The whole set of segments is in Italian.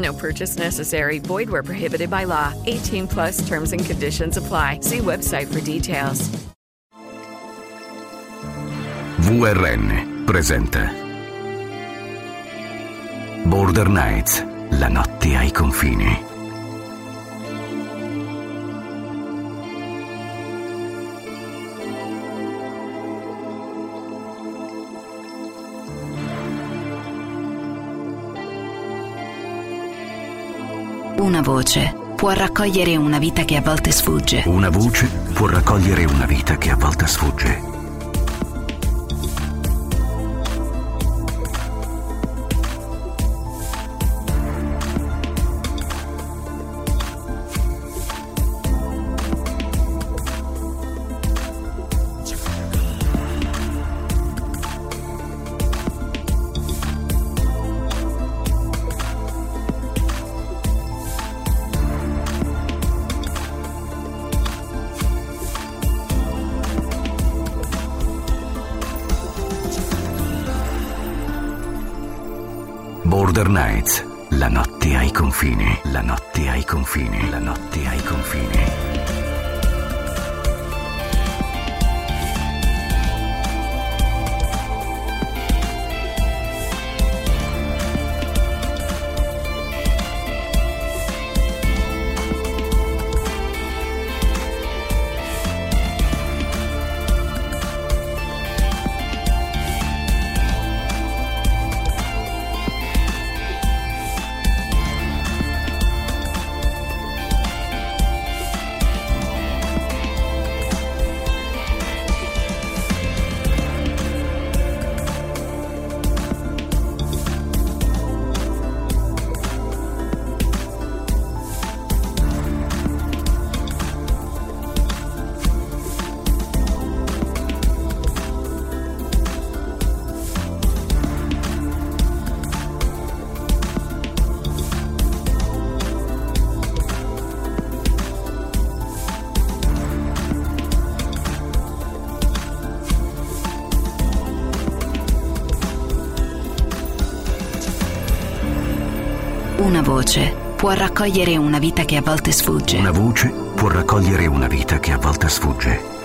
No purchase necessary. Void where prohibited by law. 18 plus terms and conditions apply. See website for details. VRN presenta Border Nights, la notte ai confini. Una voce può raccogliere una vita che a volte sfugge. Una voce può raccogliere una vita che a volte sfugge. La notte ai confini, la notte ai confini. Può raccogliere una vita che a volte sfugge. Una voce può raccogliere una vita che a volte sfugge.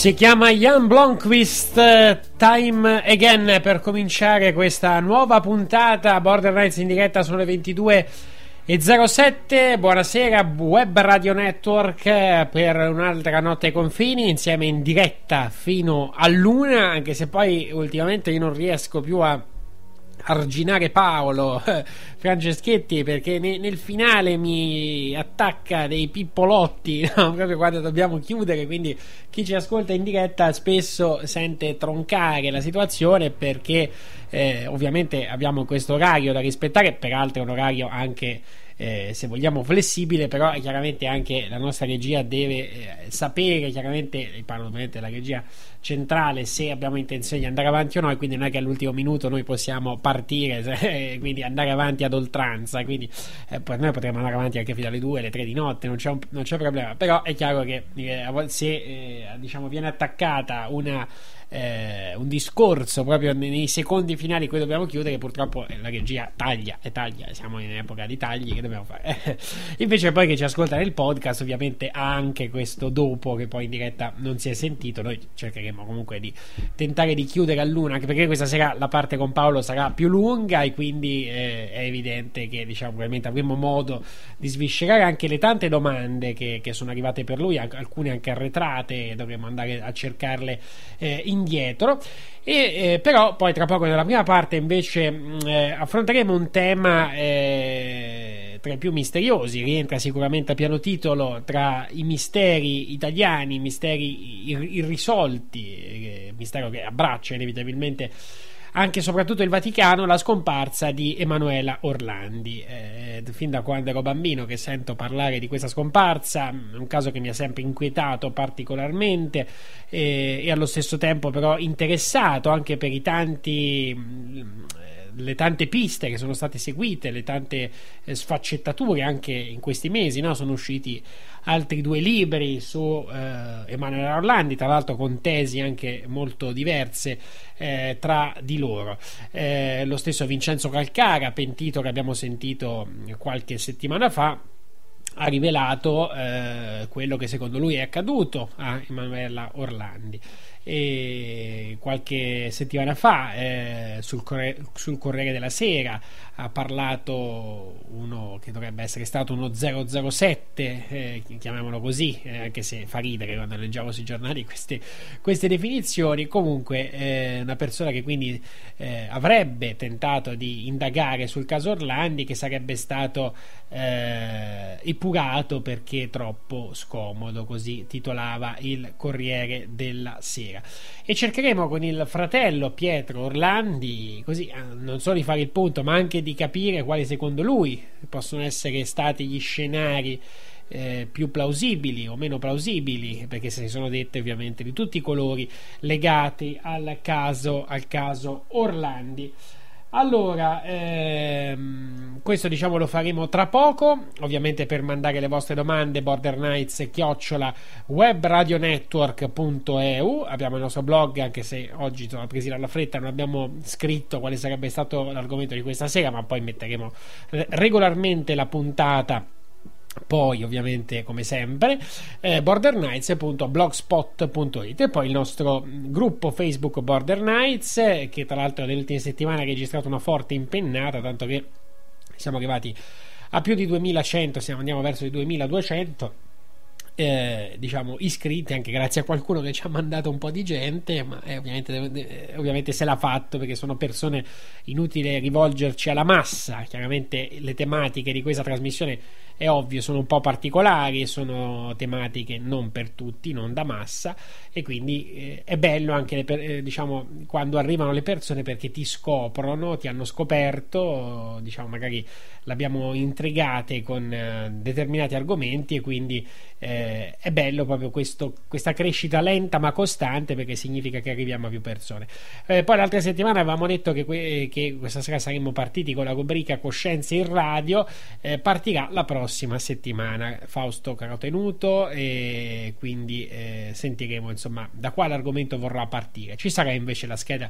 Si chiama Jan Blomqvist eh, Time Again per cominciare questa nuova puntata. Border Nights in diretta sono le 22 e 07 buonasera Web Radio Network eh, per un'altra notte ai confini insieme in diretta fino a luna anche se poi ultimamente io non riesco più a arginare Paolo Franceschetti perché ne- nel finale mi attacca dei pippolotti no? proprio quando dobbiamo chiudere quindi chi ci ascolta in diretta spesso sente troncare la situazione perché eh, ovviamente abbiamo questo orario da rispettare peraltro è un orario anche eh, se vogliamo flessibile però chiaramente anche la nostra regia deve eh, sapere chiaramente parlo ovviamente della regia centrale se abbiamo intenzione di andare avanti o no e quindi non è che all'ultimo minuto noi possiamo partire se- quindi andare avanti ad oltranza quindi eh, noi potremmo andare avanti anche fino alle 2 alle 3 di notte non c'è, un- non c'è problema però è chiaro che eh, se eh, diciamo viene attaccata una eh, un discorso proprio nei secondi finali qui dobbiamo chiudere purtroppo eh, la regia taglia e taglia siamo in epoca di tagli che dobbiamo fare? Invece poi che ci ascolta nel podcast ovviamente anche questo dopo che poi in diretta non si è sentito noi cercheremo comunque di tentare di chiudere a luna anche perché questa sera la parte con Paolo sarà più lunga e quindi eh, è evidente che diciamo probabilmente avremo modo di sviscerare anche le tante domande che, che sono arrivate per lui alcune anche arretrate dovremo andare a cercarle eh, indietro. E, eh, però poi tra poco nella prima parte invece mh, eh, affronteremo un tema eh, tra i più misteriosi. Rientra sicuramente a piano titolo tra i misteri italiani misteri ir- irrisolti eh, mistero che abbraccia inevitabilmente anche e soprattutto il Vaticano la scomparsa di Emanuela Orlandi. Eh, fin da quando ero bambino che sento parlare di questa scomparsa, è un caso che mi ha sempre inquietato particolarmente eh, e allo stesso tempo però interessato anche per i tanti le tante piste che sono state seguite, le tante eh, sfaccettature anche in questi mesi, no? sono usciti altri due libri su eh, Emanuele Orlandi, tra l'altro con tesi anche molto diverse eh, tra di loro. Eh, lo stesso Vincenzo Calcara, pentito che abbiamo sentito qualche settimana fa, ha rivelato eh, quello che secondo lui è accaduto a Emanuela Orlandi e qualche settimana fa eh, sul, Corre- sul, Corriere della Sera ha parlato uno che dovrebbe essere stato uno 007 eh, chiamiamolo così eh, anche se fa ridere quando leggiamo sui giornali queste, queste definizioni. Comunque eh, una persona che quindi eh, avrebbe tentato di indagare sul caso Orlandi che sarebbe stato eh, epurato perché troppo scomodo così titolava il Corriere della Sera. E cercheremo con il fratello Pietro Orlandi così eh, non solo di fare il punto ma anche di capire quali secondo lui possono essere stati gli scenari eh, più plausibili o meno plausibili perché se ne sono dette ovviamente di tutti i colori legati al caso, al caso Orlandi allora, ehm, questo diciamo lo faremo tra poco. Ovviamente per mandare le vostre domande, Border Nights chiocciola webradionetwork.eu. Abbiamo il nostro blog, anche se oggi sono presi dalla fretta, non abbiamo scritto quale sarebbe stato l'argomento di questa sera, ma poi metteremo regolarmente la puntata poi ovviamente come sempre eh, bordernights.blogspot.it e poi il nostro gruppo Facebook Border Nights eh, che tra l'altro nelle ultime settimane ha registrato una forte impennata tanto che siamo arrivati a più di 2100 siamo, andiamo verso i 2200 eh, diciamo iscritti anche grazie a qualcuno che ci ha mandato un po' di gente ma eh, ovviamente, eh, ovviamente, se l'ha fatto perché sono persone inutile rivolgerci alla massa. Chiaramente le tematiche di questa trasmissione è ovvio, sono un po' particolari, sono tematiche non per tutti, non da massa e quindi eh, è bello anche per, eh, diciamo, quando arrivano le persone perché ti scoprono, ti hanno scoperto, diciamo magari l'abbiamo intrigate con eh, determinati argomenti e quindi eh, è bello proprio questo, questa crescita lenta ma costante perché significa che arriviamo a più persone. Eh, poi l'altra settimana avevamo detto che, que- che, questa sera saremmo partiti con la rubrica Coscienze in radio, eh, partirà la prossima prossima settimana Fausto Carotenuto e quindi eh, sentiremo insomma da quale argomento vorrà partire. Ci sarà invece la scheda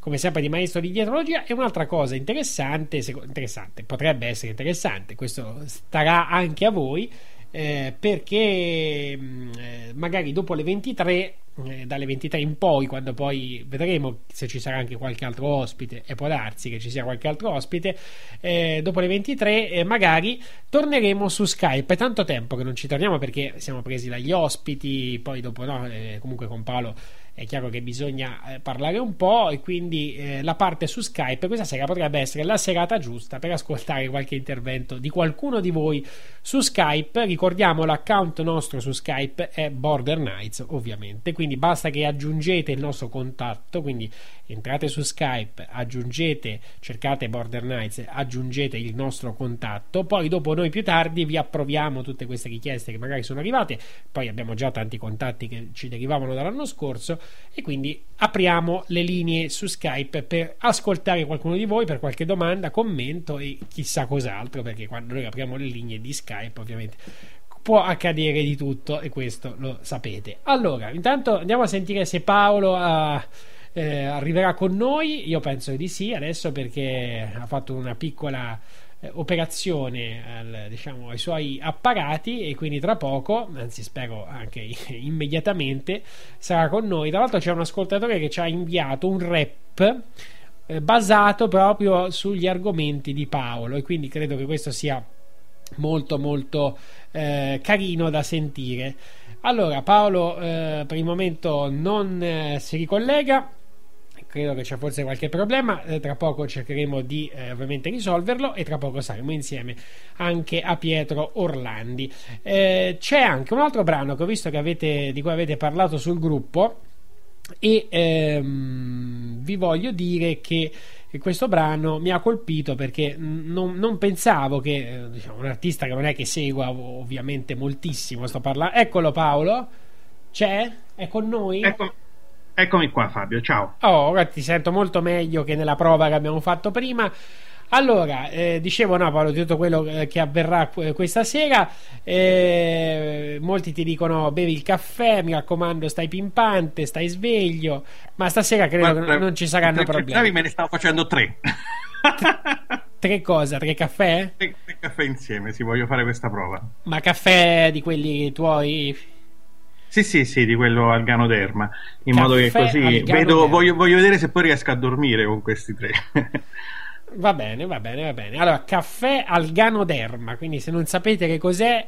come sempre di maestro di dietrologia e un'altra cosa interessante, interessante potrebbe essere interessante, questo starà anche a voi eh, perché mh, eh, magari dopo le 23 eh, dalle 23 in poi, quando poi vedremo se ci sarà anche qualche altro ospite, e può darsi che ci sia qualche altro ospite, eh, dopo le 23 eh, magari torneremo su Skype. È tanto tempo che non ci torniamo perché siamo presi dagli ospiti, poi dopo no, eh, comunque con Paolo è chiaro che bisogna eh, parlare un po' e quindi eh, la parte su Skype questa sera potrebbe essere la serata giusta per ascoltare qualche intervento di qualcuno di voi su Skype. Ricordiamo l'account nostro su Skype è Border Nights ovviamente, quindi basta che aggiungete il nostro contatto, quindi entrate su Skype, aggiungete, cercate Border Nights, aggiungete il nostro contatto, poi dopo noi più tardi vi approviamo tutte queste richieste che magari sono arrivate, poi abbiamo già tanti contatti che ci derivavano dall'anno scorso e quindi apriamo le linee su Skype per ascoltare qualcuno di voi per qualche domanda, commento e chissà cos'altro perché quando noi apriamo le linee di Skype ovviamente può accadere di tutto e questo lo sapete. Allora, intanto andiamo a sentire se Paolo ha, eh, arriverà con noi. Io penso di sì adesso perché ha fatto una piccola eh, operazione al, diciamo, ai suoi apparati e quindi tra poco, anzi spero anche immediatamente, sarà con noi. Tra l'altro c'è un ascoltatore che ci ha inviato un rap eh, basato proprio sugli argomenti di Paolo e quindi credo che questo sia molto molto eh, carino da sentire. Allora Paolo eh, per il momento non eh, si ricollega credo che c'è forse qualche problema. Eh, tra poco cercheremo di eh, ovviamente risolverlo e tra poco saremo insieme anche a Pietro Orlandi. Eh, c'è anche un altro brano che ho visto che avete, di cui avete parlato sul gruppo. e ehm, vi voglio dire che questo brano mi ha colpito perché non, non pensavo che eh, diciamo, un artista che non è che segua ovviamente moltissimo sto parlando eccolo Paolo c'è? è con noi? Ecco, eccomi qua Fabio ciao oh ora ti sento molto meglio che nella prova che abbiamo fatto prima allora, eh, dicevo no Paolo di tutto quello eh, che avverrà questa sera, eh, molti ti dicono bevi il caffè, mi raccomando stai pimpante, stai sveglio, ma stasera credo Guarda, che non ci saranno problemi. me ne stavo facendo tre. tre cosa? Tre caffè? Tre, tre caffè insieme, sì, voglio fare questa prova. Ma caffè di quelli tuoi? Sì, sì, sì, di quello al ganoderma. In caffè modo che così vedo, voglio, voglio vedere se poi riesco a dormire con questi tre. Va bene, va bene, va bene. Allora, caffè al ganoderma, quindi se non sapete che cos'è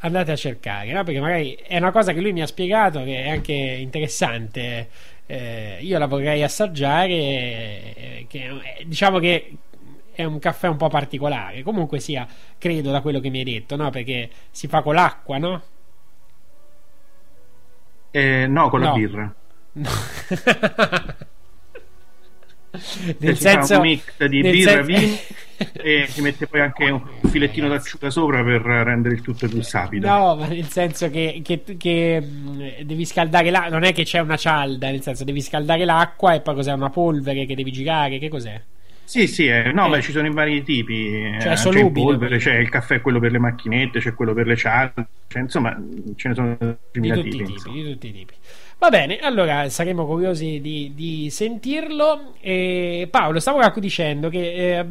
andate a cercare, no? perché magari è una cosa che lui mi ha spiegato che è anche interessante. Eh, io la vorrei assaggiare. Eh, che, eh, diciamo che è un caffè un po' particolare. Comunque sia, credo da quello che mi hai detto, no? Perché si fa con l'acqua, no? Eh, no, con la birra. No. nel senso un mix di birra sen- vino e si mette poi anche un filettino d'acciuga sopra per rendere il tutto più sapido no ma nel senso che, che, che devi scaldare l'acqua non è che c'è una cialda nel senso devi scaldare l'acqua e poi cos'è una polvere che devi girare che cos'è sì, sì, eh, no, eh. beh, ci sono i vari tipi. Cioè, c'è il polvere, c'è il caffè, quello per le macchinette, c'è quello per le cialde, cioè, insomma, ce ne sono di tutti, tipi, tipi, di tutti i tipi. Va bene, allora saremo curiosi di, di sentirlo. E Paolo, stavo dicendo che eh,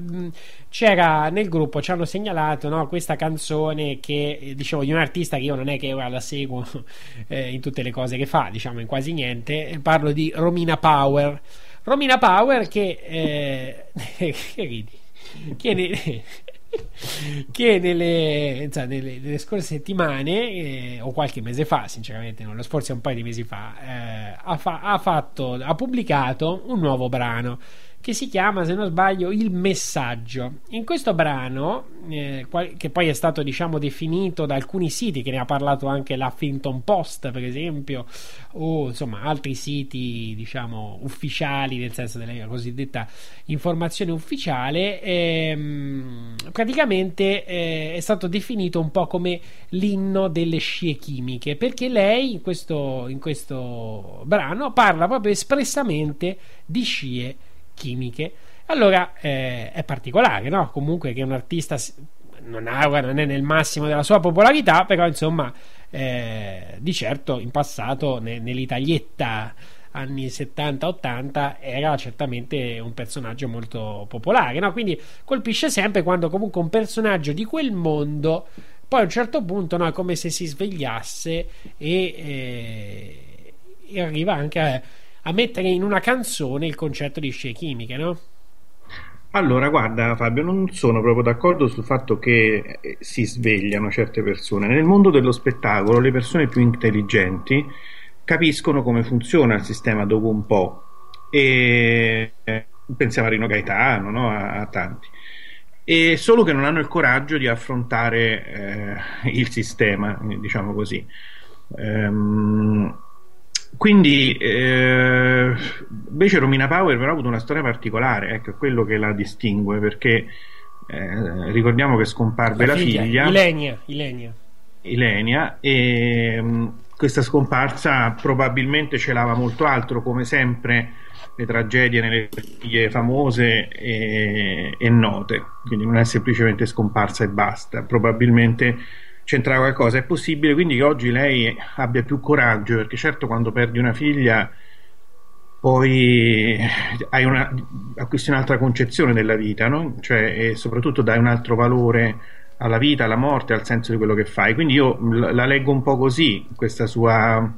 c'era nel gruppo, ci hanno segnalato no, questa canzone che eh, dicevo di un artista che io non è che ora la seguo eh, in tutte le cose che fa, diciamo in quasi niente. Parlo di Romina Power. Romina Power che, eh, che ne, che nelle, insomma, nelle, nelle, scorse settimane eh, o qualche mese fa, sinceramente, non lo sforzo è un paio di mesi fa, eh, ha, fa, ha, fatto, ha pubblicato un nuovo brano che si chiama, se non sbaglio, Il Messaggio. In questo brano, eh, che poi è stato diciamo definito da alcuni siti, che ne ha parlato anche l'Huffington Post, per esempio, o insomma altri siti diciamo ufficiali, nel senso della cosiddetta informazione ufficiale, ehm, praticamente eh, è stato definito un po' come l'inno delle scie chimiche, perché lei in questo, in questo brano parla proprio espressamente di scie chimiche chimiche. Allora eh, è particolare, no? Comunque che un artista non, ha, non è nel massimo della sua popolarità, però insomma, eh, di certo in passato ne, nell'Italietta anni 70-80 era certamente un personaggio molto popolare, no? Quindi colpisce sempre quando comunque un personaggio di quel mondo poi a un certo punto no, è come se si svegliasse e, eh, e arriva anche a a mettere in una canzone il concetto di scie chimiche, no? Allora, guarda Fabio, non sono proprio d'accordo sul fatto che eh, si svegliano certe persone. Nel mondo dello spettacolo le persone più intelligenti capiscono come funziona il sistema dopo un po'. E eh, pensiamo a Rino Gaetano, no? a, a, tanti. E solo che non hanno il coraggio di affrontare eh, il sistema, diciamo così. Ehm, quindi eh, invece Romina Power però ha avuto una storia particolare, ecco, è quello che la distingue perché eh, ricordiamo che scomparve la, la figlia, figlia. Ilenia, Ilenia. Ilenia e mh, mm, questa scomparsa probabilmente celava molto altro, come sempre le tragedie nelle famiglie famose e, e note, quindi non è semplicemente scomparsa e basta, probabilmente c'entrava qualcosa. È possibile quindi che oggi lei abbia più coraggio, perché certo quando perdi una figlia poi hai una, acquisti un'altra concezione della vita, no? cioè, e soprattutto dai un altro valore alla vita, alla morte, al senso di quello che fai. Quindi io la leggo un po' così, questa sua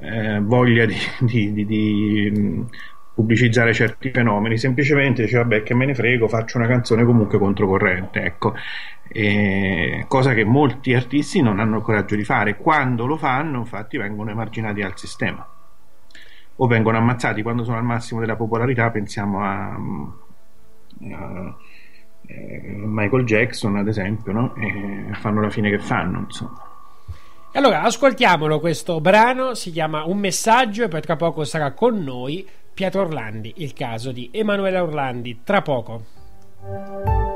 eh, voglia di, di, di, di, pubblicizzare certi fenomeni, semplicemente dice vabbè che me ne frego, faccio una canzone comunque controcorrente, ecco. E, cosa che molti artisti non hanno il coraggio di fare. Quando lo fanno, infatti, vengono emarginati dal sistema o vengono ammazzati quando sono al massimo della popolarità. Pensiamo a, a eh, Michael Jackson, ad esempio, no? e fanno la fine che fanno, insomma. Allora ascoltiamolo questo brano, si chiama Un messaggio e poi tra poco sarà con noi Pietro Orlandi, il caso di Emanuele Orlandi, tra poco.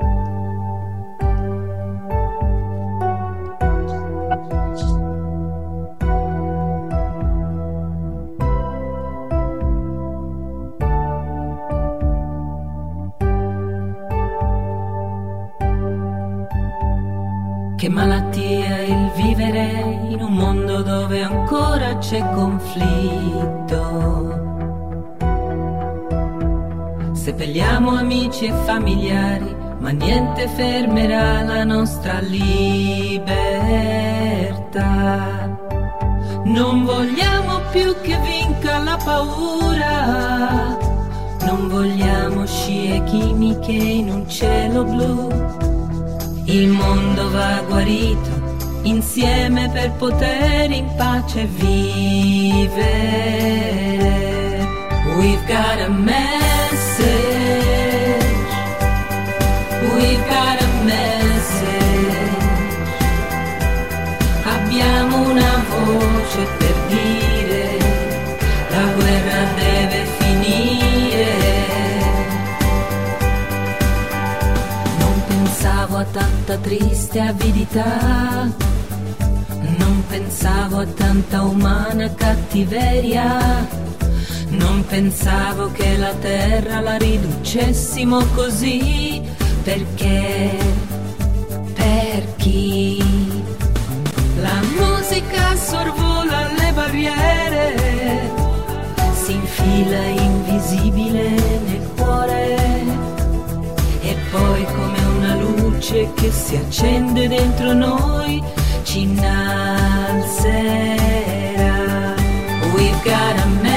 Che malattia il vivere in un mondo dove ancora c'è conflitto. Seppelliamo amici e familiari, ma niente fermerà la nostra libertà. Non vogliamo più che vinca la paura, non vogliamo scie chimiche in un cielo blu il mondo va guarito insieme per poter in pace vivere. We've got a message. We've got a tanta triste avidità, non pensavo a tanta umana cattiveria, non pensavo che la terra la riducessimo così, perché, per chi? La musica sorvola le barriere, si infila invisibile nel cuore luce che si accende dentro noi ci innalzerà. We've got a message.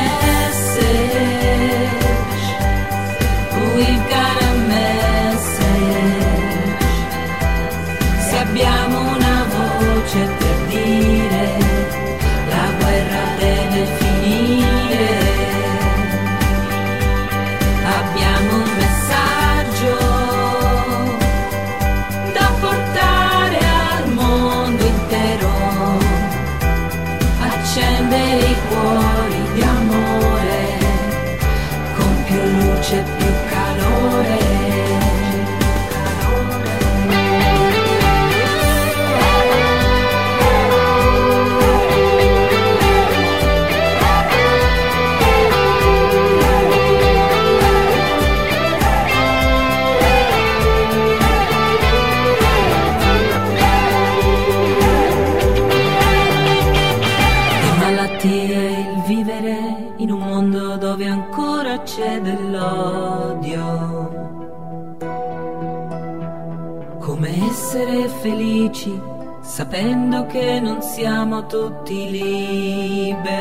Come essere felici sapendo che non siamo tutti liberi.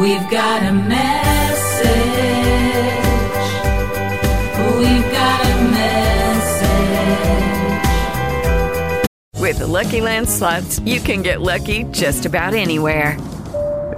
We've got a message. We've got a message. With the Lucky Land slots, you can get lucky just about anywhere.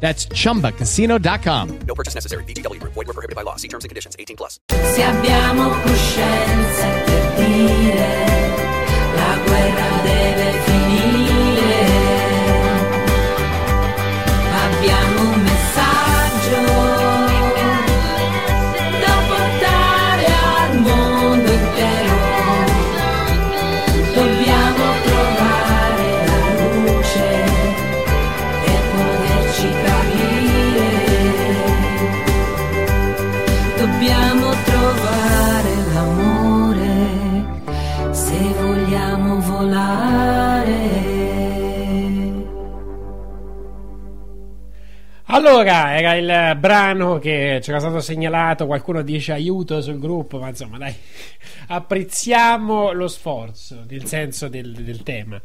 That's chumbacasino.com. No purchase necessary. VGW Group. Void were prohibited by law. See terms and conditions. 18 plus. Se abbiamo coscienza per dire Allora, era il brano che c'era stato segnalato, qualcuno dice aiuto sul gruppo, ma insomma dai, apprezziamo lo sforzo, nel senso del, del tema.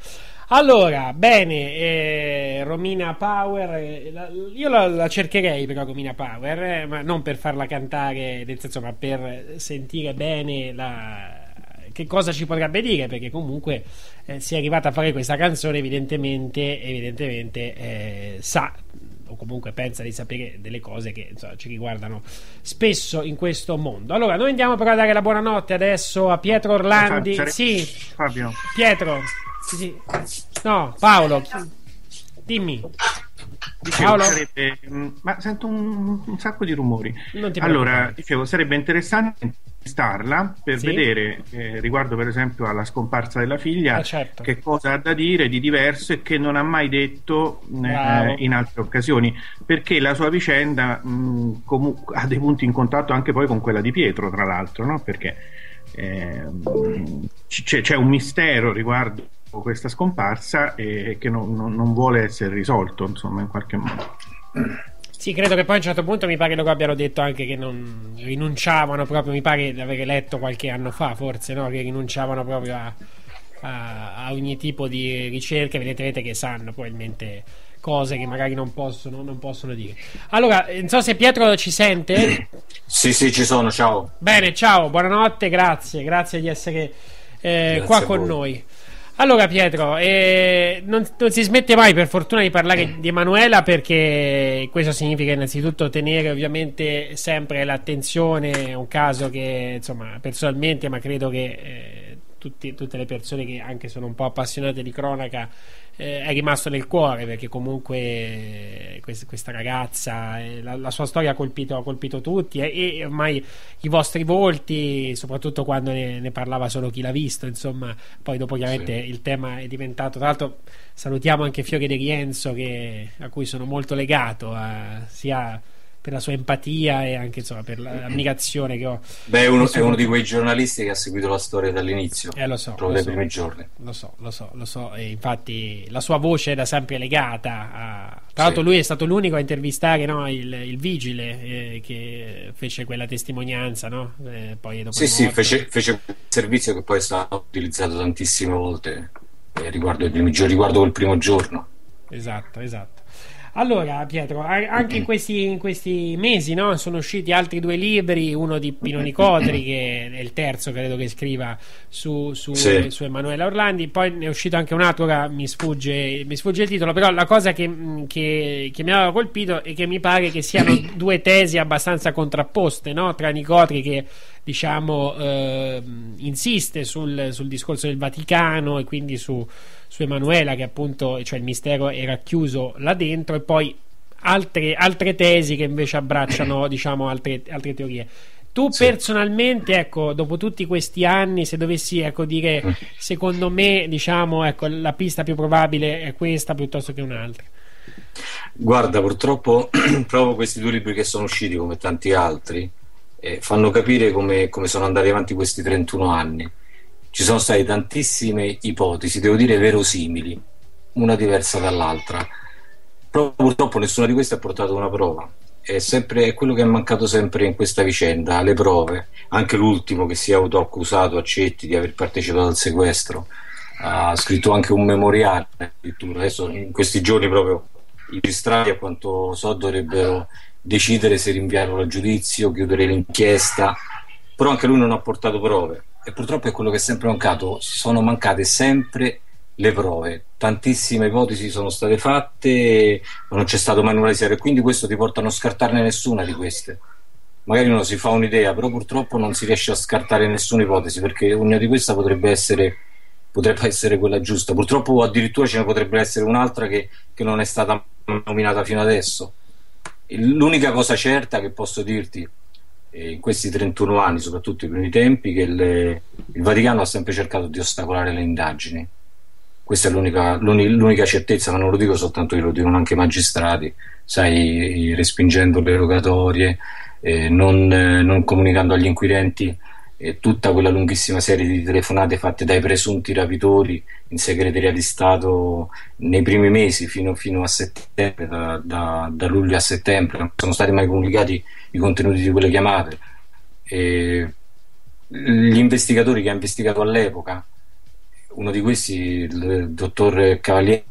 Allora, bene, eh, Romina Power, eh, la- io la, la cercherei però Romina Power, eh, ma non per farla cantare, nel senso, ma per sentire bene la, che cosa ci potrebbe dire, perché comunque eh, si è arrivata a fare questa canzone, evidentemente, evidentemente eh, sa o comunque pensa di sapere delle cose che insomma, ci riguardano spesso in questo mondo. Allora, noi andiamo però a dare la buonanotte adesso a Pietro Orlandi. Sì, Fabio, Pietro. Sì, sì. No, Paolo. Dimmi. dicevo, sarebbe, mm, ma sento un, un sacco di rumori. Allora, dicevo, sarebbe interessante starla per Sì. vedere, eh, riguardo per esempio alla scomparsa della figlia, Eh, certo. che cosa ha da dire di diverso e che non ha mai detto eh, in altre occasioni, perché la sua vicenda mh, comu- ha dei punti in contatto anche poi con quella di Pietro, tra l'altro, no? perché ehm, c- c'è, c'è un mistero riguardo questa scomparsa e che non, non- non vuole essere risolto, insomma, in qualche modo. Sì, credo che poi a un certo punto mi pare loro abbiano detto anche che non rinunciavano proprio, mi pare di aver letto qualche anno fa, forse, no? che rinunciavano proprio a, a- a ogni tipo di ricerca, evidentemente che sanno probabilmente cose che magari non possono, non possono dire. Allora, non so se Pietro ci sente. Sì, sì, ci sono, ciao. Bene, ciao, buonanotte, grazie, grazie di essere eh, qua con voi. noi. Allora Pietro, eh, non, non si smette mai per fortuna di parlare di Emanuela perché questo significa innanzitutto tenere ovviamente sempre l'attenzione, è un caso che insomma personalmente, ma credo che eh, tutti- tutte le persone che anche sono un po' appassionate di cronaca eh, è rimasto nel cuore perché comunque eh, quest- questa ragazza, eh, la, la sua storia ha colpito, ha colpito tutti e, e ormai i vostri volti, soprattutto quando ne, ne parlava solo chi l'ha visto, insomma, poi dopo chiaramente il tema è diventato, tra l'altro salutiamo anche Fiore De Rienzo che- a cui sono molto legato, eh, sia per la sua empatia e anche insomma, per la- l'ammirazione che ho. Beh, è uno, è uno di quei giornalisti che ha seguito la storia dall'inizio, Eh, lo so, proprio dai so. primi giorni. Lo so, lo so, lo so, e infatti la sua voce era sempre legata a... Tra l'altro lui è stato l'unico a intervistare no, il, il vigile eh, che fece quella testimonianza, no? Eh, poi dopo Sì, sì, fece, fece un servizio che poi è stato utilizzato tantissime volte eh, riguardo, riguardo quel primo giorno. Esatto, esatto. Allora, Pietro, anche in questi, in questi mesi no, sono usciti altri due libri, uno di Pino Nicotri, che è il terzo, credo che scriva su, su, Sì. su Emanuela Orlandi, poi ne è uscito anche un altro, ora mi sfugge, mi sfugge il titolo, però la cosa che, che- che mi aveva colpito è che mi pare che siano due tesi abbastanza contrapposte no, tra Nicotri che diciamo eh, insiste sul, sul discorso del Vaticano e quindi su, su Emanuela che appunto cioè il mistero era chiuso là dentro e poi altre, altre tesi che invece abbracciano diciamo altre, altre teorie. Tu personalmente ecco dopo tutti questi anni se dovessi ecco dire secondo me diciamo ecco la pista più probabile è questa piuttosto che un'altra. Guarda, purtroppo proprio questi due libri che sono usciti, come tanti altri, eh, fanno capire come, come sono andati avanti questi 31 anni. Ci sono state tantissime ipotesi, devo dire verosimili, una diversa dall'altra. Però purtroppo nessuna di queste ha portato una prova. È, sempre, è quello che è mancato sempre in questa vicenda, le prove. Anche l'ultimo che si è autoaccusato a Cetti di aver partecipato al sequestro ha scritto anche un memoriale. Adesso in questi giorni proprio i magistrati a quanto so dovrebbero decidere se rinviarlo a giudizio, chiudere l'inchiesta, però anche lui non ha portato prove e purtroppo è quello che è sempre mancato, sono mancate sempre le prove, tantissime ipotesi sono state fatte non c'è stato mai nulla di serio e quindi questo ti porta a non scartarne nessuna di queste. Magari uno si fa un'idea, però purtroppo non si riesce a scartare nessuna ipotesi perché una di queste potrebbe essere potrebbe essere quella giusta. Purtroppo addirittura ce ne potrebbe essere un'altra che, che non è stata nominata fino adesso. L'unica cosa certa che posso dirti in questi 31 anni, soprattutto i primi tempi, che il, il Vaticano ha sempre cercato di ostacolare le indagini. Questa è l'unica, l'uni- l'unica certezza, ma non lo dico soltanto io, lo dicono anche i magistrati, sai, respingendo le rogatorie, eh, non, eh, non comunicando agli inquirenti eh, tutta quella lunghissima serie di telefonate fatte dai presunti rapitori in segreteria di Stato nei primi mesi fino, fino a settembre, da, da, da, luglio a settembre, non sono stati mai comunicati i contenuti di quelle chiamate. E gli investigatori che ha investigato all'epoca, uno di questi, il dottor Cavaliere,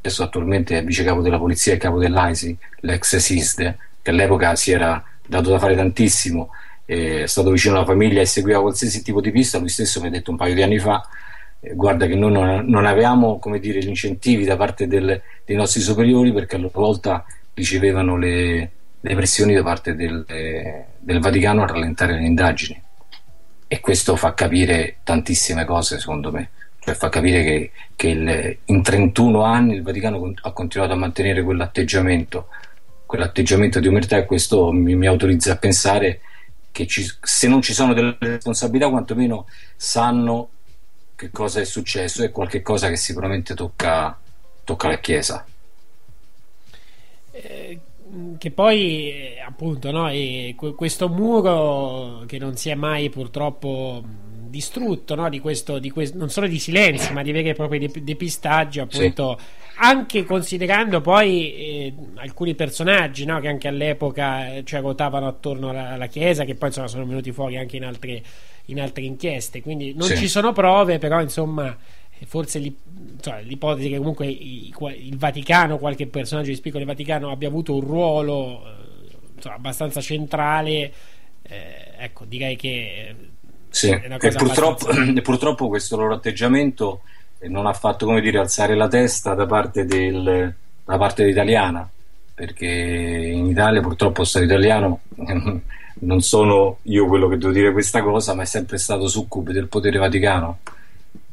adesso attualmente è vice capo della polizia e capo dell'AISI, l'ex SISDE, che all'epoca si era dato da fare tantissimo è stato vicino alla famiglia e seguiva qualsiasi tipo di pista, lui stesso mi ha detto un paio di anni fa, eh, guarda che noi non, non avevamo dire, gli incentivi da parte del, dei nostri superiori perché a loro volta ricevevano le, le pressioni da parte del, del, Vaticano a rallentare le indagini. E questo fa capire tantissime cose, secondo me. Cioè fa capire che, che il, in 31 anni il Vaticano ha continuato a mantenere quell'atteggiamento, quell'atteggiamento di umertà e questo mi, mi autorizza a pensare che ci, se non ci sono delle responsabilità quantomeno sanno che cosa è successo e qualche cosa che sicuramente tocca, tocca alla Chiesa. Eh, che poi eh, appunto no, questo muro che non si è mai purtroppo distrutto no, di questo, di questo, non solo di silenzi ma di veri e propri depistaggi appunto sì anche considerando poi eh, alcuni personaggi no, che anche all'epoca eh, cioè, ruotavano attorno alla, alla, Chiesa, che poi insomma, sono venuti fuori anche in altre, in altre inchieste. Quindi non sì. ci sono prove, però insomma, forse cioè, l'ipotesi che comunque il Vaticano, qualche personaggio di spicco del Vaticano abbia avuto un ruolo eh, insomma, abbastanza centrale, eh, ecco, direi che. Sì. E purtroppo, purtroppo questo loro atteggiamento non ha fatto come dire alzare la testa da parte, del, da parte italiana perché in Italia purtroppo stato italiano non sono io quello che devo dire questa cosa ma è sempre stato succube del potere vaticano.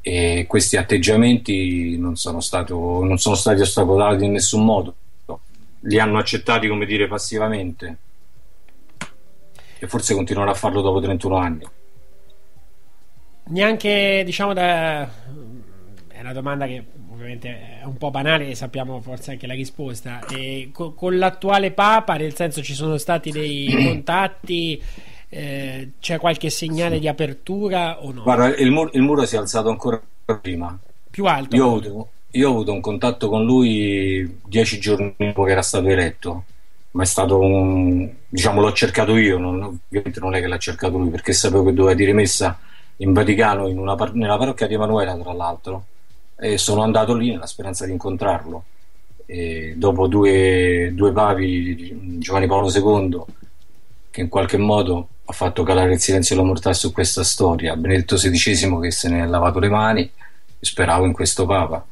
E questi atteggiamenti non sono, stato, non sono stati ostacolati in nessun modo. Li hanno accettati come dire passivamente. E forse continuerà a farlo dopo 31 anni neanche diciamo da è una domanda che ovviamente è un po' banale e sappiamo forse anche la risposta. E co- con l'attuale Papa, nel senso ci sono stati dei contatti, eh, c'è qualche segnale di apertura o no? Guarda, il, mur- il, muro si è alzato ancora prima. Più alto? Io ho, avuto, io ho avuto un contatto con lui dieci giorni dopo che era stato eletto ma è stato un diciamo l'ho cercato io non, ovviamente non è che l'ha cercato lui perché sapevo che doveva dire messa in Vaticano in una, nella parrocchia di Emanuela tra l'altro e sono andato lì nella speranza di incontrarlo. E dopo due, due papi, Giovanni Paolo II, che in qualche modo ha fatto calare il silenzio e la mortà su questa storia, Benedetto XVI che se ne è lavato le mani, speravo in questo Papa.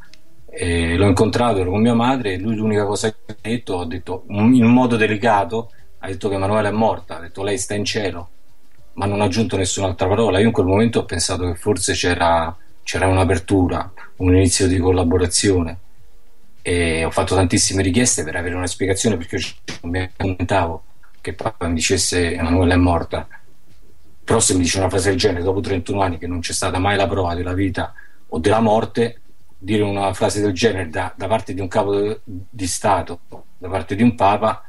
E l'ho incontrato, ero con mia madre e lui l'unica cosa che ha detto, ha detto in un modo delicato, ha detto che Emanuele è morta, ha detto lei sta in cielo, ma non ha aggiunto nessun'altra parola. Io in quel momento ho pensato che forse c'era c'era un'apertura, un inizio di collaborazione. E ho fatto tantissime richieste per avere una spiegazione perché non mi commentavo che papà mi dicesse Emanuele è morta però se mi dice una frase del genere dopo 31 anni che non c'è stata mai la prova della vita o della morte dire una frase del genere da, da parte di un capo di Stato da parte di un Papa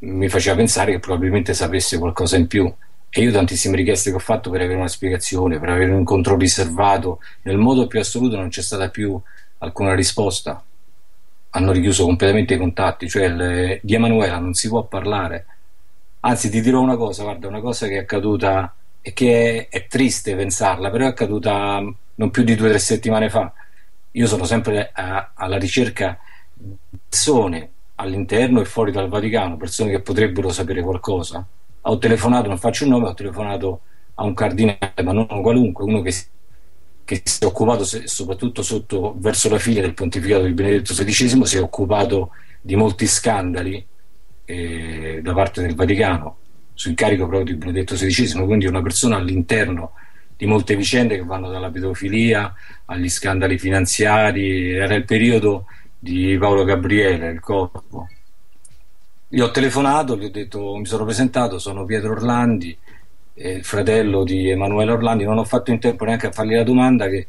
mi faceva pensare che probabilmente sapesse qualcosa in più e io tantissime richieste che ho fatto per avere una spiegazione, per avere un incontro riservato, nel modo più assoluto non c'è stata più alcuna risposta. Hanno richiuso completamente i contatti, cioè il, di Emanuela non si può parlare. Anzi, ti dirò una cosa, guarda, una cosa che è accaduta e che è, è triste pensarla, però è accaduta non più di due o tre settimane fa. Io sono sempre a, alla ricerca di persone all'interno e fuori dal Vaticano, persone che potrebbero sapere qualcosa ho telefonato, non faccio il nome, ho telefonato a un cardinale, ma non qualunque, uno che, che si è occupato soprattutto sotto, verso la fine del pontificato di Benedetto XVI, si è occupato di molti scandali eh, da parte del Vaticano su incarico proprio di Benedetto XVI, quindi una persona all'interno di molte vicende che vanno dalla pedofilia agli scandali finanziari, era il periodo di Paolo Gabriele, il corpo gli ho telefonato, gli ho detto, mi sono presentato, sono Pietro Orlandi, eh, fratello di Emanuele Orlandi, non ho fatto in tempo neanche a fargli la domanda che,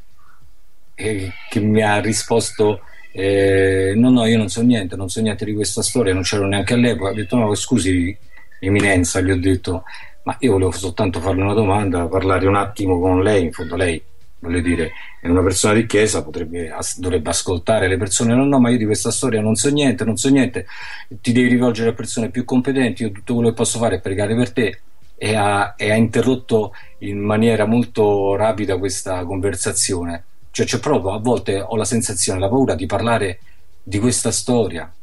che, che mi ha risposto eh, no no io non so niente, non so niente di questa storia, non c'ero neanche all'epoca, ho detto no scusi eminenza, gli ho detto. Ma io volevo soltanto farle una domanda, parlare un attimo con lei, in fondo lei voglio dire, è una persona di chiesa, potrebbe, dovrebbe ascoltare le persone, no, no, ma io di questa storia non so niente, non so niente, ti devi rivolgere a persone più competenti, io tutto quello che posso fare è pregare per te. E ha, e ha interrotto in maniera molto rapida questa conversazione. Cioè, c'è proprio a volte ho la sensazione, la paura di parlare di questa storia.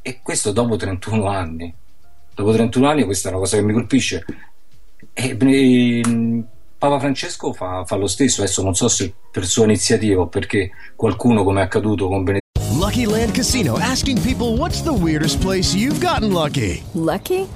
E questo dopo 31 anni. Dopo 31 anni, questa è una cosa che mi colpisce. E, Papa Francesco fa, fa, lo stesso, adesso non so se per sua iniziativa o perché qualcuno, come è accaduto con Benedetto. Lucky Land Casino asking people what's the weirdest place you've gotten lucky? Lucky?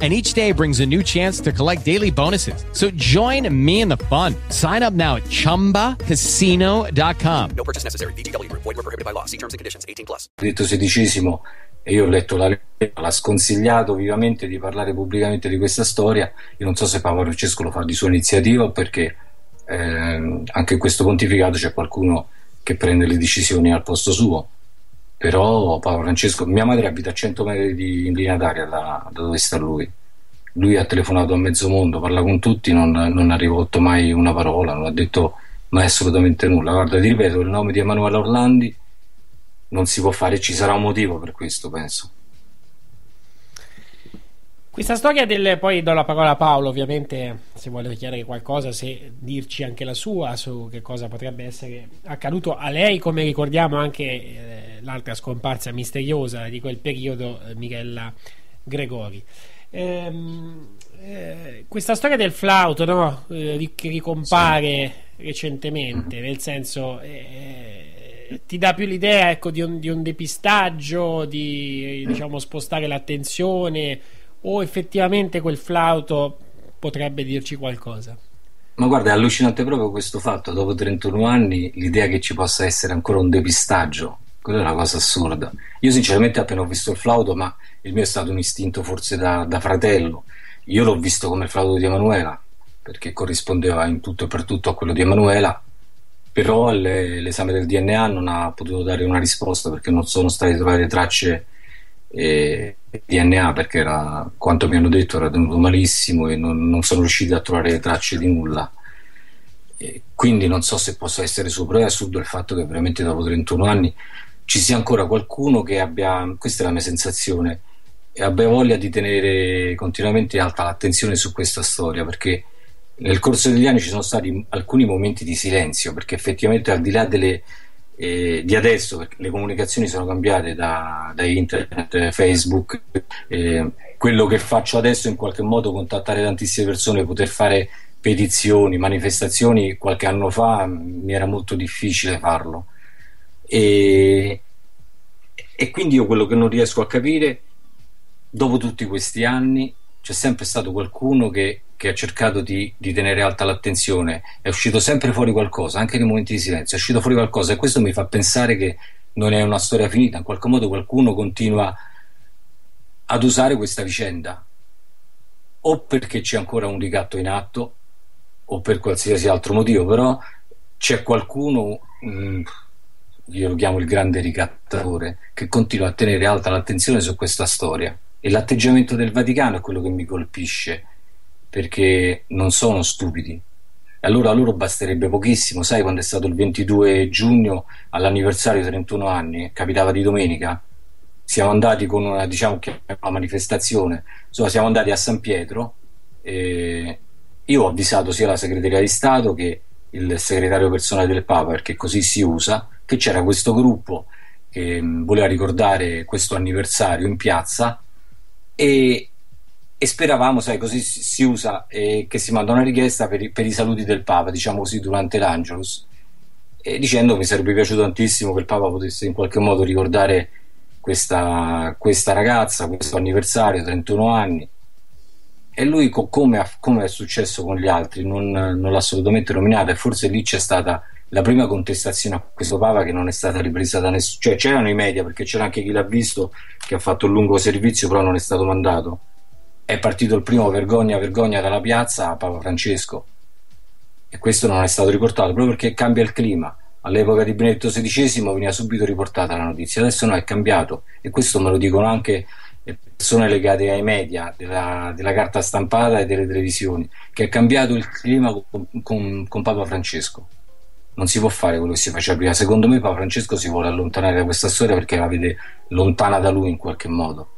and each day brings a new chance to collect daily bonuses. So join me in the fun. Sign up now at ChumbaCasino.com. No purchase necessary. BGW. Void were prohibited by law. See terms and conditions. 18 plus. Detto sedicesimo e io ho letto la lettera, l'ha sconsigliato vivamente di parlare pubblicamente di questa storia. Io non so se Papa Francesco lo fa di sua iniziativa o perché eh, anche in questo pontificato c'è qualcuno che prende le decisioni al posto suo però Papa Francesco, mia madre abita a 100 metri di, in linea d'aria da, da, dove sta lui. Lui ha telefonato a mezzo mondo, parla con tutti, non, non ha rivolto mai una parola, non ha detto mai assolutamente nulla. Guarda, ti ripeto, il nome di Emanuele Orlandi non si può fare, ci sarà un motivo per questo, penso. Questa storia del poi do la parola a Paolo, ovviamente, se vuole chiedere qualcosa, se dirci anche la sua su che cosa potrebbe essere accaduto a lei, come ricordiamo anche eh, l'altra scomparsa misteriosa di quel periodo, eh, Mirella Gregori. Ehm, eh, questa storia del flauto no? Eh, che ricompare sì. recentemente, nel senso eh, ti dà più l'idea ecco, di, un, di un depistaggio, di diciamo, spostare l'attenzione o effettivamente quel flauto potrebbe dirci qualcosa? Ma guarda, è allucinante proprio questo fatto, dopo 31 anni, l'idea che ci possa essere ancora un depistaggio, quella è una cosa assurda. Io sinceramente appena ho visto il flauto, ma il mio è stato un istinto forse da, da fratello, io l'ho visto come il flauto di Emanuela, perché corrispondeva in tutto e per tutto a quello di Emanuela, però l'esame del DNA non ha potuto dare una risposta perché non sono state trovate tracce eh, DNA perché era, quanto mi hanno detto era tenuto malissimo e non, non sono riusciti a trovare tracce di nulla. E quindi non so se possa essere sopra è assurdo il fatto che veramente dopo 31 anni ci sia ancora qualcuno che abbia, questa è la mia sensazione, e abbia voglia di tenere continuamente alta l'attenzione su questa storia perché nel corso degli anni ci sono stati alcuni momenti di silenzio perché effettivamente al di là delle eh, di adesso, perché le comunicazioni sono cambiate da, da internet, Facebook, eh, quello che faccio adesso in qualche modo contattare tantissime persone, poter fare petizioni, manifestazioni, qualche anno fa mi era molto difficile farlo. E, e quindi io quello che non riesco a capire, dopo tutti questi anni, c'è sempre stato qualcuno che, che ha cercato di, di, tenere alta l'attenzione, è uscito sempre fuori qualcosa, anche nei momenti di silenzio, è uscito fuori qualcosa e questo mi fa pensare che non è una storia finita, in qualche modo qualcuno continua ad usare questa vicenda, o perché c'è ancora un ricatto in atto, o per qualsiasi altro motivo, però c'è qualcuno, mh, mm, io lo chiamo il grande ricattatore, che continua a tenere alta l'attenzione su questa storia. E l'atteggiamento del Vaticano è quello che mi colpisce, perché non sono stupidi. Allora a loro basterebbe pochissimo, sai quando è stato il 22 giugno all'anniversario di 31 anni, capitava di domenica, siamo andati con una, diciamo, una manifestazione, insomma siamo andati a San Pietro, e io ho avvisato sia la segreteria di Stato che il segretario personale del Papa, perché così si usa, che c'era questo gruppo che voleva ricordare questo anniversario in piazza e, e speravamo, sai, così si, usa, eh, che si manda una richiesta per, i- per i saluti del Papa, diciamo così, durante l'Angelus, e dicendo mi sarebbe piaciuto tantissimo che il Papa potesse in qualche modo ricordare questa, questa ragazza, questo anniversario, 31 anni, e lui, co- come, ha- come è successo con gli altri, non, non l'ha assolutamente nominata e forse lì c'è stata la prima contestazione a questo Papa che non è stata ripresa da nessuno, cioè c'erano i media perché c'era anche chi l'ha visto che ha fatto un lungo servizio però non è stato mandato. È partito il primo vergogna vergogna dalla piazza a Papa Francesco e questo non è stato riportato proprio perché cambia il clima. All'epoca di Benedetto XVI veniva subito riportata la notizia, adesso no, è cambiato e questo me lo dicono anche persone legate ai media, della, della carta stampata e delle televisioni, che è cambiato il clima con, con- con Papa Francesco. Non si può fare quello che si faceva prima. Secondo me Papa Francesco si vuole allontanare da questa storia perché la vede lontana da lui in qualche modo.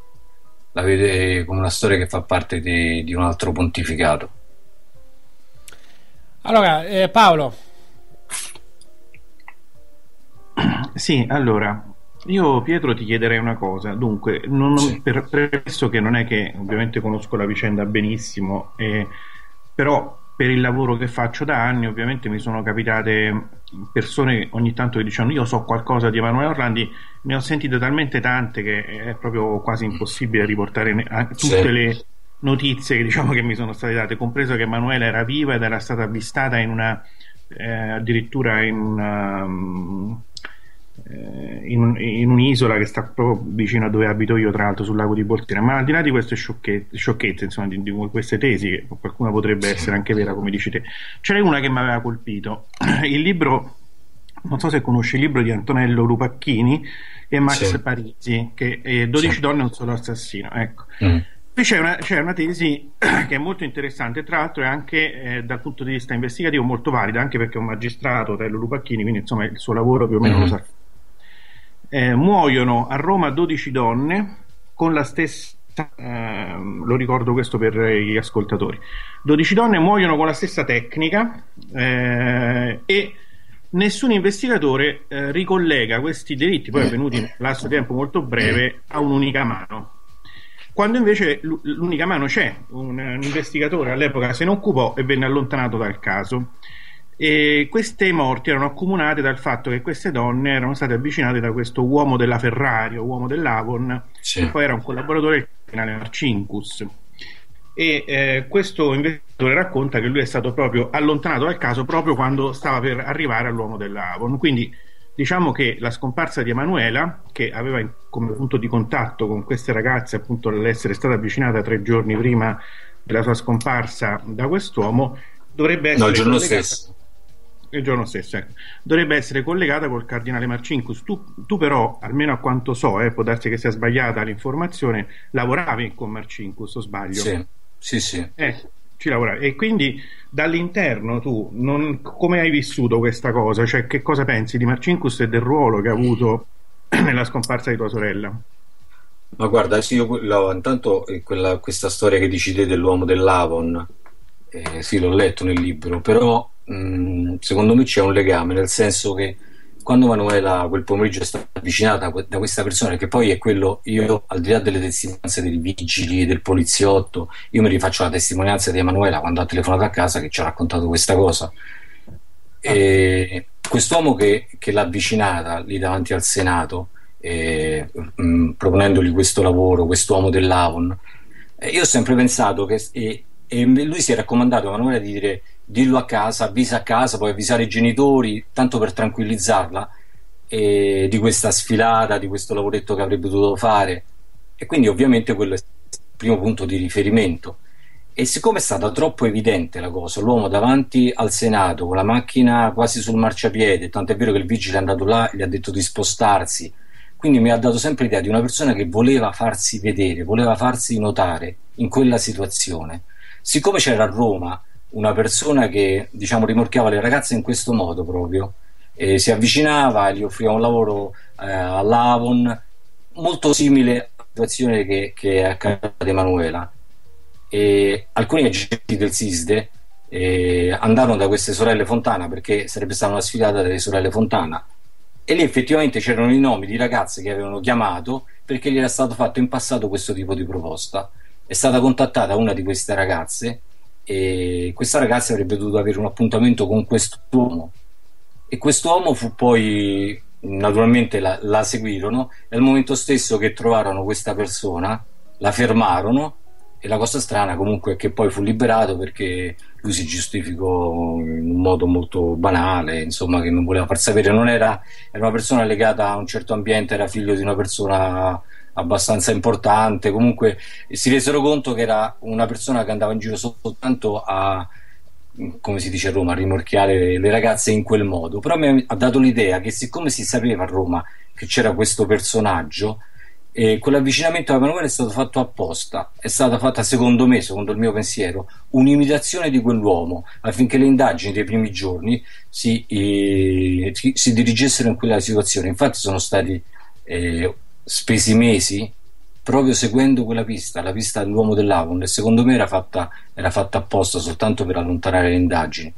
La vede come una storia che fa parte di, di un altro pontificato. Allora, eh, Paolo, Sì, allora, io Pietro ti chiederei una cosa. Dunque, non, non- per, premesso che non è che ovviamente conosco la vicenda benissimo, eh, però per il lavoro che faccio da anni ovviamente mi sono capitate persone ogni tanto che dicevano io so qualcosa di Emanuele Orlandi, ne ho sentite talmente tante che è proprio quasi impossibile riportare tutte Sì. le notizie che diciamo che mi sono state date, compreso che Emanuele era viva ed era stata avvistata in una eh, addirittura in una eh, in, un- in un'isola che sta proprio vicino a dove abito io, tra l'altro sul lago di Boltena. Ma al di là di queste sciocchezze, sciocchezze, insomma, di, di queste tesi, che qualcuna potrebbe essere anche vera, come dici te, c'era una che mi aveva colpito. Il libro, non so se conosci il libro di Antonello Lupacchini e Max Sì. Parisi, che è 12 Sì. donne e un solo assassino. Ecco. Mm. Qui c'è una, c'è una tesi che è molto interessante, tra l'altro è anche eh, dal punto di vista investigativo molto valida, anche perché è un magistrato, Tello Lupacchini, quindi insomma il suo lavoro più o meno Mhm. lo sa. Eh, muoiono a Roma 12 donne con la stessa, ehm, lo ricordo questo per gli ascoltatori, 12 donne muoiono con la stessa tecnica eh, e nessun investigatore eh, ricollega questi delitti, poi avvenuti in un lasso di tempo molto breve, a un'unica mano. Quando invece l'u- l'unica mano c'è, un, un investigatore all'epoca se ne occupò e venne allontanato dal caso. E queste morti erano accomunate dal fatto che queste donne erano state avvicinate da questo uomo della Ferrari, uomo dell'Avon, Sì. che poi era un collaboratore del cardinale Marcinkus. E eh, questo investigatore racconta che lui è stato proprio allontanato dal caso proprio quando stava per arrivare all'uomo dell'Avon. Quindi diciamo che la scomparsa di Emanuela, che aveva come punto di contatto con queste ragazze, appunto l'essere stata avvicinata tre giorni prima della sua scomparsa da quest'uomo, dovrebbe essere No, il giorno collegata- stesso. Il giorno stesso, ecco. dovrebbe essere collegata col cardinale Marcinkus. Tu, tu però, almeno a quanto so, eh, può darsi che sia sbagliata l'informazione, lavoravi con Marcinkus, o sbaglio? Sì, sì, sì. Eh, ci lavoravi. E quindi dall'interno tu non- come hai vissuto questa cosa? Cioè, che cosa pensi di Marcinkus e del ruolo che ha avuto nella scomparsa di tua sorella? Ma guarda, sì, io quello- intanto eh, quella- questa storia che dici te dell'uomo dell'Avon, eh, sì, l'ho letto nel libro, però mh, secondo me c'è un legame, nel senso che quando Manuela quel pomeriggio è stata avvicinata da questa persona, che poi è quello, io al di là delle testimonianze dei vigili, del poliziotto, io mi rifaccio la testimonianza di Emanuela quando ha telefonato a casa che ci ha raccontato questa cosa. E quest'uomo che, che l'ha avvicinata lì davanti al Senato, eh, mh, proponendogli questo lavoro, quest'uomo dell'Avon, eh, io ho sempre pensato che e, e lui si è raccomandato a Emanuele di dire dillo a casa, avvisa a casa, poi avvisare i genitori, tanto per tranquillizzarla eh, di questa sfilata, di questo lavoretto che avrebbe dovuto fare. E quindi ovviamente quello è il primo punto di riferimento. E siccome è stata troppo evidente la cosa, l'uomo davanti al Senato con la macchina quasi sul marciapiede, tant'è vero che il vigile è andato là e gli ha detto di spostarsi, quindi mi ha dato sempre l'idea di una persona che voleva farsi vedere, voleva farsi notare in quella situazione. Siccome c'era a Roma una persona che diciamo rimorchiava le ragazze in questo modo proprio, e si avvicinava, gli offriva un lavoro eh, all'Avon, molto simile alla situazione che, che è accaduta ad Emanuela. E alcuni agenti del SISDE eh, andarono da queste sorelle Fontana perché sarebbe stata una sfilata delle sorelle Fontana e lì effettivamente c'erano i nomi di ragazze che avevano chiamato perché gli era stato fatto in passato questo tipo di proposta è stata contattata una di queste ragazze e questa ragazza avrebbe dovuto avere un appuntamento con quest'uomo. E quest'uomo fu poi naturalmente la, la seguirono. E al momento stesso che trovarono questa persona la fermarono. E la cosa strana comunque è che poi fu liberato perché lui si giustificò in un modo molto banale, insomma, che non voleva far sapere, non era, era una persona legata a un certo ambiente, era figlio di una persona abbastanza importante, comunque si resero conto che era una persona che andava in giro soltanto a come si dice a Roma, a rimorchiare le ragazze in quel modo, però mi ha dato l'idea che siccome si sapeva a Roma che c'era questo personaggio, e quell'avvicinamento a Emanuele è stato fatto apposta, è stata fatta secondo me, secondo il mio pensiero, un'imitazione di quell'uomo affinché le indagini dei primi giorni si, eh, si dirigessero in quella situazione. Infatti sono stati eh, spesi mesi proprio seguendo quella pista, la pista dell'uomo dell'Avon, e secondo me era fatta, era fatta apposta soltanto per allontanare le indagini.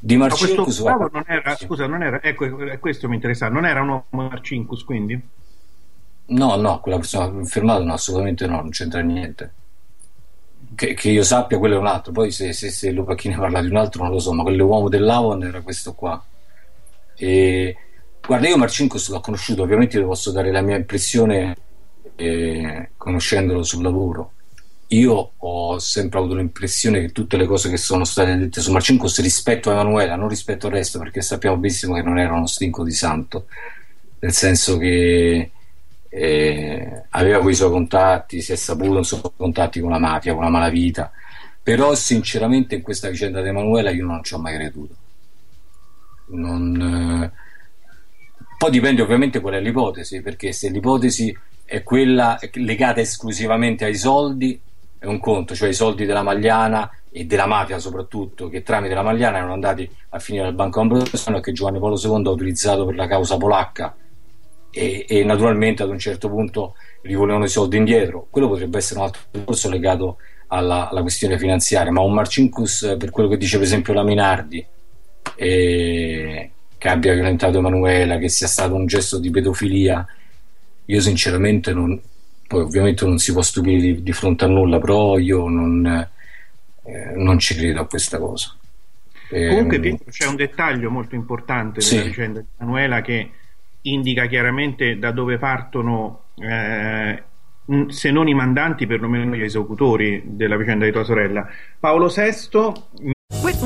Di Marcinkus, no, non era, scusa, non era, ecco, questo mi interessa, non era un uomo Marcinkus quindi? No, no, quella persona fermata no, assolutamente no, non c'entra niente. Che, che, io sappia, quello è un altro. Poi se, se, se Lupacchini parla di un altro non lo so, ma quell'uomo dell'Avon era questo qua. E, guarda, io Marcinkus l'ho conosciuto, ovviamente vi posso dare la mia impressione eh, conoscendolo sul lavoro. Io ho sempre avuto l'impressione che tutte le cose che sono state dette su Marcinkus rispetto a Emanuela, non rispetto al resto, perché sappiamo benissimo che non era uno stinco di santo, nel senso che eh, aveva quei suoi contatti, si è saputo so, contatti con la mafia, con la malavita, però sinceramente in questa vicenda di Emanuela io non ci ho mai creduto. Non, eh... Poi dipende ovviamente qual è l'ipotesi, perché se l'ipotesi è quella legata esclusivamente ai soldi, è un conto, cioè i soldi della Magliana e della mafia soprattutto, che tramite la Magliana erano andati a finire al Banco Ambrosiano e che Giovanni Paolo II ha utilizzato per la causa polacca e, e, naturalmente ad un certo punto gli volevano i soldi indietro. Quello potrebbe essere un altro discorso legato alla, alla, questione finanziaria, ma un Marcinkus, per quello che dice per esempio la Minardi, eh, che abbia violentato Emanuela, che sia stato un gesto di pedofilia, io sinceramente non, poi ovviamente non si può stupire di, di fronte a nulla, però io non, eh, non ci credo a questa cosa. Comunque ehm, c'è un dettaglio molto importante della sì. vicenda di Emanuela che indica chiaramente da dove partono, eh, se non i mandanti, perlomeno gli esecutori della vicenda di tua sorella. Paolo VI.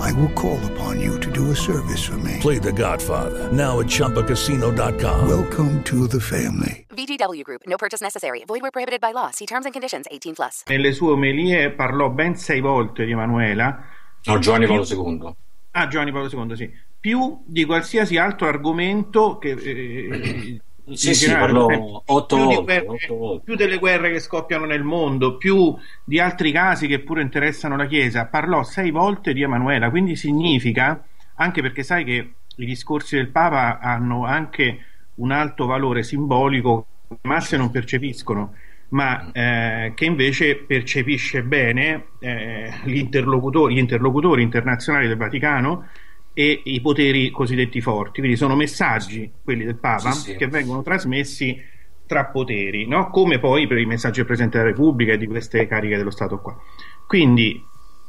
I will call upon you to do a service for me. Play the Godfather, now at ChumbaCasino.com. Welcome to the family. VGW Group, no purchase necessary. Void where prohibited by law. See terms and conditions 18+. Plus. Nelle sue omelie parlò ben sei volte di Emanuela. No, Giovanni Paolo II. Ah, Giovanni Paolo II, sì. Più di qualsiasi altro argomento che... Eh, sì, sì, parlò otto più, volte, guerre, otto volte. più delle guerre che scoppiano nel mondo, più di altri casi che pure interessano la Chiesa, parlò sei volte di Emanuela, quindi significa, anche perché sai che i discorsi del Papa hanno anche un alto valore simbolico che le masse non percepiscono, ma eh, che invece percepisce bene eh, gli interlocutori internazionali del Vaticano e i poteri cosiddetti forti, quindi sono messaggi, quelli del Papa, sì, sì. che vengono trasmessi tra poteri, no? come poi per i messaggi del Presidente della Repubblica e di queste cariche dello Stato qua. Quindi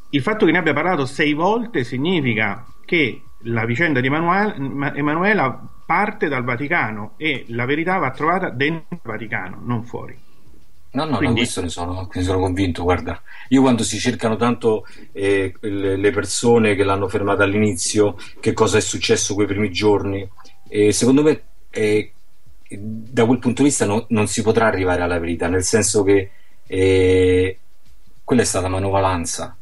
il fatto che ne abbia parlato sei volte significa che la vicenda di Emanuela parte dal Vaticano e la verità va trovata dentro il Vaticano, non fuori. No, no, Quindi- no, questo ne sono, ne sono convinto, guarda. Io quando si cercano tanto eh, le, persone che l'hanno fermata all'inizio, che cosa è successo quei primi giorni, e secondo me eh, da quel punto di vista no- non si potrà arrivare alla verità, nel senso che eh, quella è stata manovalanza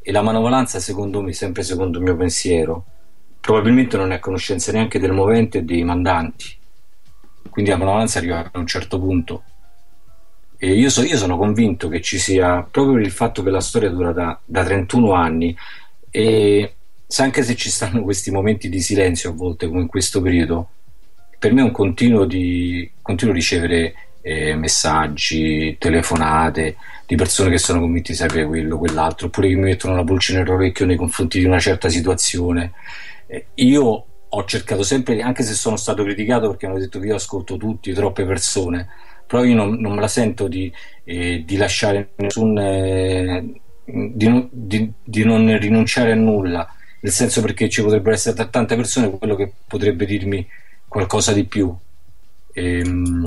e la manovalanza secondo me, sempre secondo il mio pensiero, probabilmente non è a conoscenza neanche del movente e dei mandanti. Quindi la manovalanza arriva a un certo punto. E io, so- io sono convinto che ci sia proprio per il fatto che la storia dura da, da 31 anni e anche se ci stanno questi momenti di silenzio a volte come in questo periodo, per me è un continuo di continuo ricevere eh, messaggi, telefonate di persone che sono convinti di sapere quello, quell'altro, oppure che mi mettono la pulce nell'orecchio nei confronti di una certa situazione. Eh, io ho cercato sempre, anche se sono stato criticato perché hanno detto che io ascolto tutti, troppe persone, però io non, non me la sento di, eh, di lasciare nessun eh, di, non- di- di non rinunciare a nulla, nel senso perché ci potrebbero essere tante persone quello che potrebbe dirmi qualcosa di più. Ehm,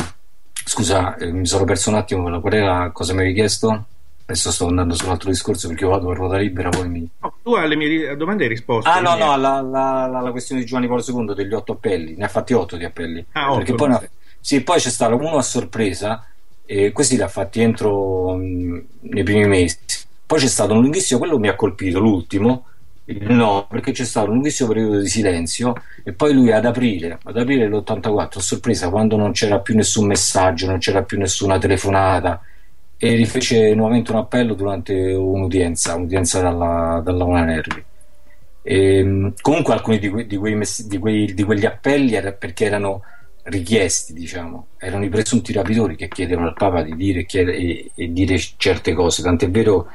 scusa, eh, mi sono perso un attimo, qual era cosa mi avevi chiesto? Adesso sto andando sull'altro discorso perché io vado a ruota libera, poi mi... No, tu alle mie domande hai risposto. Ah no, quindi- no, alla, alla- alla- questione di Giovanni Paolo II degli otto appelli, ne ha fatti otto di appelli. Ah, otto, Perché poi, non ne ha- sì, poi c'è stato uno a sorpresa, e questi ha fatti entro mh, nei primi mesi. Poi c'è stato un lunghissimo, quello mi ha colpito, l'ultimo, no, perché c'è stato un lunghissimo periodo di silenzio e poi lui ad aprile, ad aprile dell'84, a sorpresa, quando non c'era più nessun messaggio, non c'era più nessuna telefonata, e rifece nuovamente un appello durante un'udienza, un'udienza dalla, dalla Una Nervi. Ehm, comunque alcuni di, que- di quei mess- di quei- di quegli appelli era perché erano richiesti, diciamo, erano i presunti rapitori che chiedevano al Papa di dire, chiede- e, e dire certe cose, tant'è vero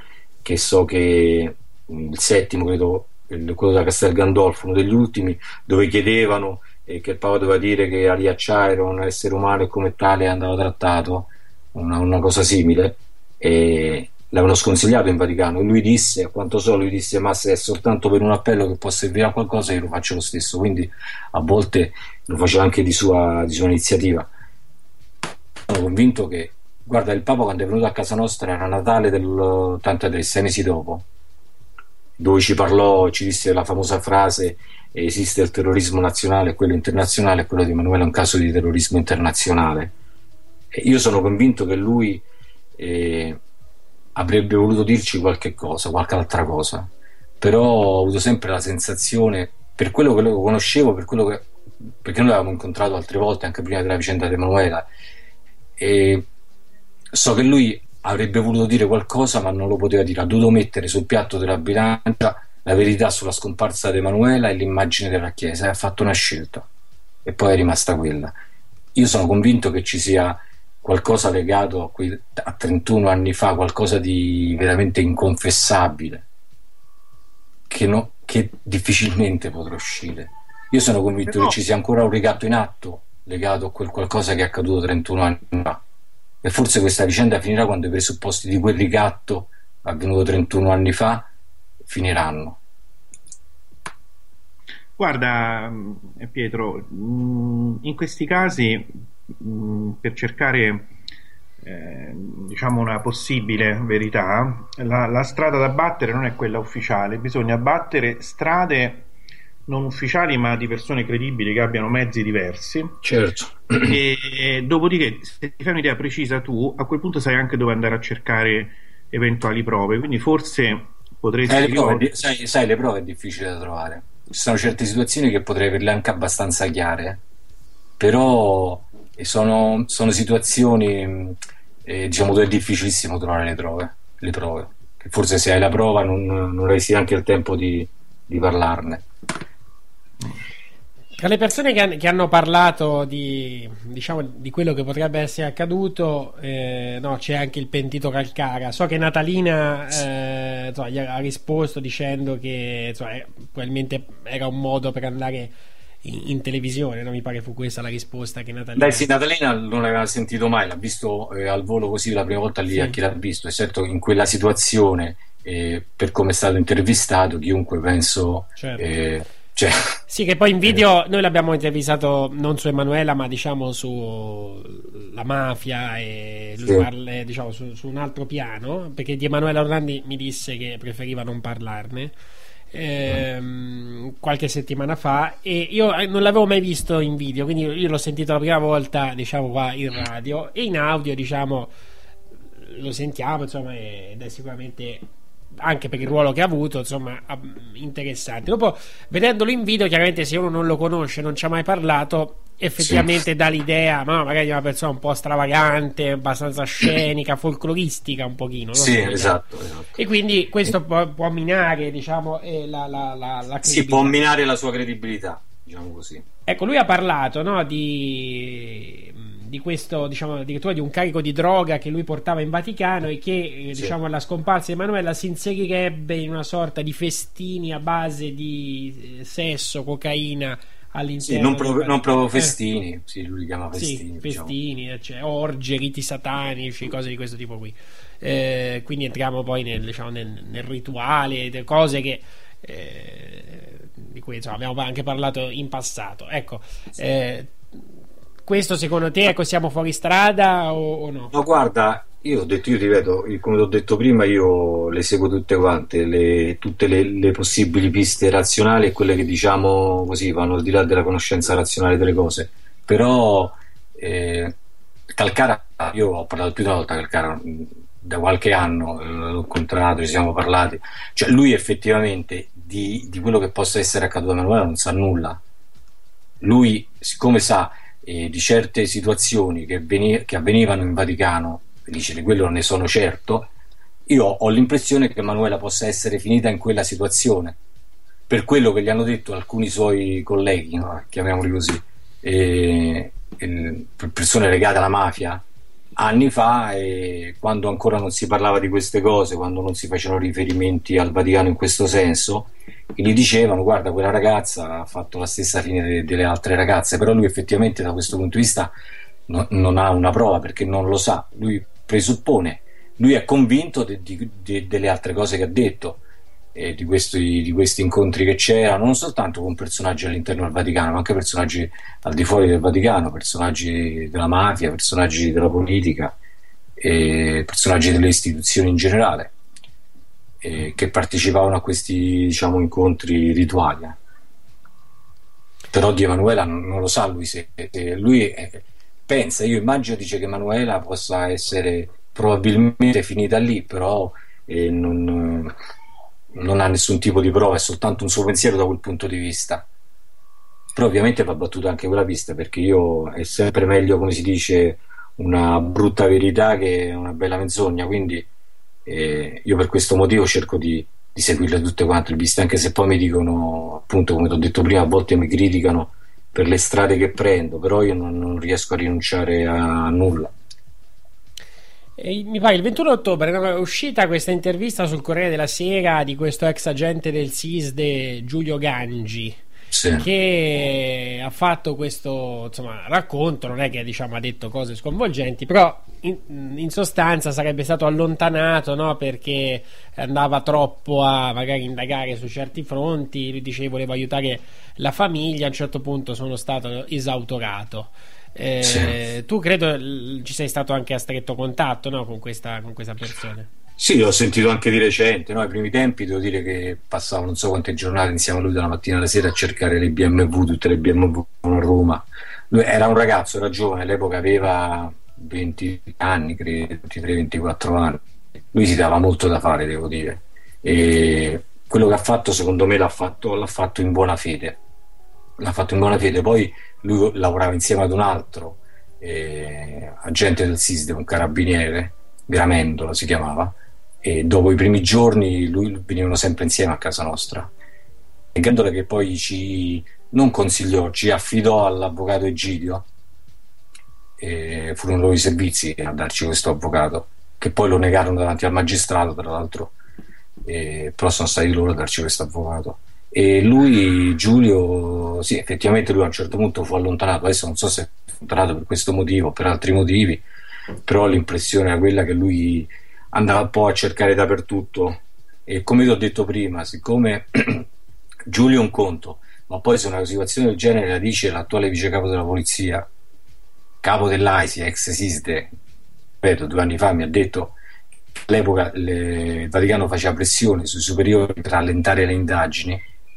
che so che mm, il settimo, credo, quello da Castel Gandolfo, uno degli ultimi, dove chiedevano eh, che il Papa doveva dire che Ali Acciai era un essere umano e come tale andava trattato, una, una cosa simile, e l'avevano sconsigliato in Vaticano e lui disse, a quanto so, lui disse ma se è soltanto per un appello che può servire a qualcosa io lo faccio lo stesso, quindi a volte lo faceva anche di sua, di sua iniziativa. Sono convinto che, guarda, il Papa quando è venuto a casa nostra era Natale dell'83, sei mesi dopo, dove ci parlò, ci disse la famosa frase esiste il terrorismo nazionale quello internazionale e quello di Emanuele è un caso di terrorismo internazionale. Io sono convinto che lui eh, avrebbe voluto dirci qualche cosa, qualche altra cosa, però ho avuto sempre la sensazione, per quello che lo conoscevo, per quello che, perché noi l'avevamo incontrato altre volte anche prima della vicenda di Emanuela, e so che lui avrebbe voluto dire qualcosa ma non lo poteva dire, ha dovuto mettere sul piatto della bilancia la verità sulla scomparsa di Emanuela e l'immagine della Chiesa e ha fatto una scelta e poi è rimasta quella. Io sono convinto che ci sia qualcosa legato a, quei, a 31 anni fa, qualcosa di veramente inconfessabile, che, no- che difficilmente potrà uscire. Io sono convinto Però- che ci sia ancora un ricatto in atto legato a quel qualcosa che è accaduto 31 anni fa. E forse questa vicenda finirà quando i presupposti di quel ricatto avvenuto 31 anni fa finiranno. Guarda, mh, Pietro, mh, in questi casi, mh, per cercare eh, diciamo una possibile verità, la, la strada da battere non è quella ufficiale, bisogna battere strade non ufficiali ma di persone credibili che abbiano mezzi diversi. Certo. E dopodiché, se ti fai un'idea precisa tu, a quel punto sai anche dove andare a cercare eventuali prove. Quindi forse potresti Eh, le prove, di- sai, sai, le prove è difficile da trovare. Ci sono certe situazioni che potrei averle anche abbastanza chiare, però eh, sono, sono situazioni eh, diciamo dove è difficilissimo trovare le prove. Le prove. Forse se hai la prova non, non avresti anche il tempo di, di parlarne. Tra le persone che, che hanno parlato di, diciamo, di quello che potrebbe essere accaduto, eh, no, c'è anche il pentito Calcara. So che Natalina eh, insomma, gli ha risposto dicendo che insomma, eh, probabilmente era un modo per andare in, in televisione. No? Mi pare fu questa la risposta che Natalina. Beh, sì, Natalina non l'aveva sentito mai, l'ha visto eh, al volo così la prima volta lì Sì. a chi l'ha visto, e certo in quella situazione, eh, per come è stato intervistato, chiunque penso Certo. eh, Cioè, Sì, che poi in video noi l'abbiamo intervistato non su Emanuela, ma diciamo su la mafia e lui Sì. parla, diciamo, su, su un altro piano, perché di Emanuela Orlandi mi disse che preferiva non parlarne. Ehm, qualche settimana fa e io eh, non l'avevo mai visto in video quindi io l'ho sentito la prima volta diciamo qua in radio e in audio diciamo lo sentiamo insomma ed è sicuramente anche per il ruolo che ha avuto, insomma, interessante. Dopo, vedendolo in video, chiaramente, se uno non lo conosce, non ci ha mai parlato, effettivamente Sì. dà l'idea, ma no, magari di una persona un po' stravagante, abbastanza scenica, folcloristica, un pochino. no? sì, esatto, esatto. E quindi questo può, può minare, diciamo, eh, la, la, la, la Sì, può minare la sua credibilità, diciamo così. Ecco, lui ha parlato no, di, di questo, diciamo, addirittura di un carico di droga che lui portava in Vaticano e che, eh, Sì. diciamo, alla scomparsa di Emanuela si inserirebbe in una sorta di festini a base di eh, sesso, cocaina all'interno Sì, non, proprio, non proprio Eh, festini, sì, lui li chiama festini. sì, diciamo. festini, eh, cioè, orge, riti satanici, cose di questo tipo qui. Eh, quindi entriamo poi nel, diciamo, nel, nel rituale, delle cose che eh, di cui insomma, abbiamo anche parlato in passato. Ecco, eh, questo secondo te ecco, siamo fuori strada o, o no? No, guarda, io ho detto, io ripeto, io- come ti ho detto prima, io le seguo tutte quante, le- tutte le, le possibili piste razionali e quelle che diciamo così vanno al di là della conoscenza razionale delle cose. Però eh, Calcara, io ho parlato più di una volta Calcara, da qualche anno eh, l'ho incontrato, ci siamo parlati, cioè lui effettivamente di, di quello che possa essere accaduto a Emanuele non sa nulla. Lui, siccome sa eh, di certe situazioni che, veni- che avvenivano in Vaticano, dice di quello ne sono certo, io ho l'impressione che Emanuela possa essere finita in quella situazione, per quello che gli hanno detto alcuni suoi colleghi, no? chiamiamoli così, eh, per persone legate alla mafia, anni fa, e quando ancora non si parlava di queste cose, quando non si facevano riferimenti al Vaticano in questo senso, gli dicevano guarda quella ragazza ha fatto la stessa fine de- delle altre ragazze però lui effettivamente da questo punto di vista no- non ha una prova perché non lo sa. Lui presuppone lui è convinto de- de- delle altre cose che ha detto eh, di, questi, di questi incontri che c'erano non soltanto con personaggi all'interno del Vaticano ma anche personaggi al di fuori del Vaticano personaggi della mafia personaggi della politica e personaggi delle istituzioni in generale eh, che partecipavano a questi diciamo, incontri rituali. eh. Però di Emanuela non, non lo sa lui se, se lui eh, pensa, io immagino dice che Emanuela possa essere probabilmente finita lì, però eh, non, non ha nessun tipo di prova, è soltanto un suo pensiero da quel punto di vista. Però ovviamente va battuta anche quella pista perché io è sempre meglio, come si dice, una brutta verità che una bella menzogna, quindi e io per questo motivo cerco di, di seguirle tutte quante le piste, anche se poi mi dicono, appunto, come ti ho detto prima, a volte mi criticano per le strade che prendo, però io non, non riesco a rinunciare a nulla. Mi pare il 21 ottobre è uscita questa intervista sul Corriere della Sera di questo ex agente del SISDE Giulio Gangi Sì. che ha fatto questo insomma, racconto, non è che diciamo, ha detto cose sconvolgenti, però in, in sostanza sarebbe stato allontanato no, perché andava troppo a magari indagare su certi fronti, lui diceva voleva aiutare la famiglia, a un certo punto sono stato esautorato. Eh, Sì. Tu credo ci sei stato anche a stretto contatto no, con, questa, con questa persona. Sì, l'ho sentito anche di recente, no? ai primi tempi devo dire che passavo non so quante giornate insieme a lui dalla mattina alla sera a cercare le BMW, tutte le BMW a Roma. Lui era un ragazzo, era giovane, all'epoca aveva 20 anni, credo, 23-24 anni. Lui si dava molto da fare, devo dire. E quello che ha fatto, secondo me, l'ha fatto, l'ha fatto in buona fede. L'ha fatto in buona fede. Poi lui lavorava insieme ad un altro eh, agente del SISDE, un carabiniere, Gramendolo si chiamava, e dopo i primi giorni lui venivano sempre insieme a casa nostra. E Grandola che poi ci non consigliò, ci affidò all'avvocato Egidio, e furono loro i servizi a darci questo avvocato, che poi lo negarono davanti al magistrato, tra l'altro, e- però sono stati loro a darci questo avvocato. E lui, Giulio, sì, effettivamente lui a un certo punto fu allontanato, adesso non so se fu allontanato per questo motivo o per altri motivi, però l'impressione era quella che lui andava un po' a cercare dappertutto. E come ti ho detto prima, siccome Giulio è un conto, ma poi se una situazione del genere la dice l'attuale vice capo della polizia, capo dell'AISI, ex SISDE, ripeto, due anni fa mi ha detto che all'epoca le- il Vaticano faceva pressione sui superiori per allentare le indagini,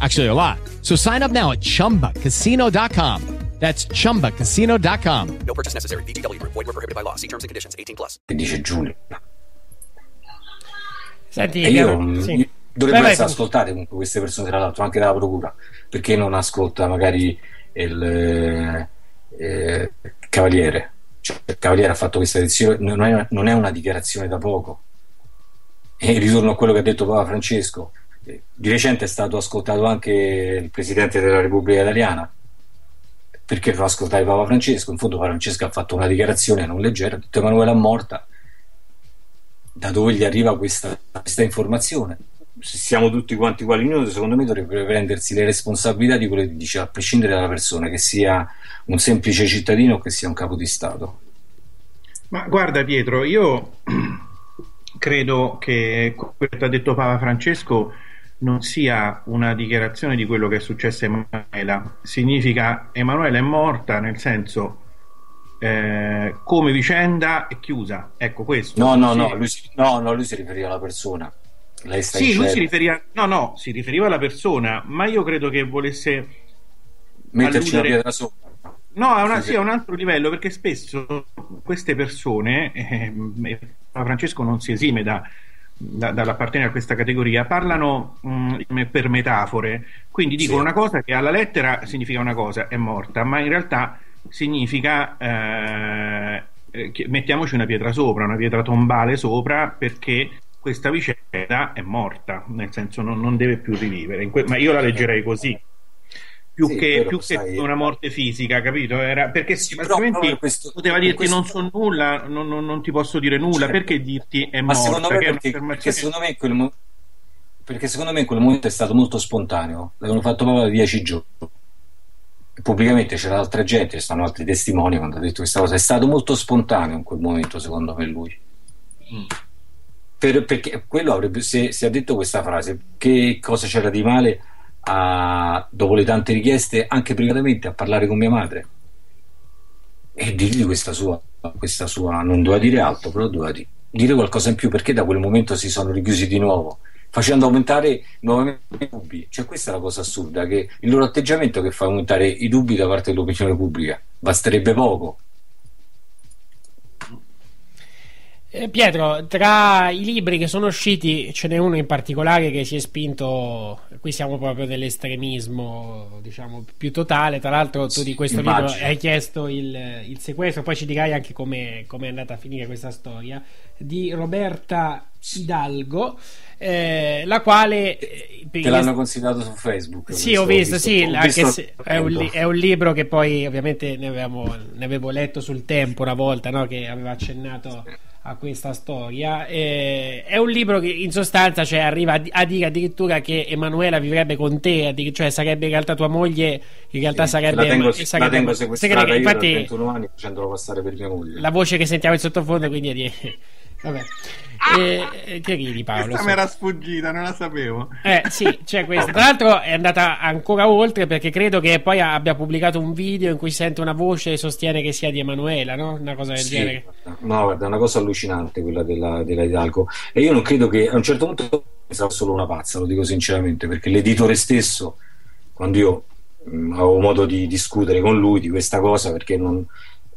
Actually, a lot. So sign up now at chumbacasino.com. That's chumbacasino.com. No purchase necessary. VGW Group. Void were prohibited by law. See terms and conditions. 18 plus. che dice Giulia. Senti, E io, sì. io- dovrebbero Vai, vai, essere tu. ascoltate comunque queste persone, tra l'altro, anche dalla procura, perché non ascolta magari il eh, eh, Cavaliere. Cioè, il Cavaliere ha fatto questa lezione, non è, non è una dichiarazione da poco. E ritorno a quello che ha detto Papa Francesco. Di recente è stato ascoltato anche il Presidente della Repubblica Italiana. Perché non ascoltare Papa Francesco? In fondo Papa Francesco ha fatto una dichiarazione non leggera, ha detto Emanuele è morta. Da dove gli arriva questa, questa informazione? Se siamo tutti quanti uguali in secondo me dovrebbe prendersi le responsabilità di quello che dice, a prescindere dalla persona, che sia un semplice cittadino o che sia un capo di Stato. Ma guarda Pietro, io credo che quello che ha detto Papa Francesco non sia una dichiarazione di quello che è successo a Emanuela. Significa Emanuela è morta, nel senso eh, come vicenda è chiusa. Ecco questo. No, no, no, lui si, no, no, lui si riferiva alla persona. Lei sta Sì, lui si riferiva, no, no, si riferiva alla persona, ma io credo che volesse Metterci una alludere- pietra sopra. No, a, una- Sì, a un altro livello, perché spesso queste persone, ehm, e Papa Francesco non si esime da, da- dall'appartenere a questa categoria, parlano mh, per metafore, quindi dicono Sì. una cosa che alla lettera significa una cosa, è morta, ma in realtà significa eh, eh, mettiamoci una pietra sopra, una pietra tombale sopra, perché questa vicenda è morta, nel senso non, non deve più rivivere. Que- ma io la leggerei così. Più, Sì, che, più che sai- una morte fisica, capito? Era, perché però altrimenti questo- poteva dirti questo- non so nulla, non, non- non ti posso dire nulla, Certo. perché dirti è Ma morta? secondo me perché, perché secondo me quel mo- perché secondo me in quel momento è stato molto spontaneo. L'avevano fatto proprio da dieci giorni. Pubblicamente c'era altra gente, ci stanno altri testimoni quando ha detto questa cosa. È stato molto spontaneo in quel momento, secondo me, lui. Mm. Per- perché quello avrebbe, se, se ha detto questa frase, che cosa c'era di male a, dopo le tante richieste, anche privatamente, a parlare con mia madre? E dirgli questa sua, questa sua non doveva dire altro, però doveva di- dire qualcosa in più perché da quel momento si sono richiusi di nuovo, facendo aumentare nuovamente i dubbi. Cioè, questa è la cosa assurda: che il loro atteggiamento che fa aumentare i dubbi da parte dell'opinione pubblica basterebbe poco. Eh, Pietro, tra i libri che sono usciti ce n'è uno in particolare che si è spinto, qui siamo proprio nell'estremismo, diciamo, più totale. Tra l'altro tu di questo immagino. libro hai chiesto il, il sequestro, poi ci dirai anche come è andata a finire questa storia, di Roberta Hidalgo, eh, la quale... eh, Te l'hanno considerato su Facebook. sì, questo, ho visto, sì, ho visto- se è, un li- è un libro che poi ovviamente ne, avevamo- ne avevo letto sul tempo una volta, no, che aveva accennato a questa storia. Eh, è un libro che in sostanza cioè, arriva a, di- a dire addirittura che Emanuela vivrebbe con te, cioè sarebbe in realtà tua moglie, in realtà Sì, sarebbe... la tengo, sarebbe- la tengo sequestrata segre- io da infatti 21 anni facendolo passare per mia moglie. la voce che sentiamo in sottofondo quindi è di... Vabbè. Eh, che ridi Paolo? Questa Sì. mi era sfuggita, non la sapevo. Eh sì, c'è questa. Tra l'altro è andata ancora oltre perché credo che poi abbia pubblicato un video in cui sente una voce e sostiene che sia di Emanuela, no? Una cosa del Sì, genere. No, guarda, è una cosa allucinante quella della, della Hidalgo. E io non credo che a un certo punto sia solo una pazza, lo dico sinceramente, perché l'editore stesso, quando io mh, avevo modo di discutere con lui di questa cosa, perché non,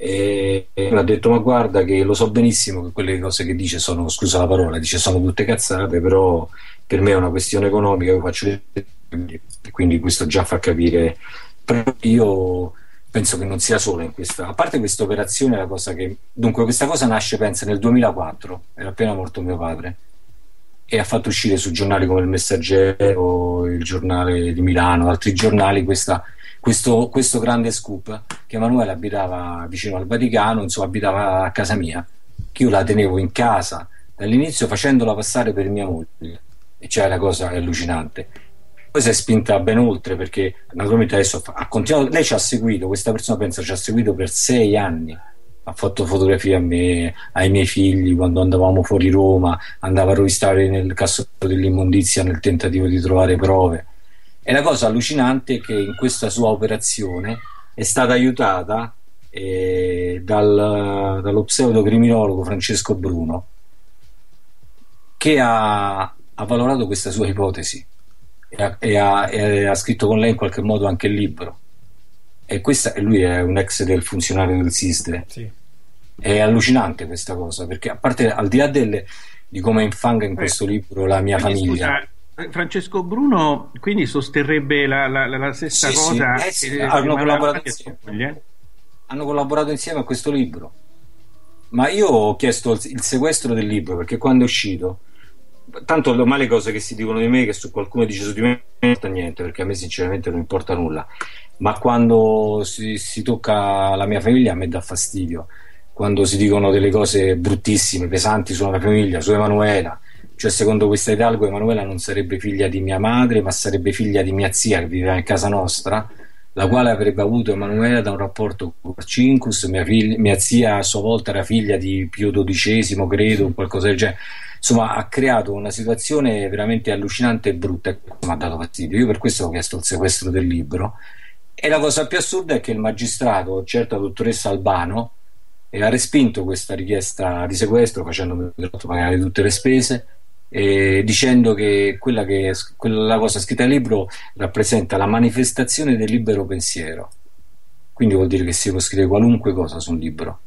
e, ha detto ma guarda che lo so benissimo che quelle cose che dice sono scusa la parola dice sono tutte cazzate però per me è una questione economica io faccio quindi questo già fa capire. Io penso che non sia solo in questa. A parte questa operazione la cosa che dunque questa cosa nasce pensa nel 2004 era appena morto mio padre e ha fatto uscire su giornali come il Messaggero, il giornale di Milano, altri giornali questa- questo, questo grande scoop che Emanuele abitava vicino al Vaticano, insomma abitava a casa mia, che io la tenevo in casa dall'inizio facendola passare per mia moglie, e cioè la cosa è allucinante. Poi si è spinta ben oltre perché naturalmente adesso ha continuato, lei ci ha seguito, questa persona pensa ci ha seguito per sei anni, ha fatto fotografie a me, ai miei figli quando andavamo fuori Roma, andava a rovistare nel cassetto dell'immondizia nel tentativo di trovare prove. E la cosa allucinante è che in questa sua operazione è stata aiutata eh, dal- dallo pseudocriminologo Francesco Bruno che ha, ha valorato questa sua ipotesi e ha, e ha- e ha scritto con lei in qualche modo anche il libro. E, questa, lui è un ex del funzionario del SISDE. È allucinante questa cosa, perché a parte al di là delle- di come infanga in questo libro la mia famiglia. scusa, eh, Francesco Bruno quindi sosterrebbe la, la- la- stessa Sì, sì, cosa eh sì, hanno collaborato e moglie? hanno collaborato insieme a questo libro. Ma io ho chiesto il, il sequestro del libro perché quando è uscito, tanto ormai le cose che si dicono di me, che su qualcuno dice su di me, non importa niente perché a me sinceramente non importa nulla. Ma quando si, si tocca la mia famiglia a me dà fastidio. Quando si dicono delle cose bruttissime, pesanti sulla mia famiglia, su Emanuela. Cioè, secondo questa Hidalgo, Emanuela non sarebbe figlia di mia madre, ma sarebbe figlia di mia zia che viveva in casa nostra la quale avrebbe avuto Emanuela da un rapporto con Cincus, mia, figlia- mia zia a sua volta era figlia di Pio XII, credo, qualcosa del genere. Insomma, ha creato una situazione veramente allucinante e brutta e questo mi ha dato fastidio. Io per questo ho chiesto il sequestro del libro. E la cosa più assurda è che il magistrato, certa dottoressa Albano, ha respinto questa richiesta di sequestro facendomi pagare tutte le spese e dicendo che quella, che quella cosa scritta nel libro rappresenta la manifestazione del libero pensiero. Quindi vuol dire che si può scrivere qualunque cosa su un libro.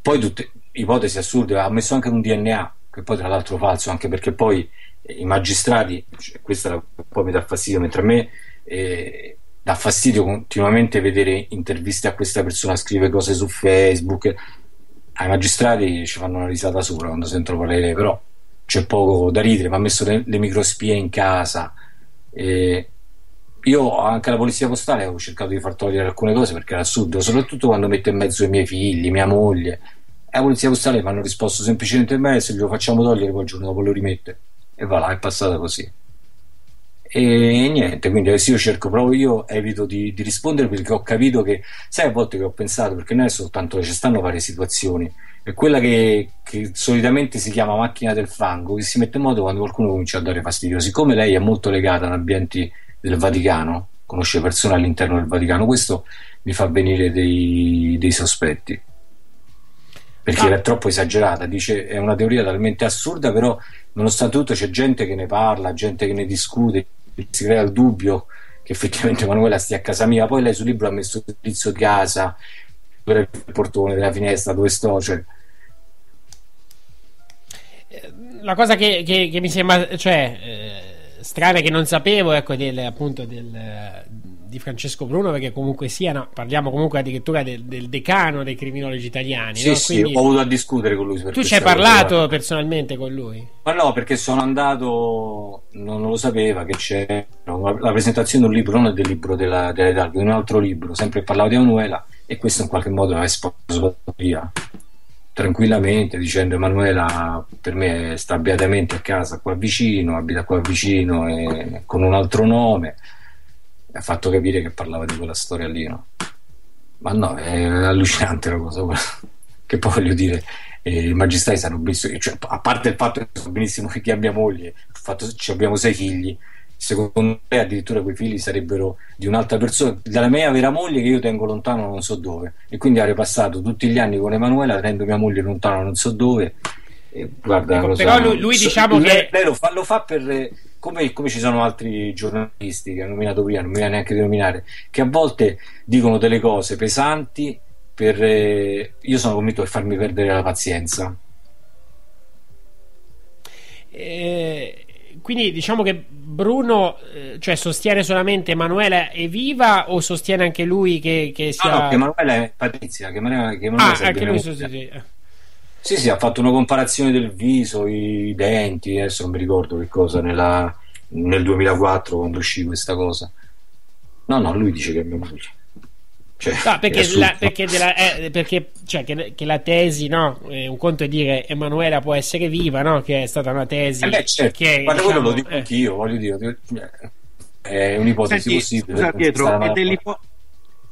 Poi tutte ipotesi assurde, ha messo anche un DNA, che poi tra l'altro falso, anche perché poi eh, i magistrati, cioè, questa poi mi dà fastidio, mentre a me eh, dà fastidio continuamente vedere interviste a questa persona, scrive cose su Facebook, ai magistrati ci fanno una risata sopra quando sentono parlare, però c'è poco da ridere, mi ha messo le, le microspie in casa. E io anche alla polizia postale avevo cercato di far togliere alcune cose perché era assurdo, soprattutto quando metto in mezzo i miei figli, mia moglie. E la polizia postale mi hanno risposto semplicemente beh, se glielo facciamo togliere poi il giorno dopo lo rimette. E va là, è passata così. E niente, quindi adesso io cerco proprio, io evito di, di rispondere perché ho capito che, sai a volte che ho pensato, perché non è soltanto che ci stanno varie situazioni, è quella che, che solitamente si chiama macchina del fango, che si mette in moto quando qualcuno comincia a dare fastidio. Siccome lei è molto legata ad ambienti del Vaticano, conosce persone all'interno del Vaticano, questo mi fa venire dei, dei sospetti. Perché Ah. è troppo esagerata, dice è una teoria talmente assurda, però nonostante tutto c'è gente che ne parla, gente che ne discute, si crea il dubbio che effettivamente Manuela stia a casa mia. Poi lei sul libro ha messo il indirizzo di casa, il portone della finestra dove sto, cioè La cosa che, che- che mi sembra, cioè, eh, strana che non sapevo, ecco, del, appunto del, eh, di Francesco Bruno, perché comunque sia, no, parliamo comunque addirittura del, del decano dei criminologi italiani. Sì, no? sì, Quindi ho avuto a discutere con lui. tu ci hai cosa, parlato guarda. personalmente con lui? Ma no, perché sono andato, non, non lo sapeva che c'è no, la presentazione di un libro, non del libro della, della Hidalgo, di un altro libro, sempre parlavo di Emanuela e questo in qualche modo l'ha esposto via tranquillamente dicendo Emanuela per me sta beatamente a casa qua vicino, abita qua vicino e con un altro nome ha fatto capire che parlava di quella storia lì no? ma no, è allucinante la cosa che poi voglio dire eh, i magistrati sanno benissimo cioè, a parte il fatto che sanno benissimo che chi abbia moglie il fatto che abbiamo sei figli secondo me addirittura quei figli sarebbero di un'altra persona dalla mia vera moglie che io tengo lontano non so dove e quindi avrei passato tutti gli anni con Emanuela tenendo mia moglie lontano non so dove e guarda Ecco, però so, lui- lui so- diciamo lei, che- lei lo fa, lo fa per eh, come, come ci sono altri giornalisti che ho nominato prima non mi viene neanche di nominare che a volte dicono delle cose pesanti per, eh, io sono convinto per farmi perdere la pazienza. Eh, quindi diciamo che Bruno eh, cioè, sostiene solamente Emanuela è viva o sostiene anche lui che, che sia... No, no, che Emanuela è Patrizia, che Emanuela, che Emanuela ah, anche lui sostiene... Sì, sì, ha fatto una comparazione del viso, i denti, adesso non mi ricordo che cosa, nella- nel 2004 quando uscì questa cosa. No, no, lui dice che è mia moglie. Cioè, No, è perché, la, perché, della- eh, perché, cioè, che, che la tesi, no? eh, un conto è dire Emanuela può essere viva, no? Che è stata una tesi Eh beh, certo, che guarda, quello lo diciamo, dico anch'io, voglio dire, è un'ipotesi Senti, possibile. scusa Pietro, e, dell'ipo-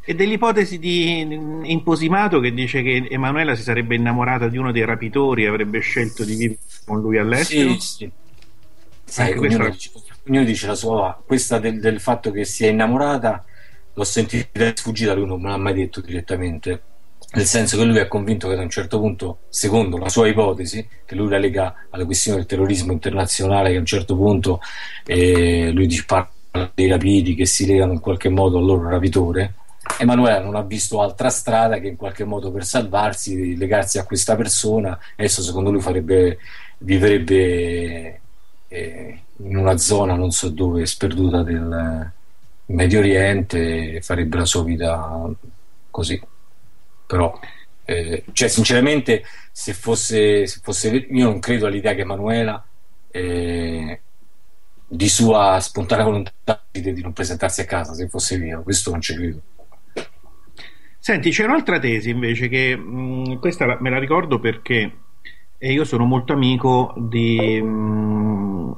e dell'ipotesi di Imposimato che dice che Emanuela si sarebbe innamorata di uno dei rapitori e avrebbe scelto di vivere con lui all'estero? Sì, sì. Sai, Anche ognuno, questo- dice, ognuno dice la sua. Questa del, del fatto che si è innamorata, l'ho sentita sfuggita, lui non me l'ha mai detto direttamente. Nel senso che lui è convinto che da un certo punto, secondo la sua ipotesi, che lui la lega alla questione del terrorismo internazionale, che a un certo punto eh, lui parla dei rapiti che si legano in qualche modo al loro rapitore. Emanuela non ha visto altra strada che in qualche modo per salvarsi, legarsi a questa persona. Adesso, secondo lui, farebbe, vivrebbe eh, in una zona non so dove sperduta del Medio Oriente farebbe la sua vita così. Però eh, cioè sinceramente se fosse, se fosse io non credo all'idea che Emanuela eh, di sua spontanea volontà di non presentarsi a casa se fosse vero questo non ci credo. Senti, c'è un'altra tesi invece che mh, questa la- me la ricordo perché eh, io sono molto amico di, mh,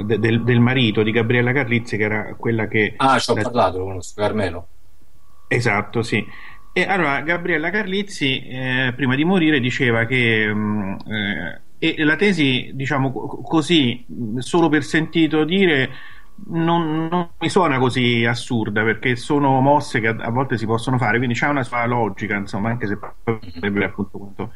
eh, de- del, del marito di Gabriella Carlizzi, che era quella che. ah ci ho la- parlato lo conosco Carmelo Esatto, sì. E allora Gabriella Carlizzi, eh, prima di morire, diceva che mh, eh, e la tesi, diciamo co- così, mh, solo per sentito dire, non, non mi suona così assurda perché sono mosse che a, a volte si possono fare, quindi c'ha una sua logica, insomma, anche se sarebbe appunto quanto.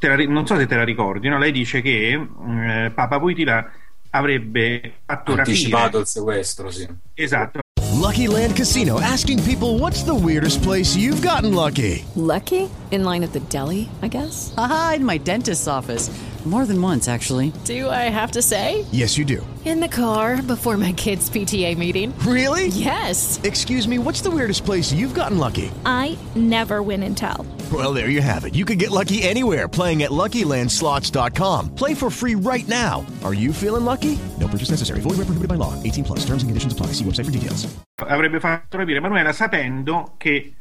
Te la non so se te la ricordi, no? Lei dice che eh, Papa Voitila avrebbe fatto anticipato rapire. il sequestro sì Esatto. Lucky Land Casino asking people what's the weirdest place you've gotten lucky? Lucky? In line at the deli, I guess? Haha, in my dentist's office. More than once, actually. Do I have to say? Yes, you do. In the car before my kids' PTA meeting. Really? Yes. Excuse me, what's the weirdest place you've gotten lucky? I never win and tell. Well, there you have it. You can get lucky anywhere playing at LuckyLandSlots.com. Play for free right now. Are you feeling lucky? No purchase necessary. Void where prohibited by law. 18 plus. Terms and conditions apply. See website for details. avrebbe fatto rapire Emanuela sapendo che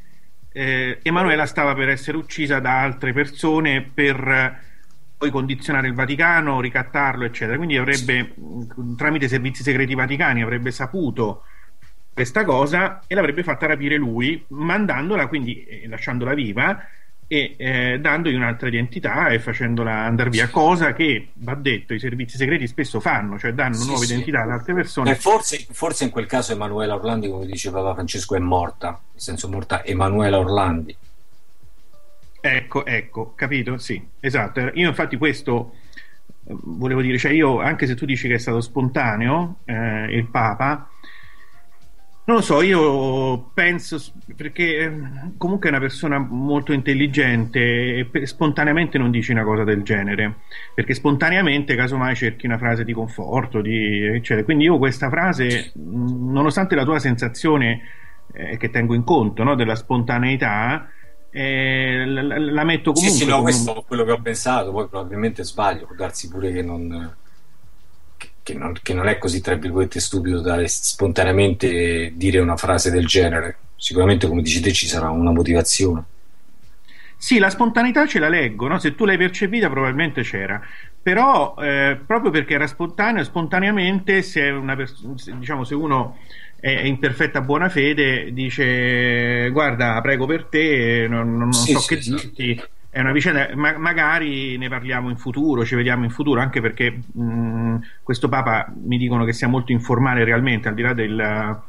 eh, Emanuela stava per essere uccisa da altre persone per poi condizionare il Vaticano, ricattarlo, eccetera. Quindi avrebbe, tramite i servizi segreti vaticani, avrebbe saputo questa cosa e l'avrebbe fatta rapire lui, mandandola, quindi eh, lasciandola viva e eh, dandogli un'altra identità e facendola andare via, cosa che va detto i servizi segreti spesso fanno, cioè danno Sì, nuove sì. identità ad altre persone. E forse, forse in quel caso Emanuela Orlandi, come dice Papa Francesco, è morta, nel senso morta Emanuela Orlandi. Ecco, ecco, capito? Sì, esatto. Io infatti questo eh, volevo dire, cioè io, anche se tu dici che è stato spontaneo eh, il Papa, non lo so, io penso, perché eh, comunque è una persona molto intelligente e spontaneamente non dici una cosa del genere, perché spontaneamente casomai cerchi una frase di conforto, di, eccetera. Quindi io questa frase, nonostante la tua sensazione eh, che tengo in conto no, della spontaneità, eh, la, la- metto Sì, comunque sì, no, come un- questo è quello che ho pensato, poi probabilmente sbaglio, può darsi pure che non, che, che non, che non è così, tra virgolette, stupido da spontaneamente dire una frase del genere. Sicuramente, come dici te, ci sarà una motivazione. Sì, la spontaneità ce la leggo, no? se tu l'hai percepita probabilmente c'era, però eh, proprio perché era spontaneo, spontaneamente se, una pers- se- diciamo, se uno è in perfetta buona fede dice guarda prego per te, non, non Sì, so sì, che sì. dirti, è una vicenda, ma- magari ne parliamo in futuro, ci vediamo in futuro, anche perché mh, questo Papa mi dicono che sia molto informale realmente, al di là del-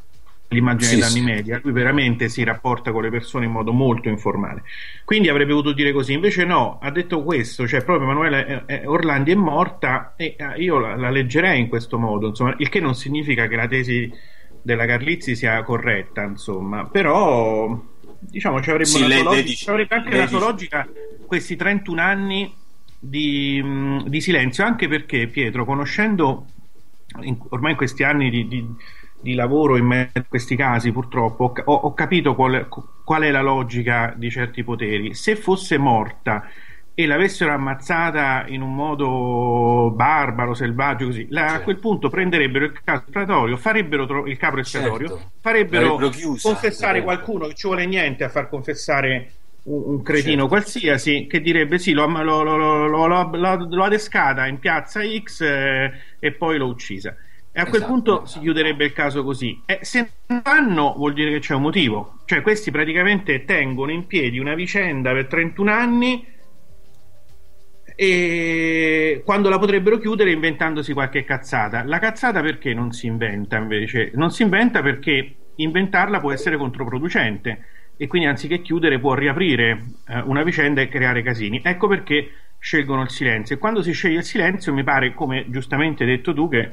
dell'immagine Sì, dei danni sì. media, lui veramente si rapporta con le persone in modo molto informale. Quindi avrebbe potuto dire così, invece no, ha detto questo, cioè proprio Emanuela eh, eh, Orlandi è morta e eh, io la, la leggerei in questo modo, insomma, il che non significa che la tesi della Carlizzi sia corretta, insomma, però diciamo ci avrebbe, Sì, lei- logica, dice- ci avrebbe anche la sua logica questi 31 anni di, mh, di silenzio, anche perché Pietro, conoscendo in- ormai in questi anni di, di- di lavoro in questi casi, purtroppo ho- ho capito qual, qual è la logica di certi poteri. Se fosse morta e l'avessero ammazzata in un modo barbaro, selvaggio, così, la- a quel punto prenderebbero il capo espiatorio, farebbero tro- il capo espiatorio, Certo. farebbero chiusa, confessare l'avrebbero- qualcuno che ci vuole niente a far confessare un, un cretino qualsiasi che direbbe sì, l'ho, l'ho- l'ho- l'ho- adescata in piazza X eh, e poi l'ho uccisa. E a quel Esatto, punto si chiuderebbe il caso così. E se non fanno vuol dire che c'è un motivo. Cioè questi praticamente tengono in piedi una vicenda per 31 anni e quando la potrebbero chiudere inventandosi qualche cazzata. La cazzata perché non si inventa invece? Non si inventa perché inventarla può essere controproducente e quindi anziché chiudere può riaprire eh, una vicenda e creare casini. Ecco perché scelgono il silenzio. E quando si sceglie il silenzio mi pare, come giustamente hai detto tu, che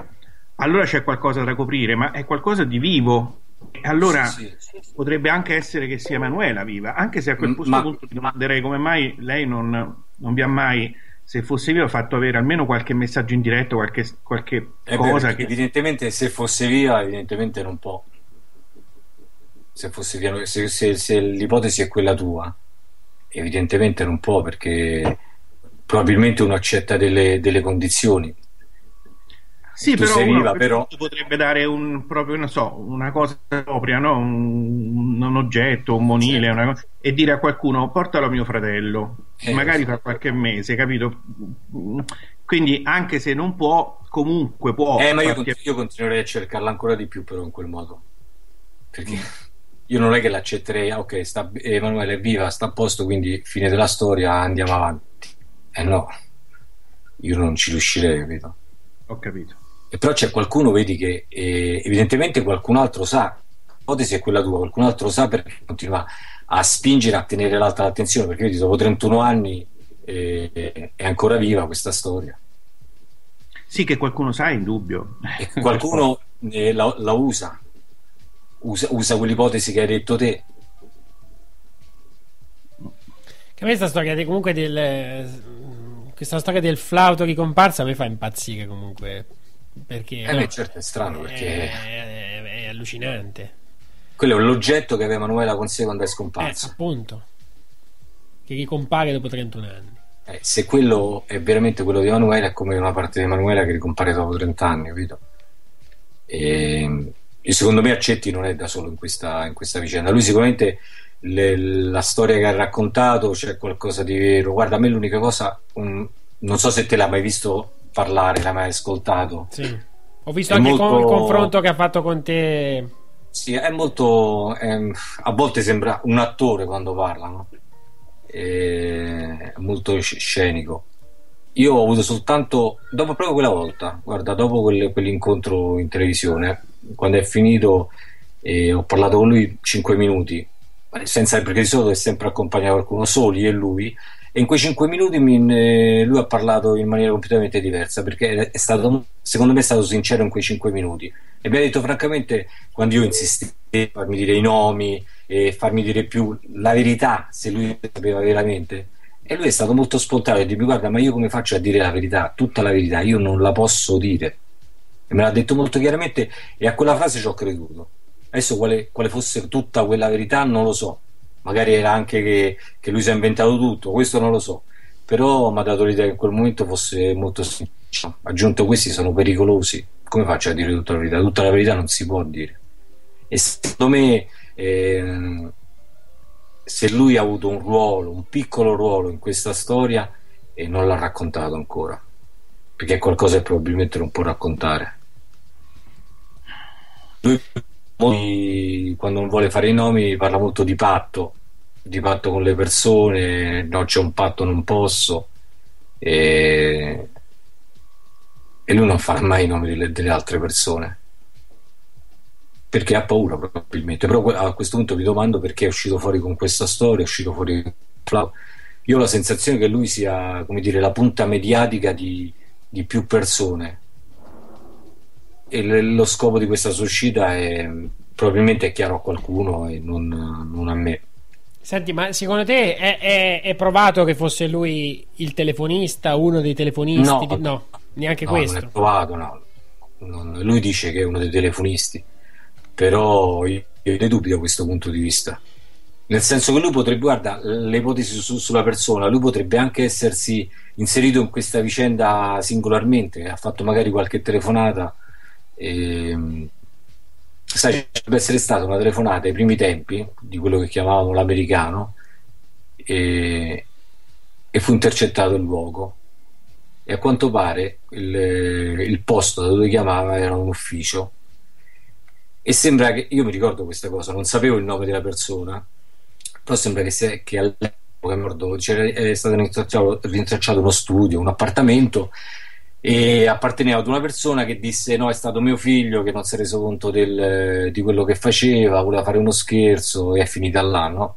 allora c'è qualcosa da coprire, ma è qualcosa di vivo. E allora Sì, sì, potrebbe anche essere che sia Emanuela viva, anche se a quel questo ma- punto mi domanderei come mai lei non, non vi ha mai, se fosse viva, fatto avere almeno qualche messaggio in diretto, qualche, qualche Eh beh, cosa perché che... evidentemente se fosse via, evidentemente non può. Se fosse via, se, se- se l'ipotesi è quella tua, evidentemente non può perché probabilmente uno accetta delle, delle condizioni. Sì, però, sei viva, però potrebbe dare un proprio, non so, una cosa propria, no? un, un oggetto, un monile, una cosa- e dire a qualcuno portalo a mio fratello, Eh, magari sì. fra qualche mese, capito? Quindi anche se non può, comunque può. Eh, ma io, continu- io continuerei a cercarla ancora di più, però in quel modo. Perché io non è che l'accetterei, ah, ok, sta, Emanuele è viva, sta a posto, quindi fine della storia, andiamo avanti. Eh no, io non ci riuscirei, capito? Ho capito. E però c'è qualcuno, vedi, che eh, evidentemente qualcun altro sa, l'ipotesi è quella tua, qualcun altro sa perché continua a spingere a tenere l'alta l'attenzione, perché vedi, dopo 31 anni eh, è ancora viva questa storia. Sì, che qualcuno sa, è indubbio. E qualcuno eh, la, la usa. usa, usa quell'ipotesi che hai detto te. Che a me questa storia di- comunque del questa storia del flauto ricomparsa me fa impazzire comunque perché Eh no, beh, certo, è strano perché è, è- è allucinante quello è l'oggetto che aveva Emanuela con sé quando è eh, scomparsa. appunto che ricompare dopo 31 anni Eh, se quello è veramente quello di Emanuela, è come una parte di Emanuela che ricompare dopo 30 anni, capito? E, e secondo me Accetti non è da solo in questa, in questa vicenda. Lui sicuramente le- la storia che ha raccontato c'è qualcosa di vero. Guarda, a me l'unica cosa, un- non so se te l'hai mai visto parlare, l'hai mai ascoltato. sì. ho visto È anche molto- con- il confronto che ha fatto con te Sì, è molto. ehm, a volte sembra un attore quando parla, no? È molto sc- scenico. Io ho avuto soltanto. Dopo proprio quella volta, guarda, dopo quel- quell'incontro in televisione, quando è finito, e ho parlato con lui 5 minuti, senza, perché di solito è sempre accompagnato qualcuno, soli e lui. E in quei 5 minuti mi- eh, lui ha parlato in maniera completamente diversa perché è- stato, secondo me, è stato sincero in quei 5 minuti. E mi ha detto, francamente, quando io insistevo a farmi dire i nomi e farmi dire più la verità, se lui sapeva veramente, e lui è stato molto spontaneo e dirmi, guarda, ma io come faccio a dire la verità, tutta la verità? Io non la posso dire. E me l'ha detto molto chiaramente e a quella frase ci ho creduto. Adesso quale, quale fosse tutta quella verità non lo so. Magari era anche che, che lui si è inventato tutto, questo non lo so. Però mi ha dato l'idea che in quel momento fosse molto sincero. Aggiunto questi sono pericolosi. Come faccio a dire tutta la verità? Tutta la verità non si può dire. E secondo me ehm, se lui ha avuto un ruolo, un piccolo ruolo in questa storia e non l'ha raccontato ancora. Perché è qualcosa che probabilmente non può raccontare. Quando non vuole fare i nomi parla molto di patto, di patto con le persone, no c'è un patto, non posso. E, e lui non fa mai i nomi delle, delle altre persone. Perché ha paura probabilmente. Però a questo punto mi domando perché è uscito fuori con questa storia, è uscito fuori. Io ho la sensazione che lui sia, come dire, la punta mediatica di, di più persone e lo scopo di questa sua uscita è probabilmente è chiaro a qualcuno e non, non a me Senti, ma secondo te è, è- è provato che fosse lui il telefonista, uno dei telefonisti? No. no neanche No, questo. Non è provato, no. Non- lui dice che è uno dei telefonisti, però io, io ne dubito da questo punto di vista. Nel senso che lui potrebbe, guarda, le ipotesi su- sulla persona, lui potrebbe anche essersi inserito in questa vicenda singolarmente, ha fatto magari qualche telefonata. Ehm, sai, dovrebbe essere stata una telefonata ai primi tempi di quello che chiamavamo l'americano e, e fu intercettato il luogo. E a quanto pare il, il posto da dove chiamava era un ufficio. E sembra che io mi ricordo questa cosa non sapevo il nome della persona però sembra che, se- che all'epoca è stato rintracciato uno studio un appartamento e apparteneva ad una persona che disse no è stato mio figlio che non si è reso conto del- di quello che faceva voleva fare uno scherzo e è finita là no?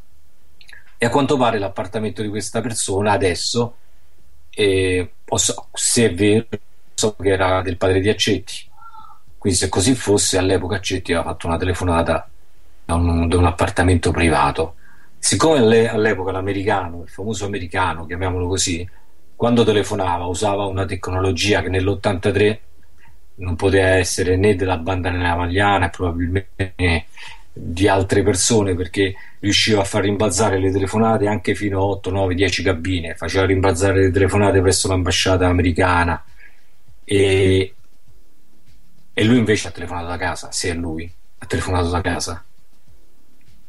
e a quanto pare l'appartamento di questa persona adesso e o so- se è vero so che era del padre di Accetti quindi se così fosse all'epoca Accetti aveva fatto una telefonata da un, da un appartamento privato siccome alle- all'epoca l'americano il famoso americano chiamiamolo così quando telefonava usava una tecnologia che nell'83 non poteva essere né della banda navaliana e probabilmente di altre persone perché riusciva a far rimbalzare le telefonate anche fino a 8, 9, 10 cabine, faceva rimbalzare le telefonate presso l'ambasciata americana. E, e lui invece ha telefonato da casa, se è lui, ha telefonato da casa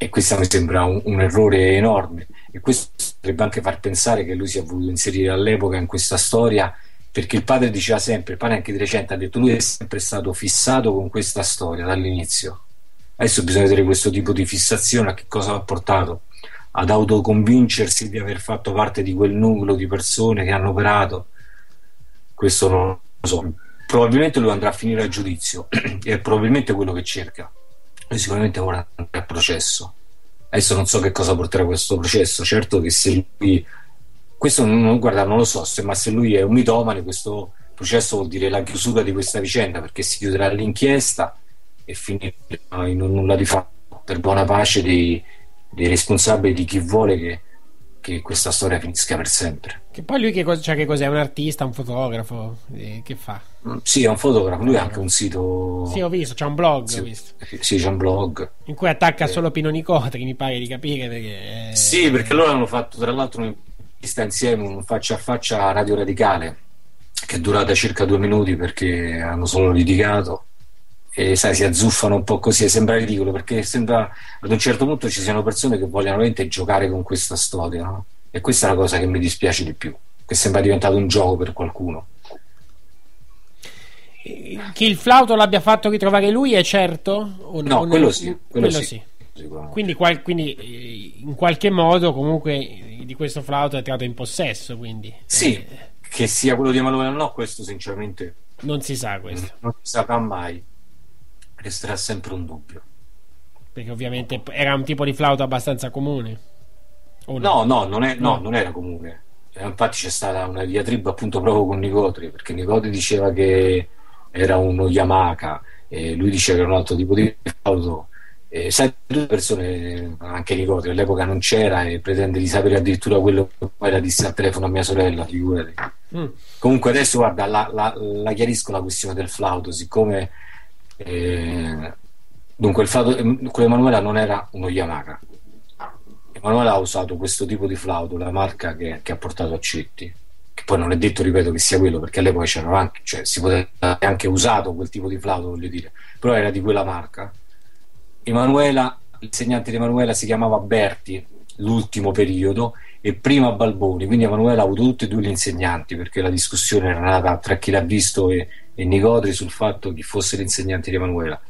e questo mi sembra un, un errore enorme. E questo potrebbe anche far pensare che lui si è voluto inserire all'epoca in questa storia perché il padre diceva sempre, il padre anche di recente ha detto lui è sempre stato fissato con questa storia dall'inizio. Adesso bisogna vedere questo tipo di fissazione a che cosa l'ha portato. Ad autoconvincersi di aver fatto parte di quel nucleo di persone che hanno operato. Questo non lo so. Probabilmente lui andrà a finire a giudizio è probabilmente quello che cerca lui sicuramente ora andrà a processo. Adesso non so che cosa porterà questo processo. Certo che se lui questo non, guarda non lo so se, ma se lui è un mitomane questo processo vuol dire la chiusura di questa vicenda perché si chiuderà l'inchiesta e finirà in un nulla di fatto per buona pace dei, dei responsabili di chi vuole che, che questa storia finisca per sempre Che poi lui che, cos- cioè, che cos'è? Un artista, un fotografo? Eh, che fa? Mm, sì è un fotografo lui ha anche un sito Sì, ho visto, c'è un blog, Sì. sì c'è un blog in cui attacca solo Pino Nicotri, mi pare di capire perché... eh, Sì, perché loro hanno fatto tra l'altro un'intervista insieme, un faccia a faccia a Radio Radicale, che è durata circa due minuti perché hanno solo litigato. E sai, si azzuffano un po' così, e sembra ridicolo perché sembra ad un certo punto ci siano persone che vogliono veramente giocare con questa storia, no? E questa è la cosa che mi dispiace di più, che sembra diventato un gioco per qualcuno. Che il flauto l'abbia fatto ritrovare lui è certo? O No, o quello sì, quello sì. sì. Sicuramente. Quindi, qual- quindi, eh, in qualche modo comunque eh, di questo flauto è entrato in possesso, quindi Sì, eh, che sia quello di Emanuele o no, questo sinceramente non si sa questo, non si saprà mai, resterà sempre un dubbio. perché ovviamente era un tipo di flauto abbastanza comune. O No, no, non, è- no, No. non era comune. Eh, Infatti c'è stata una diatriba appunto proprio con Nicotri, perché Nicotri diceva che era uno Yamaha e lui diceva che era un altro tipo di flauto. E sai, due persone, anche Nicotri all'epoca non c'era e pretende di sapere addirittura quello che poi era disse al telefono a mia sorella, figurati. Mm. Comunque adesso guarda, la, la- la chiarisco la questione del flauto, siccome eh, dunque il flauto, quello di Emanuela non era uno Yamaha. Emanuele ha usato questo tipo di flauto, la marca che, che ha portato a Cetti, che poi non è detto, ripeto, che sia quello, perché all'epoca c'erano anche, cioè si poteva anche usato quel tipo di flauto, voglio dire, però era di quella marca. Emanuela, l'insegnante di Emanuela si chiamava Berti, l'ultimo periodo, e prima Balboni, quindi Emanuela ha avuto tutti e due gli insegnanti, perché la discussione era nata tra chi l'ha visto e, e Nicotri sul fatto chi fosse l'insegnante di Emanuela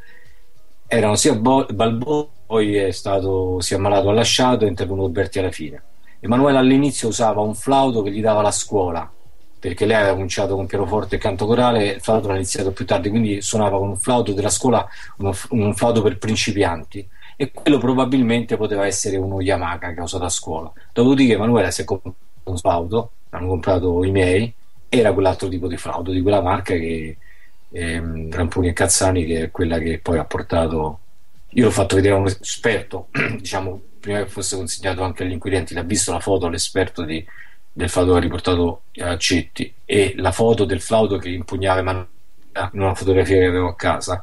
erano sia Bo- Balboni, poi è stato, si è ammalato, ha lasciato e è intervenuto Berti alla fine. Emanuele all'inizio usava un flauto che gli dava la scuola, perché lei aveva cominciato con pianoforte e canto corale, il flauto l'ha iniziato più tardi, quindi suonava con un flauto della scuola, uno f- un flauto per principianti, e quello probabilmente poteva essere uno Yamaha che ha usato a scuola. Dopodiché Emanuele si è comprato un flauto, l'hanno comprato i miei, era quell'altro tipo di flauto, di quella marca che ehm, Ramponi e Cazzani, che è quella che poi ha portato io l'ho fatto vedere a un esperto, diciamo, prima che fosse consegnato anche agli inquirenti, l'ha visto la foto all'esperto di, del flauto che ha riportato a Cetti e la foto del flauto che impugnava Emanuela in una fotografia che avevo a casa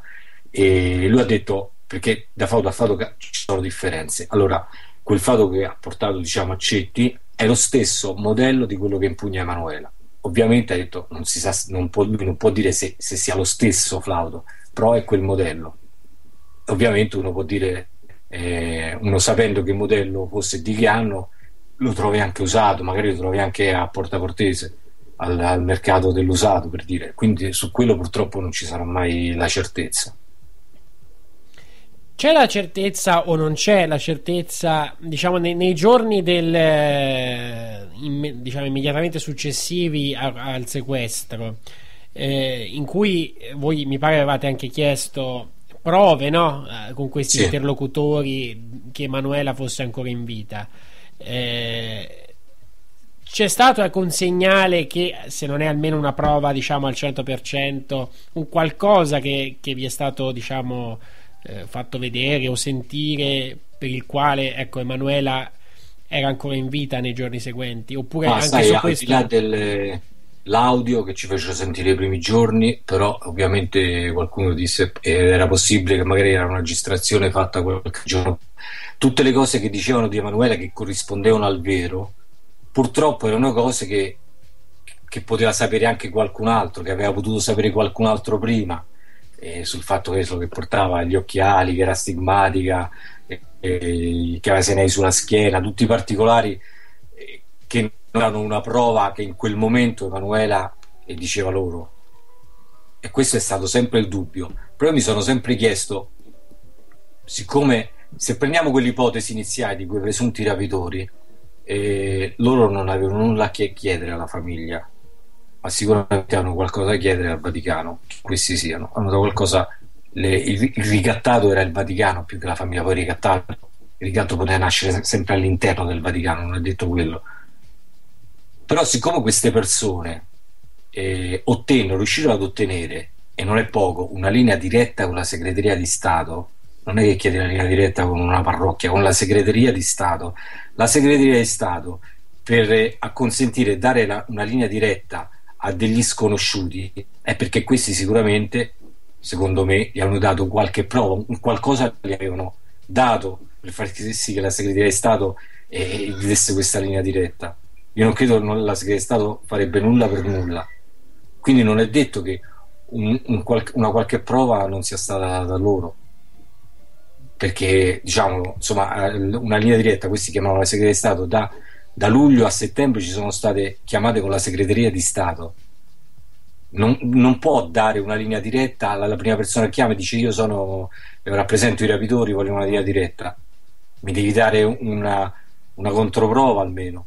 e lui ha detto perché da flauto a flauto ci sono differenze allora quel flauto che ha portato diciamo a Cetti è lo stesso modello di quello che impugna Emanuela ovviamente ha detto non, si sa, non, può, non può dire se, se sia lo stesso flauto però è quel modello ovviamente uno può dire eh, uno sapendo che modello fosse di che anno lo trovi anche usato, magari lo trovi anche a Porta Cortese, al, al, mercato dell'usato per dire, quindi su quello purtroppo non ci sarà mai la certezza. C'è la certezza o non c'è la certezza, diciamo, nei, nei giorni del, eh, in, diciamo, immediatamente successivi a, al sequestro, eh, in cui voi mi pare avevate anche chiesto prove no? Eh, con questi sì. interlocutori che Emanuela fosse ancora in vita. Eh, c'è stato ecco, un segnale che se non è almeno una prova diciamo al 100% un qualcosa che, che vi è stato diciamo eh, fatto vedere o sentire per il quale ecco Emanuela era ancora in vita nei giorni seguenti. Oppure Ma anche sai, su al questo di là dell'audio che ci fecero sentire i primi giorni però ovviamente qualcuno disse era possibile che magari era una registrazione fatta qualche giorno tutte le cose che dicevano di Emanuele che corrispondevano al vero, purtroppo erano cose che, che poteva sapere anche qualcun altro, che aveva potuto sapere qualcun altro prima, eh, sul fatto che, che portava gli occhiali, che era stigmatica, eh, eh, che aveva senei sulla schiena, tutti i particolari eh, che non erano una prova che in quel momento Emanuela diceva loro. E questo è stato sempre il dubbio. Però mi sono sempre chiesto, siccome se prendiamo quell'ipotesi iniziale di quei presunti rapitori, eh, loro non avevano nulla a chiedere alla famiglia, ma sicuramente hanno qualcosa da chiedere al Vaticano, questi siano. Hanno dato qualcosa. Le, il, il, ricattato era il Vaticano più che la famiglia, poi ricattato. Il ricatto poteva nascere sempre all'interno del Vaticano, non è detto quello. Però, siccome queste persone eh, ottennero, riuscirono ad ottenere, e non è poco, una linea diretta con la segreteria di Stato non è che chiedi la linea diretta con una parrocchia, con la segreteria di Stato. La segreteria di Stato per acconsentire e dare la, una linea diretta a degli sconosciuti è perché questi sicuramente, secondo me, gli hanno dato qualche prova, qualcosa gli avevano dato per far sì che la segreteria di Stato eh, desse questa linea diretta. Io non credo che la segreteria di Stato farebbe nulla per nulla. Quindi non è detto che un, un qual- una qualche prova non sia stata data loro perché diciamo insomma eh, una linea diretta questi chiamavano la segreteria di Stato da, da, luglio a settembre ci sono state chiamate con la segreteria di Stato. Non, non può dare una linea diretta alla, alla, prima persona che chiama e dice io sono rappresento i rapitori voglio una linea diretta. Mi devi dare una, una controprova almeno.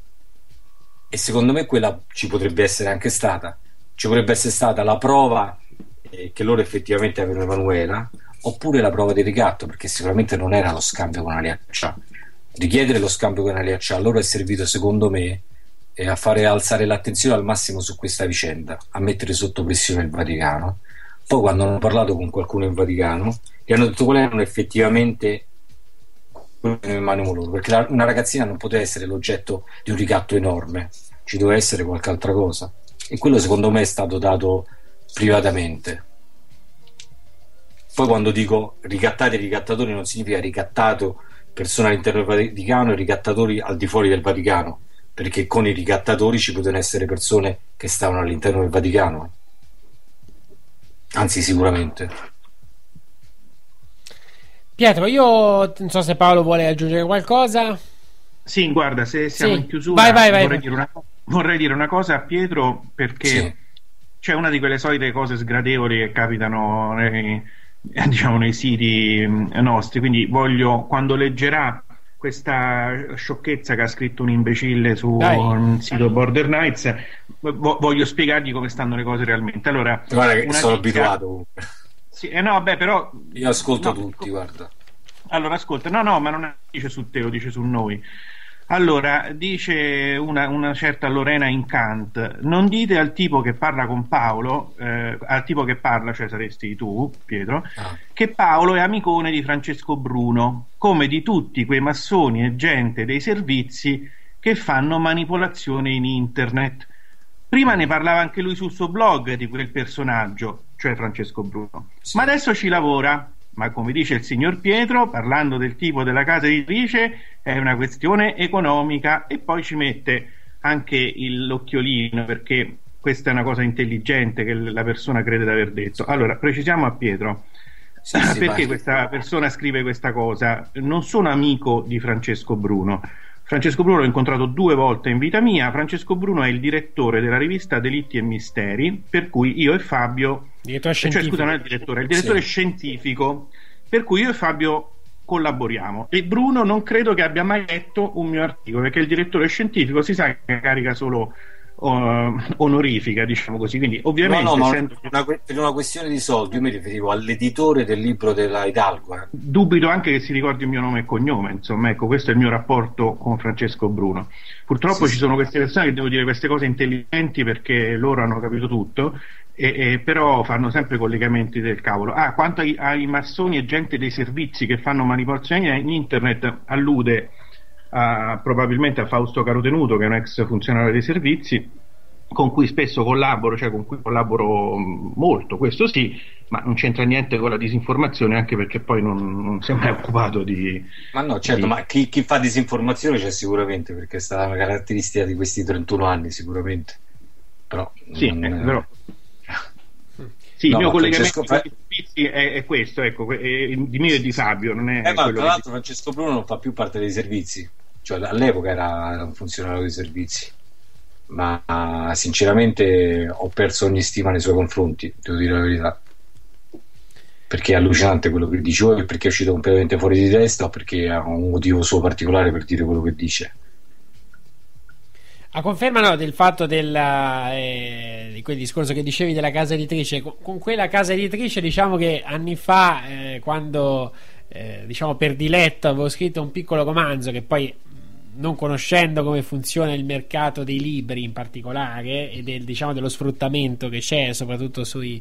E secondo me quella ci potrebbe essere anche stata. Ci potrebbe essere stata la prova eh, che loro effettivamente avevano Emanuela oppure la prova di ricatto, perché sicuramente non era lo scambio con Aliaccia. Richiedere lo scambio con Aliaccia a loro è servito, secondo me, a fare alzare l'attenzione al massimo su questa vicenda, a mettere sotto pressione il Vaticano. Poi, quando hanno parlato con qualcuno in Vaticano, gli hanno detto quali erano effettivamente quello che avevano loro, perché la, una ragazzina non poteva essere l'oggetto di un ricatto enorme, ci doveva essere qualche altra cosa. E quello, secondo me, è stato dato privatamente poi quando dico ricattati e ricattatori non significa ricattato persone all'interno del Vaticano e ricattatori al di fuori del Vaticano, perché con i ricattatori ci potevano essere persone che stavano all'interno del Vaticano. Anzi, sicuramente. Pietro, io non so se Paolo vuole aggiungere qualcosa. Sì, guarda, se siamo Sì. in chiusura Vai, vai, vai. vorrei, dire una, vorrei dire una cosa a Pietro perché Sì. c'è una di quelle solite cose sgradevoli che capitano nei, diciamo, nei siti mh, nostri, quindi voglio, quando leggerà questa sciocchezza che ha scritto un imbecille sul Dai. sito Border Knights, vo- voglio spiegargli come stanno le cose realmente. Allora, Guarda che sono chicca- abituato comunque. Sì, eh no, beh, però Io ascolto No, tutti, guarda. allora, ascolta, no, no, ma non dice su te, lo dice su noi. Allora, dice una, una certa Lorena Incant, non dite al tipo che parla con Paolo, eh, al tipo che parla, cioè saresti tu, Pietro, che Paolo è amicone di Francesco Bruno, come di tutti quei massoni e gente dei servizi che fanno manipolazione in internet. Prima ne parlava anche lui sul suo blog di quel personaggio, cioè Francesco Bruno, ma adesso ci lavora. Ma come dice il signor Pietro, parlando del tipo della casa editrice, è una questione economica e poi ci mette anche il- l'occhiolino perché questa è una cosa intelligente che la persona crede di aver detto. Allora, precisiamo a Pietro. sì, perché vai. questa persona scrive questa cosa? Non sono amico di Francesco Bruno. Francesco Bruno l'ho incontrato due volte in vita mia. Francesco Bruno è il direttore della rivista Delitti e Misteri, per cui io e Fabio. Direttore eh, Cioè, scientifico. scusa, non è il direttore, è il direttore Sì. scientifico, per cui io e Fabio collaboriamo. E Bruno non credo che abbia mai letto un mio articolo, perché il direttore scientifico si sa che carica solo eh, onorifica, diciamo così. Quindi, ovviamente, no, no, essendo- una per una questione di soldi, io mi riferivo all'editore del libro della Hidalgo. eh. dubito anche che si ricordi il mio nome e cognome, insomma, ecco, questo è il mio rapporto con Francesco Bruno. Purtroppo Sì, ci sono queste persone che devono dire queste cose intelligenti perché loro hanno capito tutto, e, e però fanno sempre collegamenti del cavolo. Ah, quanto ai, ai massoni e gente dei servizi che fanno manipolazioni in internet, allude a- probabilmente a Fausto Carotenuto, che è un ex funzionario dei servizi, con cui spesso collaboro, cioè con cui collaboro molto, questo sì, ma non c'entra niente con la disinformazione, anche perché poi non, non si è mai occupato di... Ma no, certo, di- ma chi, chi fa disinformazione c'è sicuramente, perché è stata una caratteristica di questi 31 anni, sicuramente. Però, Sì, non- eh, però- Sì, No, il mio collegamento Francesco è, è questo, ecco, que- eh, di mio e di Fabio, non è Eh, ma tra l'altro Francesco Bruno non fa più parte dei servizi, cioè all'epoca era, un funzionario dei servizi, ma sinceramente ho perso ogni stima nei suoi confronti, devo dire la verità. Perché è allucinante quello che dice, o perché è uscito completamente fuori di testa o perché ha un motivo suo particolare per dire quello che dice. A conferma no, del fatto della, eh, di quel discorso che dicevi della casa editrice, con, quella casa editrice diciamo che anni fa, eh, quando eh, diciamo per diletto avevo scritto un piccolo romanzo che poi non conoscendo come funziona il mercato dei libri in particolare e del, diciamo, dello sfruttamento che c'è soprattutto sui,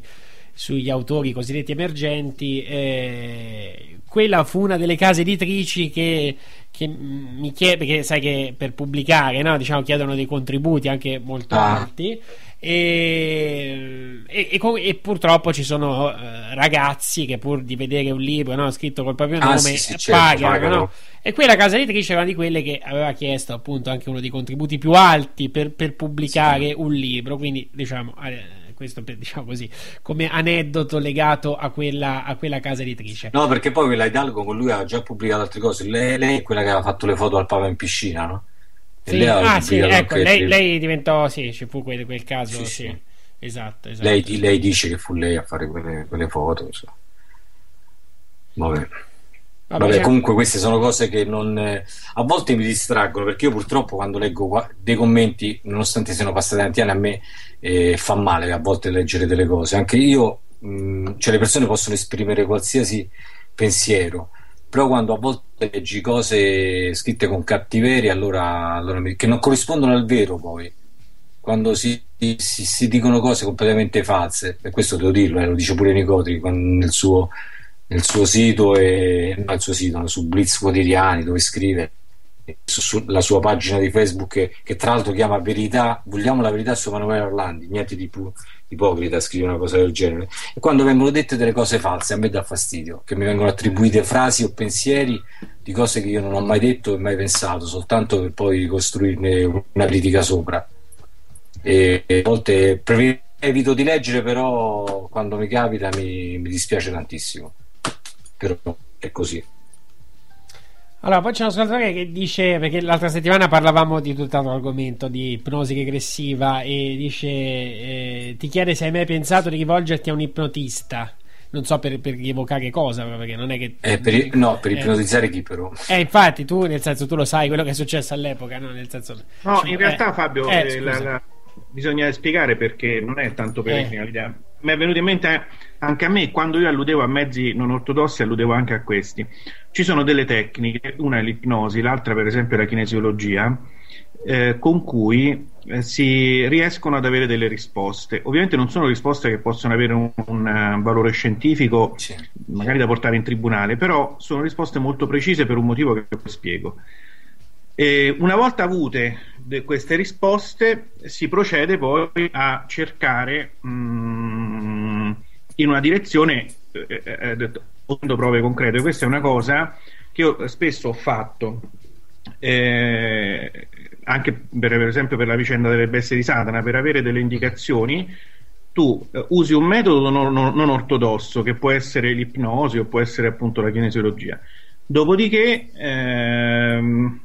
sugli autori cosiddetti emergenti, eh, quella fu una delle case editrici che, che mi chiede, perché sai che per pubblicare no, diciamo, chiedono dei contributi anche molto Ah. alti. E, e- e purtroppo ci sono eh, ragazzi che pur di vedere un libro no, scritto col proprio Ah, nome sì, sì, eh, certo, pagano, pagano. no? e quella casa editrice era una di quelle che aveva chiesto appunto anche uno dei contributi più alti per, per pubblicare un libro quindi diciamo eh, questo per, diciamo così come aneddoto legato a quella, a quella casa editrice No, perché poi quella Hidalgo con lui ha già pubblicato altre cose. Lei, lei è quella che aveva fatto le foto al Papa in piscina, no? Sì, ah sì ecco lei, le- lei diventò sì ci fu quel, quel caso Sì, sì, esatto, esatto. lei, lei dice che fu lei a fare quelle, quelle foto. insomma. Vabbè. Vabbè, Vabbè, c'è- comunque queste sono cose che non, eh, a volte mi distraggono perché io purtroppo quando leggo qua- dei commenti, nonostante siano passati tanti anni, a me eh, fa male a volte leggere delle cose. Anche io, mh, cioè le persone possono esprimere qualsiasi pensiero, però quando a volte leggi cose scritte con cattiveria, allora, allora mi- che non corrispondono al vero poi. Quando si, si- si dicono cose completamente false, e questo devo dirlo, eh, lo dice pure Nicotri nel suo, nel suo sito, e, no, il suo sito, su Blitz Quotidiani, dove scrive sulla sua pagina di Facebook, che, che tra l'altro chiama Verità, vogliamo la verità su Emanuele Orlandi, niente di più ipocrita scrive una cosa del genere. E quando vengono dette delle cose false, a me dà fastidio, che mi vengono attribuite frasi o pensieri di cose che io non ho mai detto e mai pensato, soltanto per poi costruirne una critica sopra. E, a volte evito di leggere, però quando mi capita mi, mi dispiace tantissimo. Però è così. Allora, poi c'è un ascoltatore che dice, perché l'altra settimana parlavamo di tutt'altro argomento, di ipnosi regressiva, e dice, eh, ti chiede se hai mai pensato di rivolgerti a un ipnotista. Non so per, per rievocare cosa, perché non è che... Eh, per, no, per Eh. ipnotizzare chi però? Eh, infatti, tu, nel senso, tu lo sai quello che è successo all'epoca, no? Nel senso... No, cioè, in realtà eh, Fabio, eh, la- la- bisogna spiegare perché non è tanto per Eh. criminalità. mi è venuto in mente anche a me, quando io alludevo a mezzi non ortodossi, alludevo anche a questi. Ci sono delle tecniche, una è l'ipnosi, l'altra per esempio è la kinesiologia, eh, con cui eh, si riescono ad avere delle risposte. Ovviamente non sono risposte che possono avere un, un uh, valore scientifico, sì. magari da portare in tribunale, però sono risposte molto precise per un motivo che poi spiego. E una volta avute queste risposte, si procede poi a cercare mh, mm, in una direzione, eh, eh, detto, prove concrete. Questa è una cosa che io spesso ho fatto. Eh, anche per, per, esempio per la vicenda delle bestie di Satana, per avere delle indicazioni, tu eh, usi un metodo non, non, non, ortodosso che può essere l'ipnosi o può essere appunto la kinesiologia. Dopodiché ehm,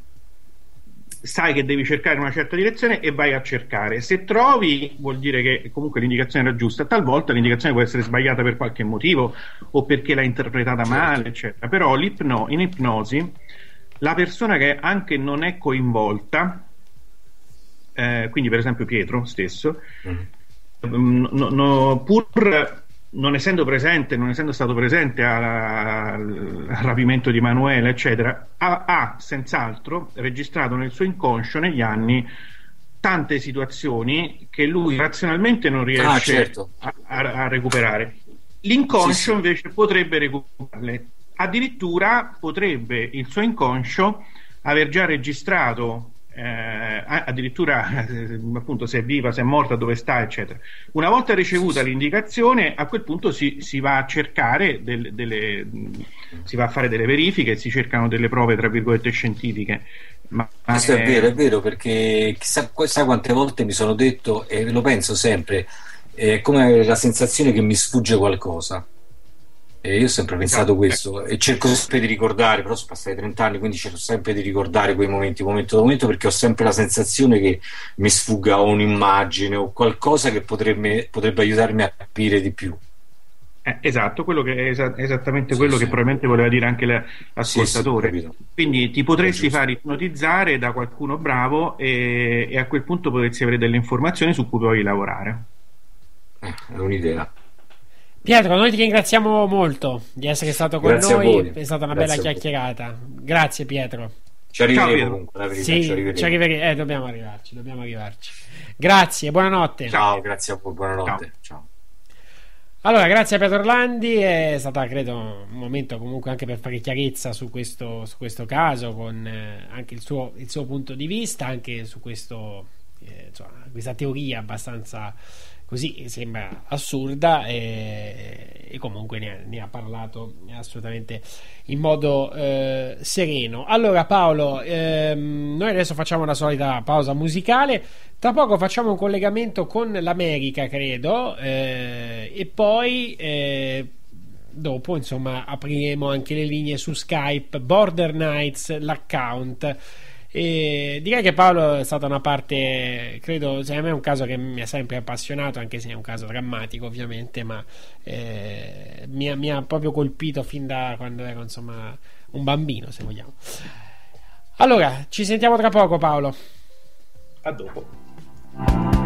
sai che devi cercare in una certa direzione e vai a cercare. Se trovi, vuol dire che comunque l'indicazione era giusta. Talvolta l'indicazione può essere sbagliata per qualche motivo o perché l'hai interpretata certo. male, eccetera. Però in ipnosi la persona che anche non è coinvolta, eh, quindi per esempio Pietro stesso, mm. no, no, pur non essendo presente, non essendo stato presente al, al rapimento di Emanuele, eccetera, ha, ha, senz'altro registrato nel suo inconscio negli anni tante situazioni che lui razionalmente non riesce ah, certo. a, a, a, recuperare. L'inconscio sì, sì. invece potrebbe recuperarle. Addirittura potrebbe il suo inconscio aver già registrato eh, addirittura eh, appunto se è viva, se è morta, dove sta, eccetera. Una volta ricevuta l'indicazione, a quel punto si, si va a cercare delle, delle, si va a fare delle verifiche, si cercano delle prove tra virgolette scientifiche. Ma, Questo è... è vero, è vero, perché chissà, chissà quante volte mi sono detto, e lo penso sempre, è come la sensazione che mi sfugge qualcosa e io ho sempre pensato questo e cerco sempre di ricordare, però sono passati 30 anni, quindi cerco sempre di ricordare quei momenti, momento dopo momento, perché ho sempre la sensazione che mi sfugga un'immagine o qualcosa che potrebbe, potrebbe aiutarmi a capire di più. Eh, esatto, quello che è esa- esattamente sì, quello sì. che probabilmente voleva dire anche l'ascoltatore. Sì, Quindi ti potresti far ipnotizzare da qualcuno bravo e, e, a quel punto potresti avere delle informazioni su cui puoi lavorare. Eh, è un'idea. Pietro, noi ti ringraziamo molto di essere stato con Grazie noi, è stata una Grazie bella chiacchierata. Grazie Pietro. Ci arriveremo comunque, verità, sì, ci arriveremo. Ci arriveremo. Eh, dobbiamo arrivarci, dobbiamo arrivarci. Grazie, buonanotte. Ciao, grazie a voi, buonanotte. Ciao. Ciao. Allora, grazie a Pietro Orlandi, è stato credo un momento comunque anche per fare chiarezza su questo, su questo caso, con eh, anche il suo, il suo, punto di vista, anche su questo, eh, insomma, questa teoria abbastanza così sembra assurda e, e comunque ne ha, ne ha, parlato assolutamente in modo eh, sereno. Allora Paolo, ehm, noi adesso facciamo la solita pausa musicale, tra poco facciamo un collegamento con l'America credo eh, e poi... Eh, dopo insomma apriremo anche le linee su Skype Border Nights l'account e direi che Paolo è stata una parte, credo, cioè a me è un caso che mi ha sempre appassionato, anche se è un caso drammatico ovviamente, ma eh, mi, ha, mi, ha, proprio colpito fin da quando ero insomma un bambino, se vogliamo. Allora, ci sentiamo tra poco Paolo. A dopo.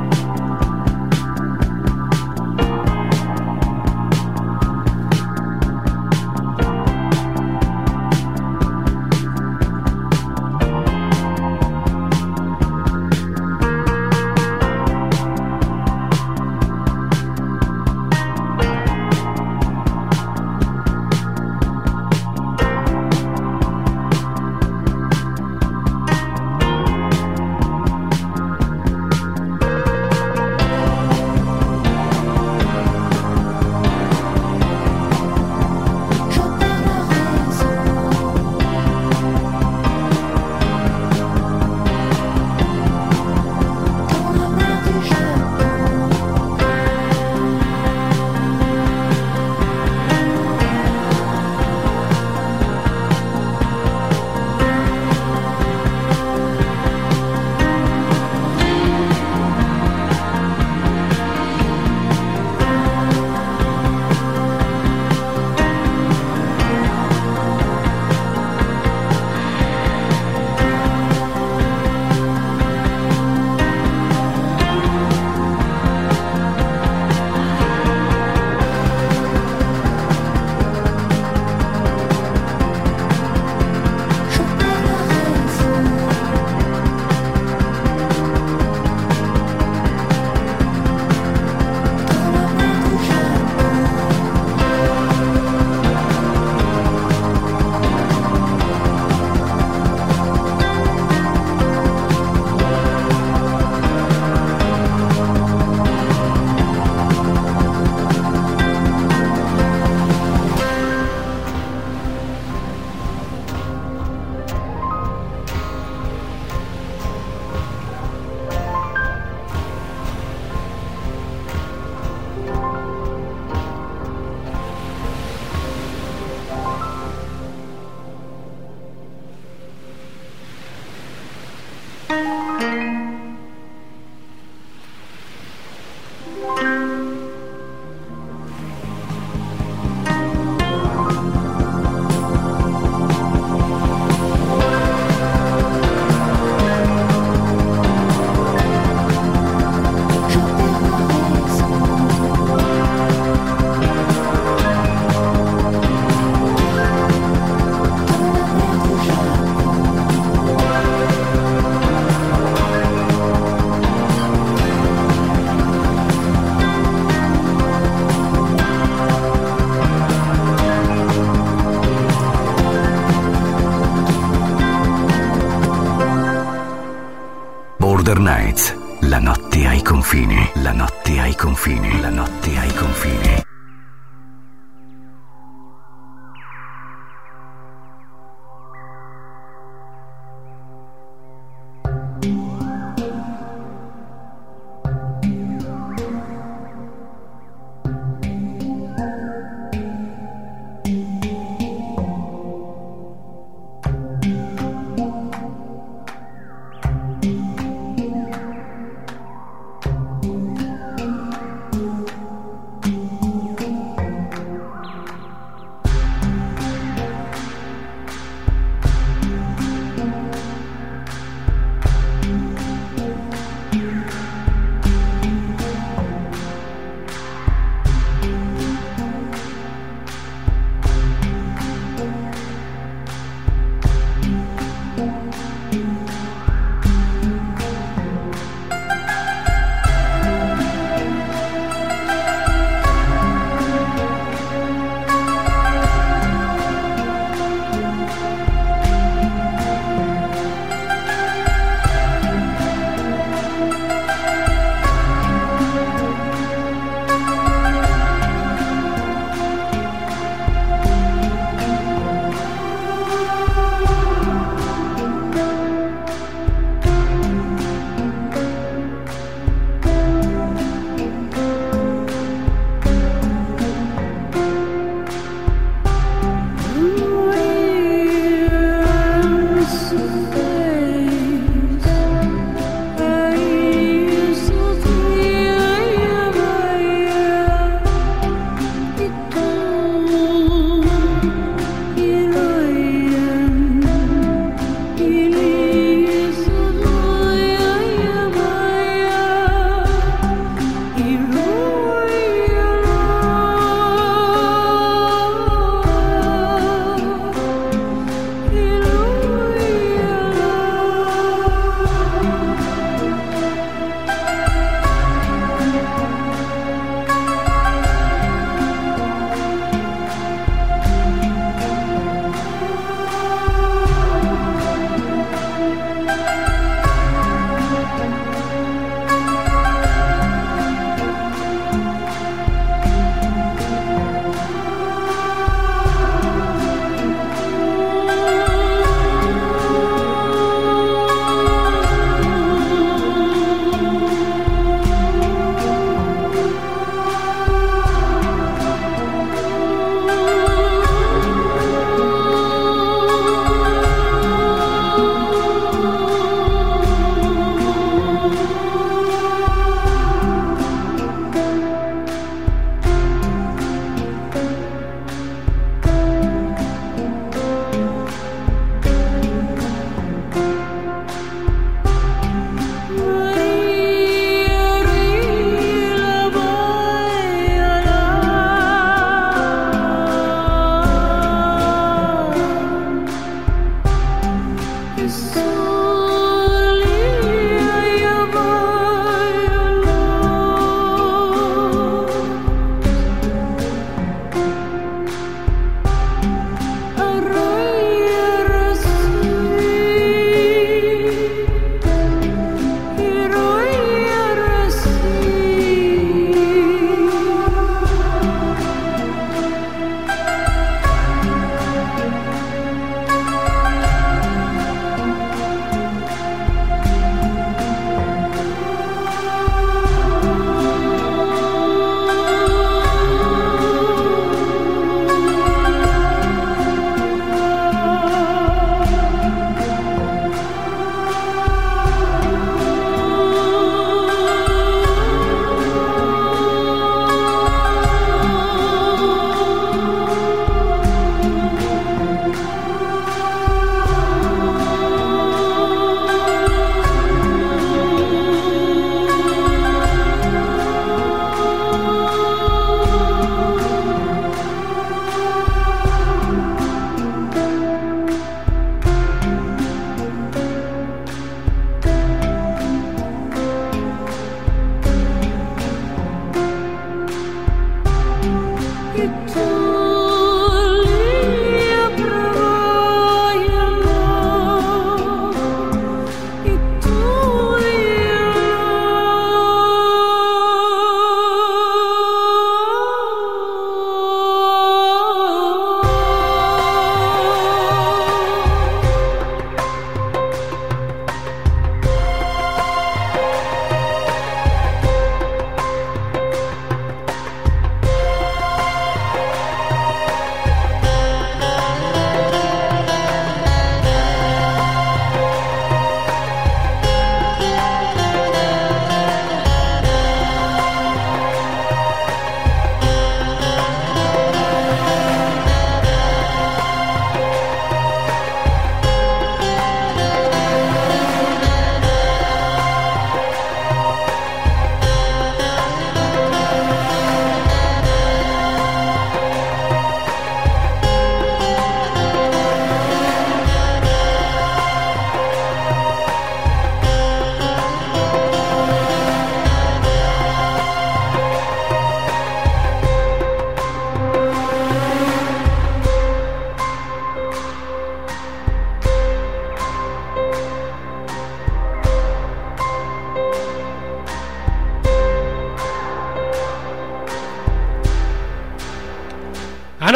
Confini, la notte ai confini.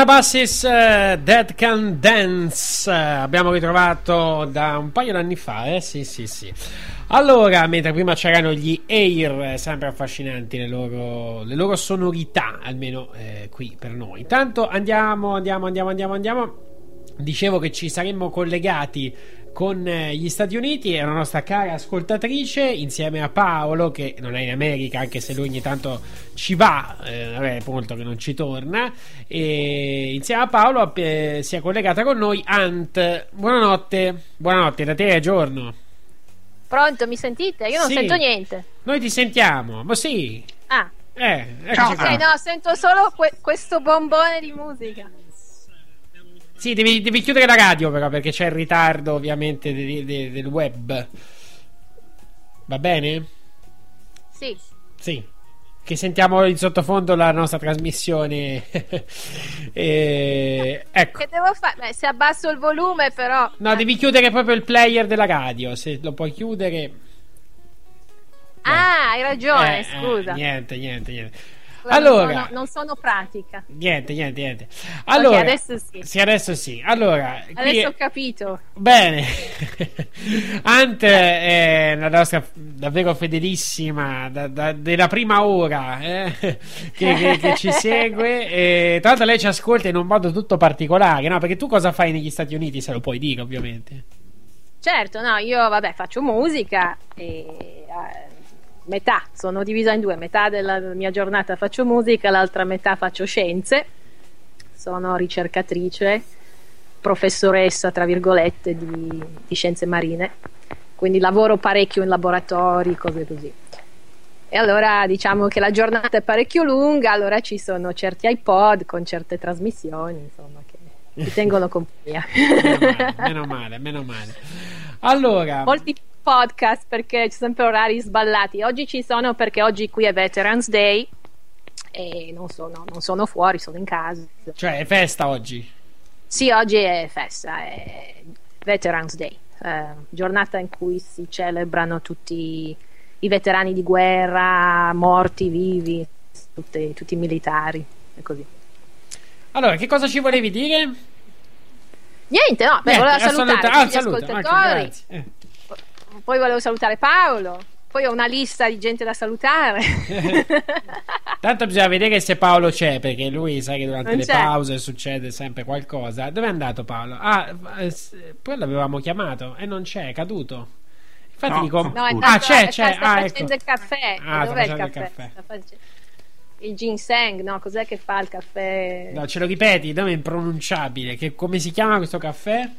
Calabassis eh, Dead Can Dance. eh, abbiamo ritrovato da un paio d'anni fa, eh? Sì, sì, sì. Allora, mentre prima c'erano gli Air, eh, sempre affascinanti le loro, le loro sonorità, almeno eh, qui per noi. Intanto andiamo, andiamo, andiamo, andiamo, andiamo. Dicevo che ci saremmo collegati con eh, gli Stati Uniti e una nostra cara ascoltatrice insieme a Paolo che non è in America anche se lui ogni tanto ci va eh, vabbè appunto che non ci torna e insieme a Paolo eh, si è collegata con noi Ant buonanotte buonanotte da te è giorno Pronto, mi sentite? Io non Sì. sento niente. noi ti sentiamo ma sì Ah, eh, ok, qua. no, sento solo que- questo bombone di musica. Sì, devi, devi chiudere la radio però perché c'è il ritardo ovviamente de- de- del web va bene? Sì. Sì, che sentiamo in sottofondo la nostra trasmissione. E- ecco, Che devo fare? Beh, se abbasso il volume, però. no, devi chiudere proprio il player della radio. Se lo puoi chiudere. Ah, hai ragione, Eh, eh, scusa. niente, niente, niente. Allora, no, no, non sono pratica. niente, niente, niente. Allora, adesso sì. adesso sì. Allora, qui- Adesso ho capito. Bene, Ant è una nostra davvero fedelissima da- da- della prima ora eh, che, che- che ci segue. E, tra l'altro, lei ci ascolta in un modo tutto particolare, no? Perché tu cosa fai negli Stati Uniti? Se lo puoi dire, ovviamente. Certo, no, io vabbè faccio musica e eh, metà, sono divisa in due, metà della mia giornata faccio musica, l'altra metà faccio scienze, sono ricercatrice, professoressa, tra virgolette, di, di scienze marine, quindi lavoro parecchio in laboratori, cose così. E allora diciamo che la giornata è parecchio lunga, allora ci sono certi iPod con certe trasmissioni, insomma, che ti tengono compagnia. Meno male, meno male. Allora, molti podcast perché ci sono sempre orari sballati. Oggi ci sono perché oggi qui è Veterans Day e non sono, non sono fuori, sono in casa. cioè, è festa oggi. Sì, oggi è festa, è Veterans Day, eh, giornata in cui si celebrano tutti i veterani di guerra, morti, vivi, tutti, tutti i militari e così. Allora, che cosa ci volevi dire? Niente, no, beh, Niente, volevo salutare saluta- ah, gli anche, ascoltatori. grazie. Eh. Poi volevo salutare Paolo. Poi ho una lista di gente da salutare. Tanto bisogna vedere se Paolo c'è, perché lui sai che durante Non le c'è. pause succede sempre qualcosa. Dove è andato Paolo? Ah, eh, poi l'avevamo chiamato e non c'è, è caduto. Infatti No, dico... No, è ah, c'è, è- c'è. sta Ah, facendo ecco. il caffè. Ah, Dov'è il facendo il caffè? caffè. Sta face- Il ginseng, no? Cos'è che fa il caffè? No, ce lo ripeti, nome impronunciabile. Che, come si chiama questo caffè?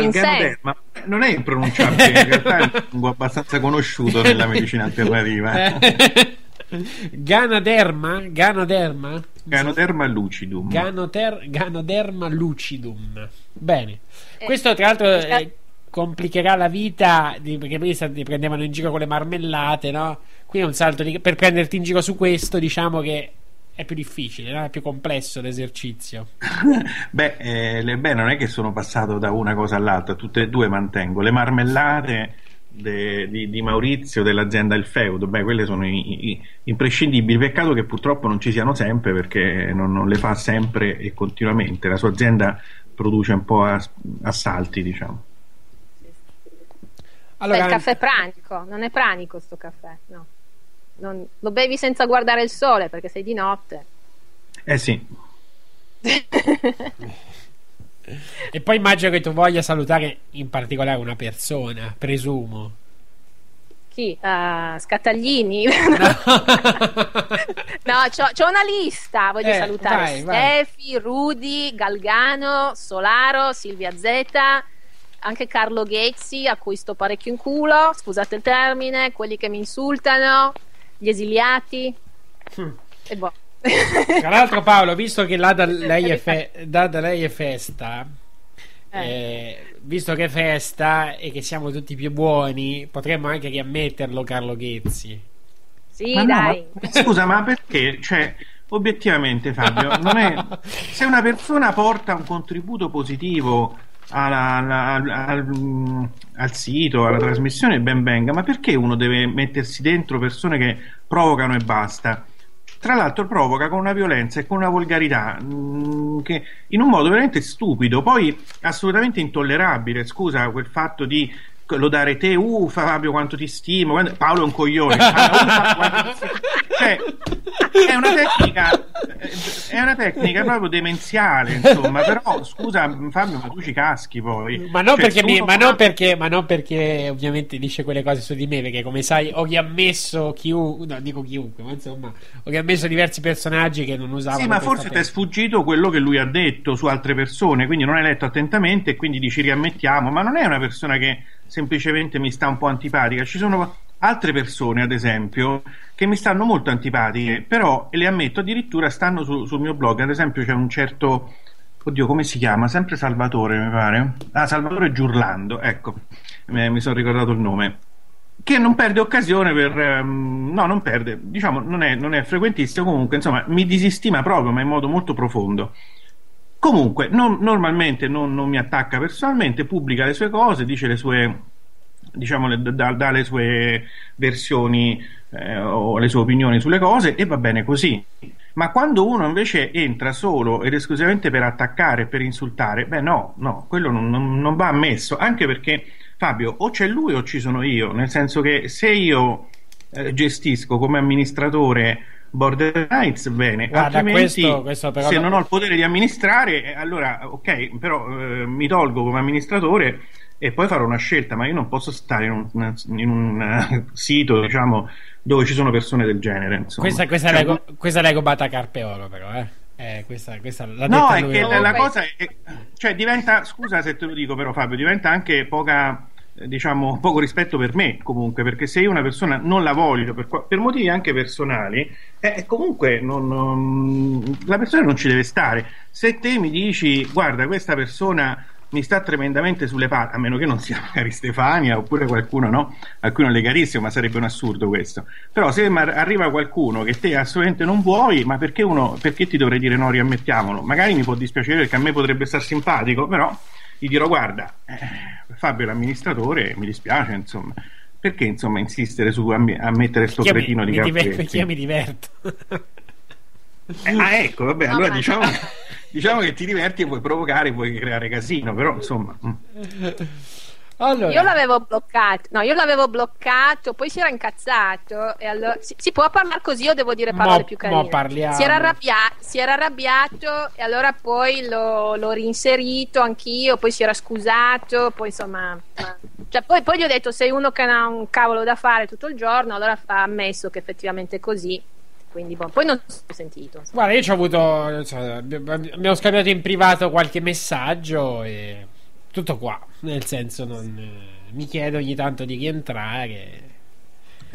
Ginseng. Alganoderma non è impronunciabile, in realtà è un linguaggio abbastanza conosciuto nella medicina alternativa. Eh. Ganoderma? Ganoderma? Ganoderma lucidum. Ganoter- Ganoderma lucidum. Bene. Eh, Questo tra l'altro eh, complicherà la vita di- perché prima ti prendevano in giro con le marmellate, no? Qui è un salto di- per prenderti in giro su questo, diciamo che è più difficile, no? è più complesso l'esercizio. Beh, eh, le- beh, non è che sono passato da una cosa all'altra, tutte e due mantengo. Le marmellate de- di, di Maurizio dell'azienda Il Feudo, beh, quelle sono i- i- imprescindibili. Peccato che purtroppo non ci siano sempre perché non, non le fa sempre e continuamente. La sua azienda produce un po' a, a salti, diciamo. Allora, Beh, il caffè pranico, non è pranico sto caffè, no. Non- lo bevi senza guardare il sole perché sei di notte. Eh sì, E poi immagino che tu voglia salutare in particolare una persona, presumo. Chi? Ah, Scattaglini? no, c'ho, c'ho una lista. Voglio Eh, salutare vai, vai. Stefi, Rudy, Galgano, Solaro, Silvia Zeta, anche Carlo Ghezzi, a cui sto parecchio in culo. Scusate il termine, quelli che mi insultano, gli esiliati. Mm. E boh. Tra l'altro, Paolo, visto che là da lei è, fe- da da lei è festa, eh, visto che è festa e che siamo tutti più buoni, potremmo anche riammetterlo, Carlo Ghezzi. Sì, Ma no, dai. ma- scusa, ma perché? Cioè, obiettivamente, Fabio, non è, se una persona porta un contributo positivo alla- alla- al, al- sito, alla trasmissione, ben venga, ma perché uno deve mettersi dentro persone che provocano e basta? tra l'altro provoca con una violenza e con una volgarità mh, che in un modo veramente stupido, poi assolutamente intollerabile. Scusa, quel fatto di lodare te, uh Fabio quanto ti stimo, Paolo è un coglione. Cioè, è una tecnica è una tecnica proprio demenziale, insomma, però scusa Fabio, ma tu ci caschi poi. Ma non, Cioè, perché mi- ma, non perché, ma non perché ovviamente dice quelle cose su di me, perché come sai ho ammesso chiunque, no dico chiunque, ma insomma ho ammesso diversi personaggi che non usavano Sì, ma forse ti è sfuggito quello che lui ha detto su altre persone, quindi non hai letto attentamente e quindi dici riammettiamo, ma non è una persona che semplicemente mi sta un po' antipatica. Ci sono altre persone, ad esempio, che mi stanno molto antipatiche, però, e le ammetto, addirittura stanno su- sul mio blog. Ad esempio c'è un certo... Oddio, come si chiama? Sempre Salvatore, mi pare. Ah, Salvatore Giurlando, ecco, mi mi sono ricordato il nome che non perde occasione per ehm, no non perde diciamo non è, non è frequentissimo comunque insomma mi disistima proprio ma in modo molto profondo comunque non- normalmente non, non mi attacca personalmente pubblica le sue cose dice le sue diciamo le- dà, dà le sue versioni eh, o le sue opinioni sulle cose e va bene così. Ma quando uno invece entra solo ed esclusivamente per attaccare per insultare beh no no quello non, non- non va ammesso anche perché Fabio o c'è lui o ci sono io nel senso che se io eh, gestisco come amministratore Border Knights bene Guarda, altrimenti questo- questo però se no- non ho il potere di amministrare eh, allora ok però eh, mi tolgo come amministratore e poi farò una scelta ma io non posso stare in un, in un, eh, sito diciamo dove ci sono persone del genere insomma. Questa, questa, Cioè, leggo, questa leggo Bata Carpe Oro, però, eh. Eh, questa, questa l'ha No, detta è lui. che la, la cosa è, cioè diventa, scusa se te lo dico però Fabio, diventa anche poca, diciamo, poco rispetto per me comunque, perché se io una persona non la voglio per, per motivi anche personali, eh, comunque non- non- la persona non ci deve stare. Se te mi dici, guarda, questa persona mi sta tremendamente sulle palle, a meno che non sia magari Stefania oppure qualcuno, no? A cui non le carissimo, ma sarebbe un assurdo questo. Però se arriva qualcuno che te assolutamente non vuoi, ma perché uno, perché ti dovrei dire no, riammettiamolo? Magari mi può dispiacere perché a me potrebbe star simpatico, però gli dirò guarda, eh, Fabio è l'amministratore, mi dispiace, insomma. Perché insomma insistere su ammi- a mettere sto cretino di Carpetti? perché io mi diverto. Eh, ah, ecco, vabbè, allora diciamo, diciamo che ti diverti e vuoi provocare, vuoi creare casino, però insomma. Allora, Io l'avevo bloccato, no, io l'avevo bloccato, poi si era incazzato e allora si, si può parlare così o devo dire parole Mo- più carine? Si era, arrabbia- si era arrabbiato e allora poi l'ho, l'ho reinserito anch'io, poi si era scusato, poi insomma, cioè, poi, poi gli ho detto sei uno che ha un cavolo da fare tutto il giorno, allora ha ammesso che effettivamente è così, quindi boh, poi non è sentito. Guarda, io ci ho avuto. cioè, abbiamo scambiato in privato qualche messaggio e tutto qua. Nel senso, non, eh, mi chiedo ogni tanto di rientrare.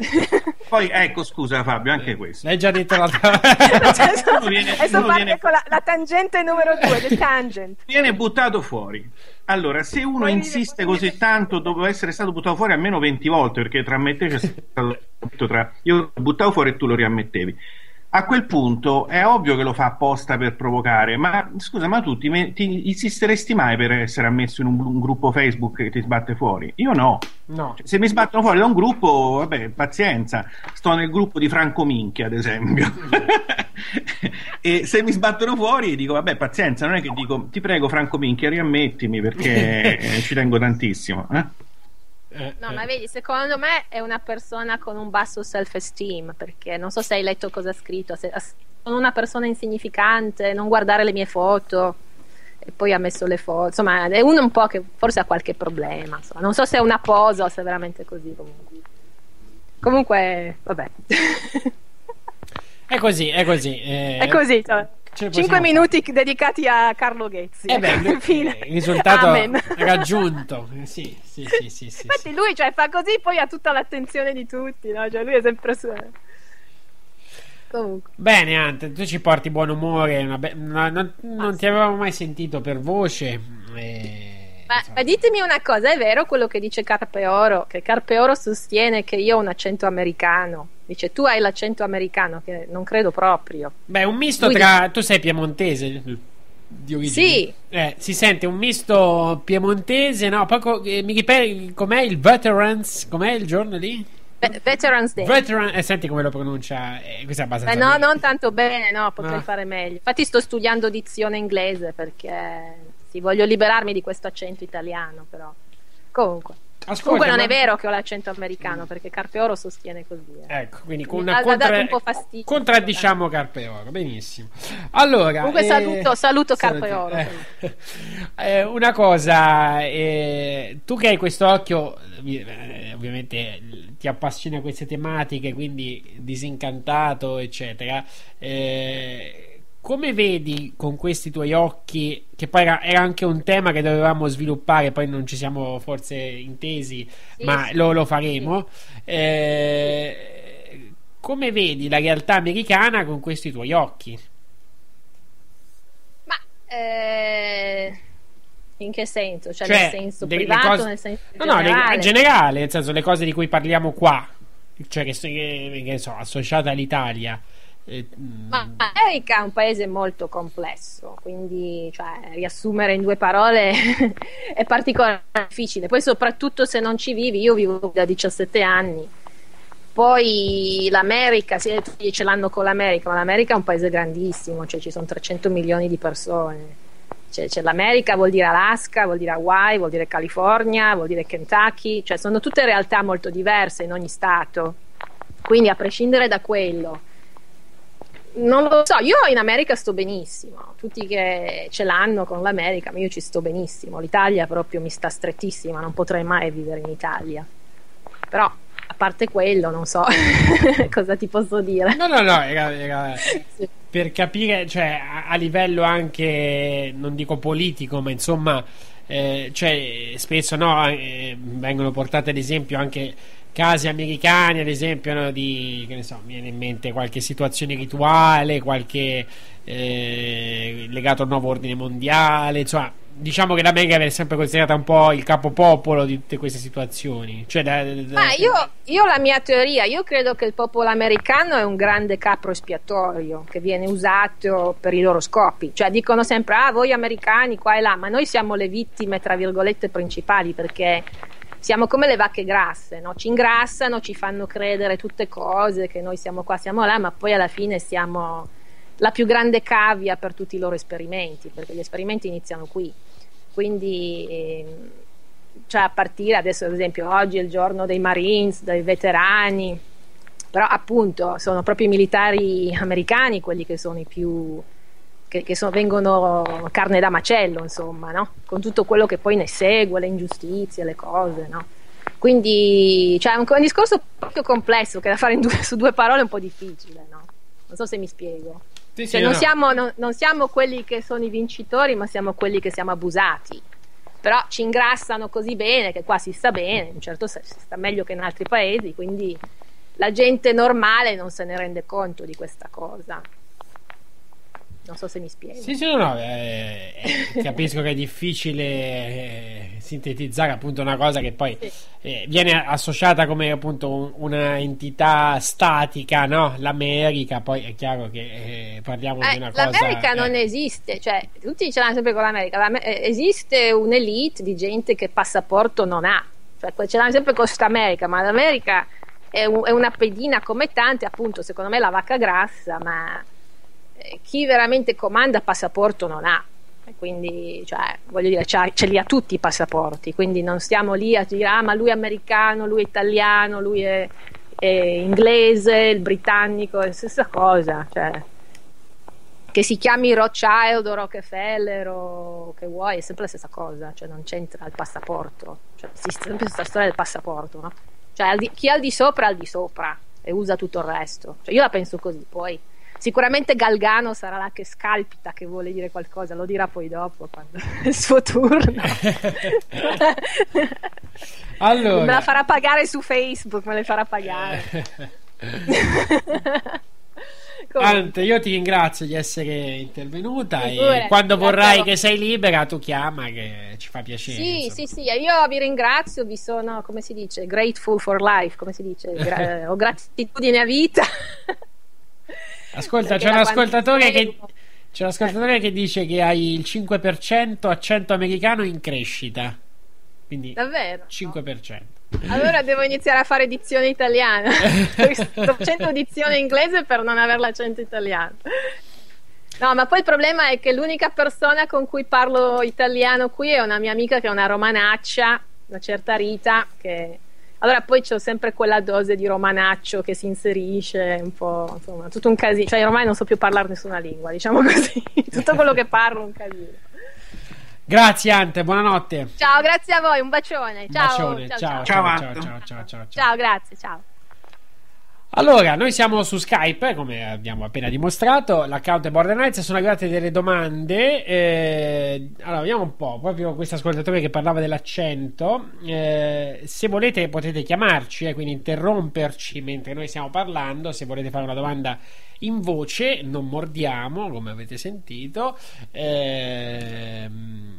Poi ecco, scusa Fabio, anche questo. L'hai già detto l'altra viene- Adesso uno parte viene- con la, la tangente numero due, the tangent. viene buttato fuori. Allora, se uno insiste così tanto, dopo essere stato buttato fuori almeno 20 volte, perché tra me e te c'è stato tra io lo buttavo fuori e tu lo riammettevi. A quel punto è ovvio che lo fa apposta per provocare, ma scusa, ma tu ti, ti insisteresti mai per essere ammesso in un, un gruppo Facebook che ti sbatte fuori? Io no. No. Cioè, se mi sbattono fuori da un gruppo, vabbè, pazienza. Sto nel gruppo di Franco Minchia, ad esempio. e se mi sbattono fuori, dico, vabbè, pazienza. Non è che dico, ti prego, Franco Minchia, riammettimi perché ci tengo tantissimo. eh. No, ma vedi, secondo me è una persona con un basso self-esteem, perché non so se hai letto cosa ha scritto, se, sono una persona insignificante, non guardare le mie foto, e poi ha messo le foto, insomma, è uno un po' che forse ha qualche problema, insomma. non so se è una posa o se è veramente così comunque. Comunque, vabbè. È così, è così. eh, è così, cioè, ce ne 5 possiamo minuti dedicati a Carlo Ghezzi. Eh beh, lui- il risultato Amen. raggiunto. Eh, Sì, sì, sì, sì, sì, Infatti lui cioè, fa così poi ha tutta l'attenzione di tutti, no? Cioè, lui è sempre su... Comunque. Bene, Ante, tu ci porti buon umore. be- una- non, non ti avevamo mai sentito per voce. e- Ma, ma ditemi una cosa, è vero quello che dice Carpe Oro? Che Carpe Oro sostiene che io ho un accento americano. Dice tu hai l'accento americano, che non credo proprio. Beh, un misto Lui tra. Tu sei piemontese di origine? Sì. Eh, si sente un misto piemontese, no? Poi co- eh, mi ripeto, com'è il Veterans? Com'è il giorno lì? Ve- Veterans Day. Veteran, eh, senti come lo pronuncia, eh, questo è abbastanza Eh, no, bene. non tanto bene, no, potrei Ah. fare meglio. Infatti sto studiando dizione inglese perché sì, voglio liberarmi di questo accento italiano, però. Comunque. Ascolta, Comunque non ma- è vero che ho l'accento americano perché Carpe Oro sostiene così. eh. Ecco, quindi con una contra- un po' fastidio. contraddiciamo Carpe Oro, benissimo. Allora, Comunque eh, saluto, saluto Carpe saluti. Oro. Eh, eh, una cosa, eh, tu che hai questo occhio, eh, ovviamente ti appassiona queste tematiche, quindi disincantato, eccetera. eh, come vedi con questi tuoi occhi, che poi era, era anche un tema che dovevamo sviluppare, poi non ci siamo forse intesi, Sì, ma sì. lo, lo faremo. eh, come vedi la realtà americana con questi tuoi occhi? Eh, in che senso? Cioè, Cioè, nel senso delle privato, cose- nel senso No, no, le- generale? in generale, nel senso le cose di cui parliamo qua, cioè che, che, che so, associate all'Italia. Eh, Ma l'America è un paese molto complesso, quindi cioè, riassumere in due parole è particolarmente difficile. Poi, soprattutto se non ci vivi, io vivo da 17 anni. Poi l'America, sì, tutti ce l'hanno con l'America, ma l'America è un paese grandissimo, cioè ci sono 300 milioni di persone. Cioè, c'è l'America vuol dire Alaska, vuol dire Hawaii, vuol dire California, vuol dire Kentucky, cioè sono tutte realtà molto diverse in ogni stato. Quindi a prescindere da quello, non lo so, io in America sto benissimo, tutti che ce l'hanno con l'America, ma io ci sto benissimo, l'Italia proprio mi sta strettissima, non potrei mai vivere in Italia. Però, a parte quello, non so cosa ti posso dire. No, no, no, era, era per capire, cioè, a, a livello anche, non dico politico, ma insomma, eh, cioè, spesso no, eh, vengono portate ad esempio anche casi americani, ad esempio, no, di, che ne so, mi viene in mente qualche situazione rituale, qualche eh, legato al nuovo ordine mondiale, insomma, diciamo che l'America viene sempre considerata un po' il capopopolo di tutte queste situazioni. Cioè, da- da- Ma io, io ho la mia teoria, io credo che il popolo americano è un grande capro espiatorio che viene usato per i loro scopi, cioè dicono sempre ah voi americani qua e là, ma noi siamo le vittime tra virgolette principali perché siamo come le vacche grasse, no? ci ingrassano, ci fanno credere tutte cose che noi siamo qua, siamo là, ma poi alla fine siamo la più grande cavia per tutti i loro esperimenti, perché gli esperimenti iniziano qui. Quindi ehm, cioè a partire adesso ad esempio oggi è il giorno dei Marines, dei veterani, però appunto sono proprio i militari americani quelli che sono i più che, che sono- vengono carne da macello, insomma, no? Con tutto quello che poi ne segue, le ingiustizie, le cose, no? Quindi cioè, è un, un discorso proprio complesso che da fare due- su due parole è un po' difficile, no? Non so se mi spiego. Sì, Cioè, sì, non, no. siamo, non- non siamo quelli che sono i vincitori, ma siamo quelli che siamo abusati. Però ci ingrassano così bene che qua si sta bene, in un certo senso si sta meglio che in altri paesi, quindi la gente normale non se ne rende conto di questa cosa. Non so se mi spiego. Sì, sì, no, no, eh, eh, capisco che è difficile eh, sintetizzare appunto una cosa che poi eh, viene associata come appunto un- una entità statica, no? L'America, poi è chiaro che eh, parliamo Eh, di una cosa... L'America eh, non esiste, cioè tutti ce l'hanno sempre con l'America. L'Ame- eh, esiste un'elite di gente che passaporto non ha, cioè ce l'hanno sempre con questa America, ma l'America è, un- è una pedina come tante, appunto, secondo me la vacca grassa, ma eh, chi veramente comanda passaporto non ha. Quindi, cioè, voglio dire, ce li ha tutti i passaporti, quindi non stiamo lì a dire, ah, ma lui è americano, lui è italiano, lui è, è inglese, il britannico, è la stessa cosa, cioè, che si chiami Rothschild o Rockefeller o che vuoi, è sempre la stessa cosa, cioè non c'entra il passaporto, cioè, esiste sempre questa storia del passaporto, no? Cioè, chi ha al di sopra ha al di sopra e usa tutto il resto, cioè, io la penso così, poi sicuramente Galgano sarà là che scalpita, che vuole dire qualcosa, lo dirà poi dopo, quando è il suo turno. Allora. Me la farà pagare su Facebook, me le farà pagare. Ante, io ti ringrazio di essere intervenuta e Figurati, quando vorrai che sei libera tu chiama che ci fa piacere. Sì, insomma. sì, sì, io vi ringrazio, vi sono, come si dice, grateful for life, come si dice, Gra- eh, ho gratitudine a vita. Ascolta, c'è un ascoltatore che c'è un ascoltatore che dice che hai il 5% accento americano in crescita. Quindi Davvero? 5%. Allora devo iniziare a fare dizione italiana. Sto facendo dizione inglese per non avere l'accento italiano. No, ma poi il problema è che l'unica persona con cui parlo italiano qui è una mia amica che è una romanaccia, una certa Rita, che... Allora poi c'ho sempre quella dose di romanaccio che si inserisce, un po', insomma, tutto un casino. Cioè, ormai non so più parlare nessuna lingua, diciamo così. tutto quello che parlo è un casino. Grazie Ante, buonanotte. Ciao, grazie a voi, un bacione. Ciao, Bacione, ciao, ciao, ciao, ciao, ciao, ciao, ciao. Ciao, grazie, ciao. Allora, noi siamo su Skype, come abbiamo appena dimostrato, l'account è Border Nights, sono arrivate delle domande. eh, allora, vediamo un po', proprio questo ascoltatore che parlava dell'accento. eh, se volete potete chiamarci, eh, quindi interromperci mentre noi stiamo parlando, se volete fare una domanda in voce, non mordiamo, come avete sentito. ehm,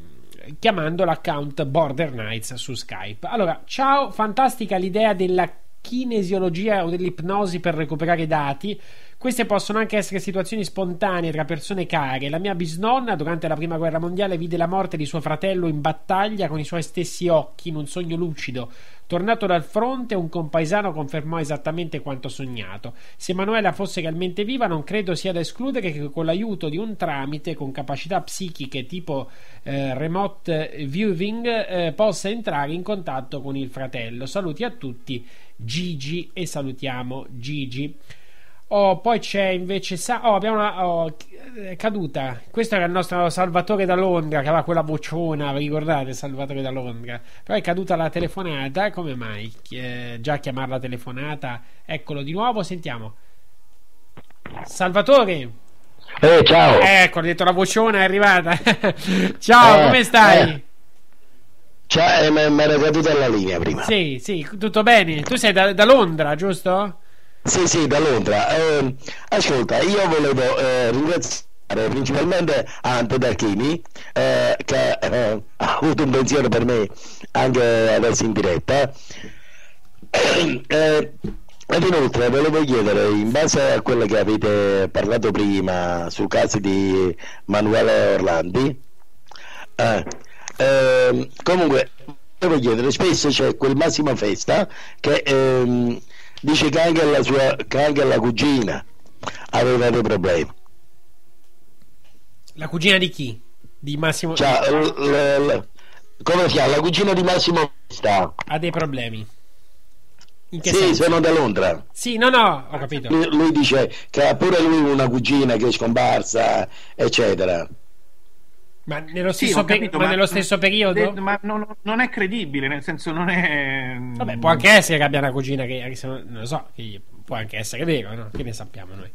chiamando l'account Border Nights su Skype. Allora, ciao, fantastica l'idea della kinesiologia o dell'ipnosi per recuperare dati. Queste possono anche essere situazioni spontanee tra persone care. La mia bisnonna, durante la prima guerra mondiale, vide la morte di suo fratello in battaglia con i suoi stessi occhi in un sogno lucido. Tornato dal fronte, un compaesano confermò esattamente quanto sognato. Se Manuela fosse realmente viva, non credo sia da escludere che con l'aiuto di un tramite con capacità psichiche tipo eh, remote viewing eh, possa entrare in contatto con il fratello. Saluti a tutti, Gigi, e salutiamo Gigi. Oh, poi c'è invece. Sa- oh, abbiamo una. Oh, è caduta. Questo era il nostro Salvatore da Londra, che aveva quella vociona. Vi ricordate Salvatore da Londra? Però è caduta la telefonata. Come mai? Eh, già chiamarla telefonata. Eccolo di nuovo. Sentiamo. Salvatore. Eh, ciao. Ecco, ho detto la vociona è arrivata. ciao, Eh, come stai? eh. Ciao, eh, mi era caduta la linea prima. Sì, sì, tutto bene. Tu sei da, da Londra, giusto? Sì, sì, da Londra. Eh, ascolta, io volevo eh, ringraziare principalmente Ante D'Archini eh, che eh, ha avuto un pensiero per me anche adesso in diretta. Eh, ed inoltre volevo chiedere, in base a quello che avete parlato prima sul caso di Manuele Orlandi, eh, ehm, comunque volevo chiedere, spesso c'è quel Massimo Festa che ehm, dice che anche la sua che anche la cugina aveva dei problemi La cugina di chi? Di Massimo. cioè, l- l- l- come si chiama la cugina di Massimo Festa Ha dei problemi. In sì senso? sono da Londra Sì, no, no, ho capito. lui, lui dice che ha pure lui una cugina che è scomparsa eccetera Ma nello Sì, stesso, pe- capito, ma nello stesso periodo? de- ma non, non è credibile, nel senso non è. Vabbè, può anche essere che abbia una cugina che, che se non, non lo so, che può anche essere vero, no? Che ne sappiamo noi?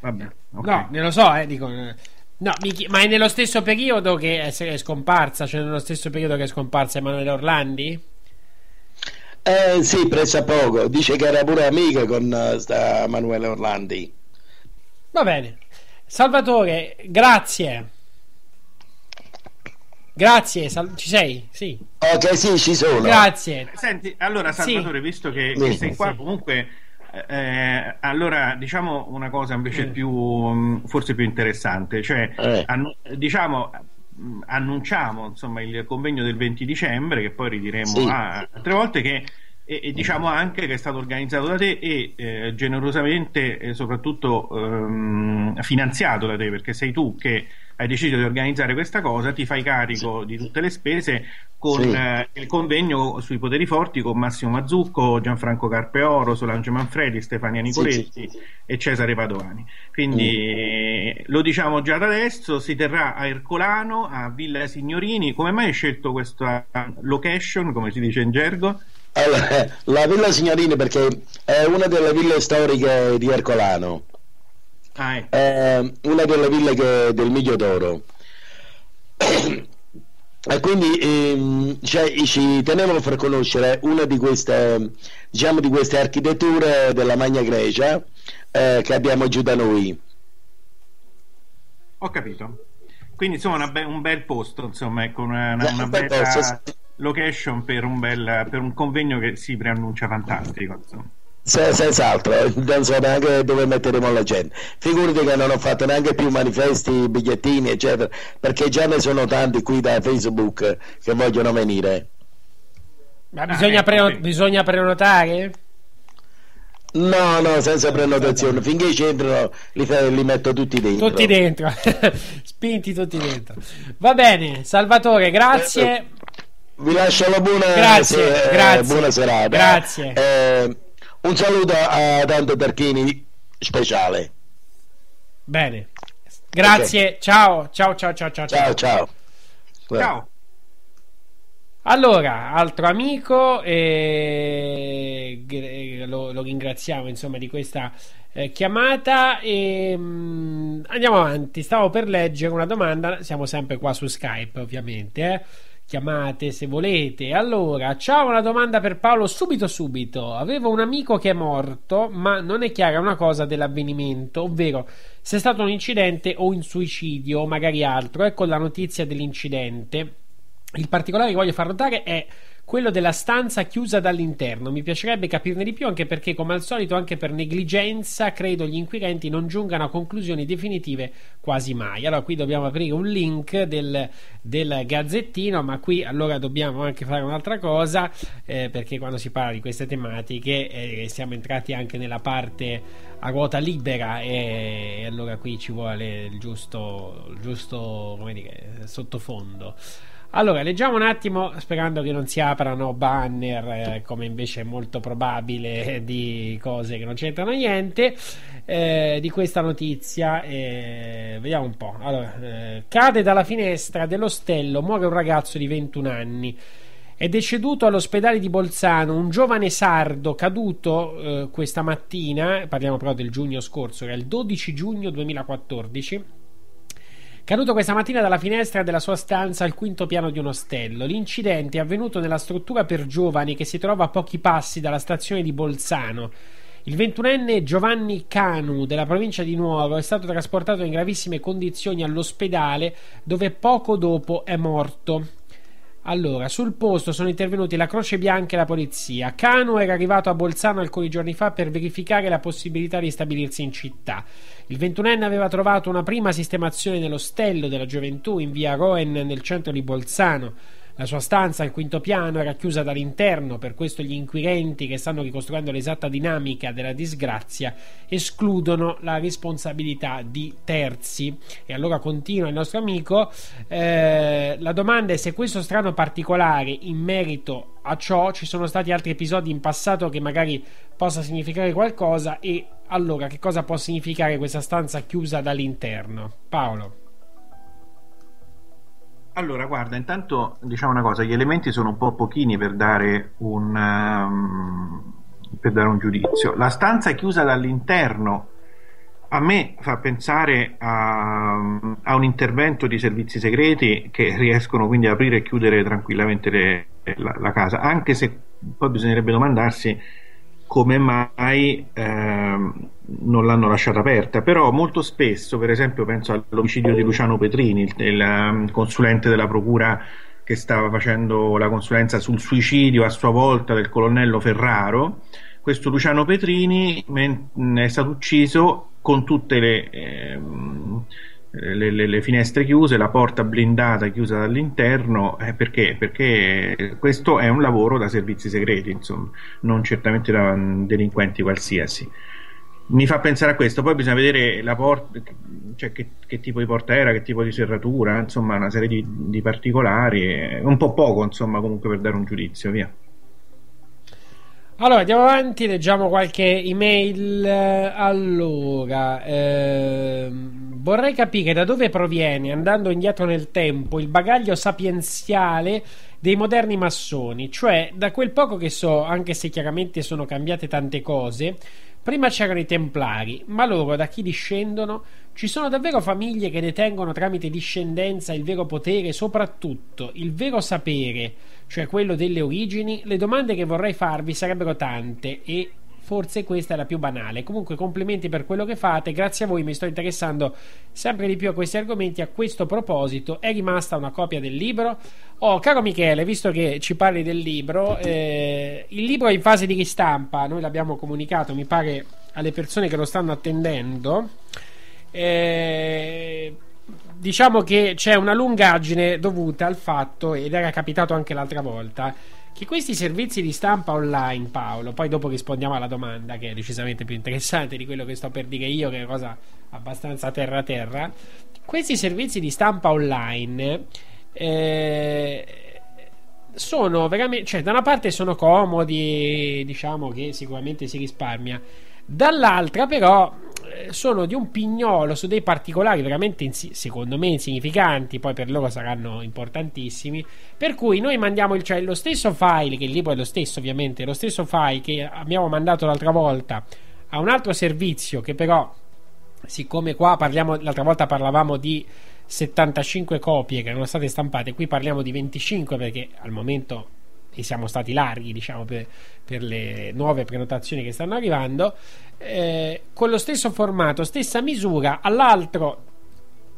Vabbè, ok. No, ne lo so, eh, dico. No, mi chi- ma è nello stesso periodo che è, è scomparsa, cioè nello stesso periodo che è scomparsa Emanuele Orlandi? eh sì presso a poco dice che era pure amica con eh, sta Manuele Orlandi Va bene. Salvatore, grazie. Grazie, sal- ci sei? Sì. ok sì ci sono Grazie. Senti, allora Sì. Salvatore, visto che, che Sì, sei qua, sì. comunque, eh, allora diciamo una cosa invece Mm. più, mh, forse più interessante, cioè, Eh. annu- diciamo, annunciamo insomma il convegno del 20 dicembre, che poi ridiremo Sì. a- altre volte, che e, e diciamo anche che è stato organizzato da te e eh, generosamente e soprattutto ehm, finanziato da te perché sei tu che hai deciso di organizzare questa cosa, ti fai carico di tutte le spese con Sì. eh, il convegno sui poteri forti con Massimo Mazzucco, Gianfranco Carpeoro, Solange Manfredi, Stefania Nicoletti e Cesare Padovani. Quindi eh, lo diciamo già da adesso, si terrà a Ercolano, a Villa Signorini. Come mai hai scelto questa location, come si dice in gergo? Allora, la Villa Signorini perché è una delle ville storiche di Ercolano, Ah, ecco. è una delle ville che- del Miglio d'Oro. E quindi ehm, cioè, ci tenevo a far conoscere una di queste, diciamo, di queste architetture della Magna Grecia eh, che abbiamo giù da noi. Ho capito. Quindi insomma be- un bel posto, insomma, ecco, una, una- Eh, una un bel bella posto, sì. Location per un, bel, per un convegno che si preannuncia fantastico. Insomma. Se- senz'altro, non so neanche dove metteremo la gente. Figurati che non ho fatto neanche più manifesti, bigliettini, eccetera, perché già ne sono tanti qui da Facebook che vogliono venire. Ma bisogna, ecco, preno- sì. bisogna prenotare? No, no, senza prenotazione. Finché ci entrano, li, li metto tutti dentro. Tutti dentro, spinti tutti dentro. Va bene, Salvatore, grazie. Vi lascio la buona, Grazie, se- eh, grazie, buona serata. grazie. Eh, un saluto a Dante Tarchini speciale. Bene, grazie, ciao, ciao, ciao, ciao, ciao. Ciao, ciao. Ciao. Allora, altro amico, eh, gr- lo, lo ringraziamo insomma di questa eh, chiamata e mm, andiamo avanti. Stavo per leggere una domanda, siamo sempre qua su Skype ovviamente, eh. Chiamate se volete. Allora, ciao, una domanda per Paolo subito subito. Avevo un amico che è morto, ma non è chiara una cosa dell'avvenimento, ovvero se è stato un incidente o un suicidio o magari altro. Ecco la notizia dell'incidente. Il particolare che voglio far notare è quello della stanza chiusa dall'interno. Mi piacerebbe capirne di più, anche perché, come al solito, anche per negligenza, credo gli inquirenti non giungano a conclusioni definitive quasi mai. Allora, qui dobbiamo aprire un link del, del gazzettino, ma qui allora dobbiamo anche fare un'altra cosa, eh, perché quando si parla di queste tematiche eh, siamo entrati anche nella parte a ruota libera e, e allora qui ci vuole il giusto, il giusto dire, sottofondo. Allora, leggiamo un attimo, sperando che non si aprano banner, eh, come invece è molto probabile, eh, di cose che non c'entrano niente, eh, di questa notizia. eh, vediamo un po'. Allora, eh, cade dalla finestra dell'ostello, muore un ragazzo di 21 anni. È deceduto all'ospedale di Bolzano un giovane sardo caduto eh, questa mattina, parliamo però del giugno scorso, era il 12 giugno 2014. Caduto questa mattina dalla finestra della sua stanza al quinto piano di un ostello. L'incidente è avvenuto nella struttura per giovani che si trova a pochi passi dalla stazione di Bolzano. Il ventunenne Giovanni Canu della provincia di Nuoro è stato trasportato in gravissime condizioni all'ospedale dove poco dopo è morto. Allora, sul posto sono intervenuti la Croce Bianca e la polizia. Canu era arrivato a Bolzano alcuni giorni fa per verificare la possibilità di stabilirsi in città. Il ventunenne aveva trovato una prima sistemazione nell'ostello della gioventù in via Roen nel centro di Bolzano. La sua stanza al quinto piano era chiusa dall'interno, per questo gli inquirenti che stanno ricostruendo l'esatta dinamica della disgrazia escludono la responsabilità di terzi. E allora continua il nostro amico. eh, la domanda è se questo strano particolare in merito a ciò ci sono stati altri episodi in passato che magari possa significare qualcosa e allora che cosa può significare questa stanza chiusa dall'interno? Paolo. Allora, guarda, intanto diciamo una cosa, gli elementi sono un po' pochini per dare un, um, per dare un giudizio. La stanza chiusa dall'interno a me fa pensare a, a un intervento di servizi segreti che riescono quindi ad aprire e chiudere tranquillamente le- la, la casa, anche se poi bisognerebbe domandarsi come mai ehm, non l'hanno lasciata aperta. Però molto spesso, per esempio, penso all'omicidio di Luciano Petrini, il, il, um, consulente della procura che stava facendo la consulenza sul suicidio a sua volta del colonnello Ferraro. Questo Luciano Petrini è stato ucciso con tutte le, ehm, le- le- le finestre chiuse, la porta blindata chiusa dall'interno. eh, perché? Perché questo è un lavoro da servizi segreti, insomma, non certamente da delinquenti qualsiasi. Mi fa pensare a questo, poi bisogna vedere la porta, cioè che, che tipo di porta era, che tipo di serratura, insomma, una serie di, di particolari, eh, un po' poco, insomma, comunque per dare un giudizio, via. Allora, andiamo avanti, leggiamo qualche email. Allora, ehm, vorrei capire da dove proviene, andando indietro nel tempo, il bagaglio sapienziale dei moderni massoni, cioè da quel poco che so, anche se chiaramente sono cambiate tante cose, prima c'erano i templari, ma loro da chi discendono? Ci sono davvero famiglie che detengono tramite discendenza il vero potere, soprattutto il vero sapere, cioè quello delle origini? Le domande che vorrei farvi sarebbero tante e forse questa è la più banale. Comunque complimenti per quello che fate, grazie a voi mi sto interessando sempre di più a questi argomenti. A questo proposito è rimasta una copia del libro. Oh, caro Michele, visto che ci parli del libro, eh, il libro è in fase di ristampa, noi l'abbiamo comunicato, mi pare alle persone che lo stanno attendendo. Eh, diciamo che c'è una lungaggine dovuta al fatto, ed era capitato anche l'altra volta, che questi servizi di stampa online, Paolo, poi dopo rispondiamo alla domanda che è decisamente più interessante di quello che sto per dire io, che è una cosa abbastanza terra terra, questi servizi di stampa online eh, sono veramente, cioè da una parte sono comodi, diciamo che sicuramente si risparmia, dall'altra però sono di un pignolo su dei particolari veramente secondo me insignificanti, poi per loro saranno importantissimi. Per cui noi mandiamo il, cioè, lo stesso file, che il libro è lo stesso ovviamente, lo stesso file che abbiamo mandato l'altra volta a un altro servizio che però, siccome qua parliamo, l'altra volta parlavamo di 75 copie che erano state stampate, qui parliamo di 25 perché al momento siamo stati larghi diciamo per, per le nuove prenotazioni che stanno arrivando eh, con lo stesso formato stessa misura all'altro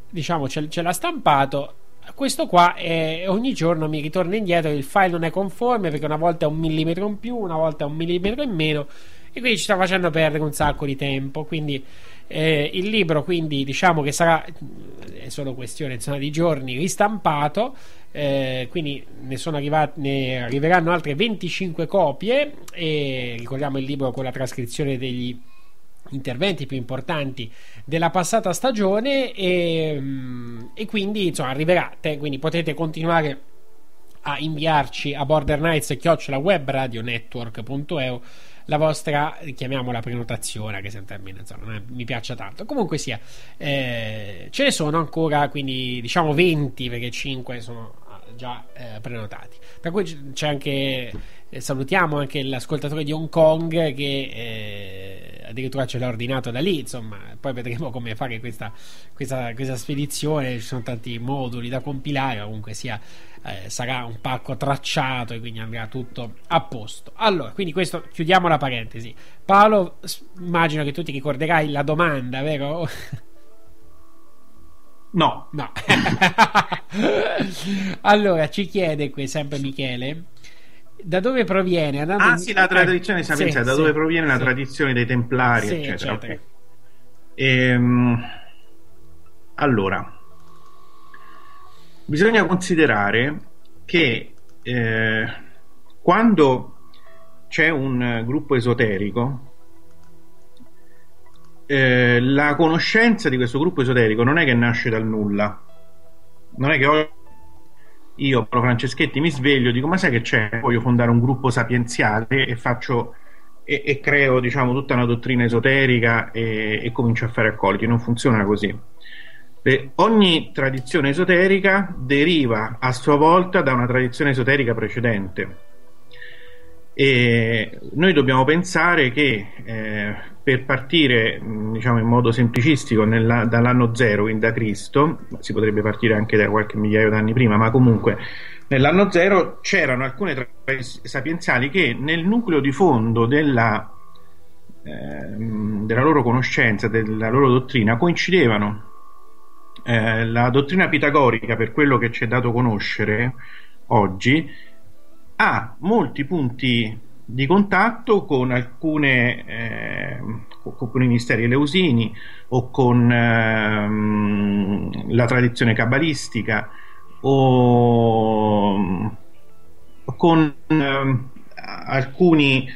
diciamo ce, ce l'ha stampato. Questo qua è, ogni giorno mi ritorna indietro il file non è conforme perché una volta è un millimetro in più una volta è un millimetro in meno e quindi ci sta facendo perdere un sacco di tempo. Quindi eh, il libro quindi diciamo che sarà è solo questione insomma, di giorni ristampato eh, quindi ne, sono arrivati, ne arriveranno altre 25 copie e ricordiamo il libro con la trascrizione degli interventi più importanti della passata stagione e, mm, e quindi insomma arriverate quindi potete continuare a inviarci a Border Nights chiocciola webradionetwork.eu la vostra, chiamiamola prenotazione, che se un termine insomma, è, mi piaccia tanto. Comunque sia, eh, ce ne sono ancora, quindi diciamo 20, perché 5 sono ah, già eh, prenotati. Per cui c'è anche, eh, salutiamo anche l'ascoltatore di Hong Kong che eh, addirittura ce l'ha ordinato da lì, insomma, poi vedremo come fare questa, questa, questa spedizione, ci sono tanti moduli da compilare, comunque sia eh, sarà un pacco tracciato e quindi andrà tutto a posto. Allora, quindi questo chiudiamo la parentesi. Paolo, immagino che tu ti ricorderai la domanda, vero? No. No. allora, ci chiede qui sempre Michele da dove proviene? Andando ah, in... sì, la tradizione eh, sì, da dove proviene sì. la tradizione dei templari, sì, eccetera. eccetera. Okay. Ehm, allora, bisogna considerare che eh, quando c'è un gruppo esoterico, eh, la conoscenza di questo gruppo esoterico non è che nasce dal nulla. Non è che io, Paolo Franceschetti, mi sveglio dico: Ma sai che c'è? Voglio fondare un gruppo sapienziale e faccio e, e creo diciamo, tutta una dottrina esoterica e, e comincio a fare accoliti. Non funziona così. E ogni tradizione esoterica deriva a sua volta da una tradizione esoterica precedente. E noi dobbiamo pensare che eh, per partire diciamo in modo semplicistico nella, dall'anno zero, quindi da Cristo, si potrebbe partire anche da qualche migliaio d'anni prima, ma comunque nell'anno zero c'erano alcune tradizioni sapienziali che nel nucleo di fondo della, eh, della loro conoscenza, della loro dottrina coincidevano eh, la dottrina pitagorica, per quello che ci è dato conoscere oggi, ha molti punti di contatto con alcune eh, con alcuni misteri eleusini o con ehm, la tradizione cabalistica o con ehm, alcuni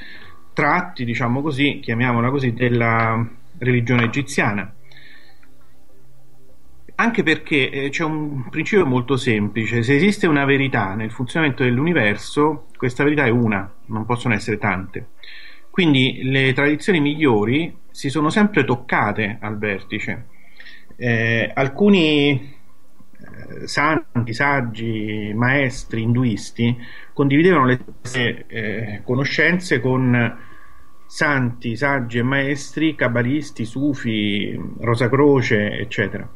tratti, diciamo così, chiamiamola così, della religione egiziana anche perché eh, c'è un principio molto semplice, se esiste una verità nel funzionamento dell'universo, questa verità è una, non possono essere tante. Quindi le tradizioni migliori si sono sempre toccate al vertice. Eh, alcuni eh, santi, saggi, maestri induisti condividevano le stesse eh, conoscenze con santi, saggi e maestri, cabalisti, sufi, Rosacroce, eccetera.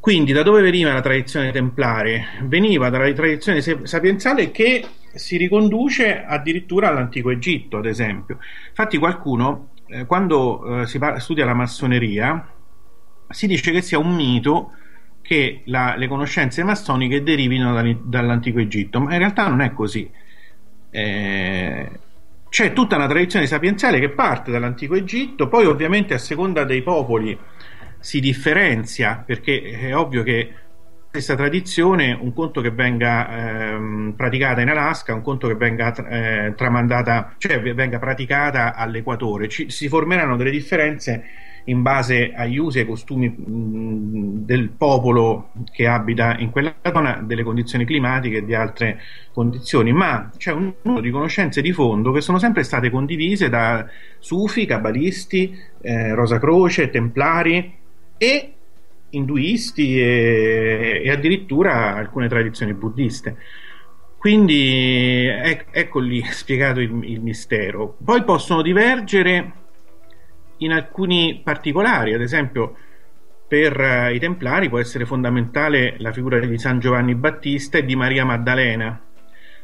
Quindi da dove veniva la tradizione templare? Veniva dalla tradizione sapienziale che si riconduce addirittura all'antico Egitto, ad esempio. Infatti qualcuno, eh, quando eh, si parla, studia la massoneria, si dice che sia un mito che la, le conoscenze massoniche derivino da, dall'antico Egitto, ma in realtà non è così. Eh, c'è tutta una tradizione sapienziale che parte dall'antico Egitto, poi ovviamente a seconda dei popoli si differenzia perché è ovvio che questa tradizione, un conto che venga ehm, praticata in Alaska, un conto che venga eh, tramandata, cioè venga praticata all'equatore, Ci, si formeranno delle differenze in base agli usi e ai costumi mh, del popolo che abita in quella zona, delle condizioni climatiche e di altre condizioni, ma c'è un numero di conoscenze di fondo che sono sempre state condivise da sufi, cabalisti, eh, Rosa Croce, templari e induisti e, e addirittura alcune tradizioni buddiste. Quindi ec- ecco lì spiegato il, il mistero. Poi possono divergere in alcuni particolari, ad esempio per uh, i Templari può essere fondamentale la figura di San Giovanni Battista e di Maria Maddalena,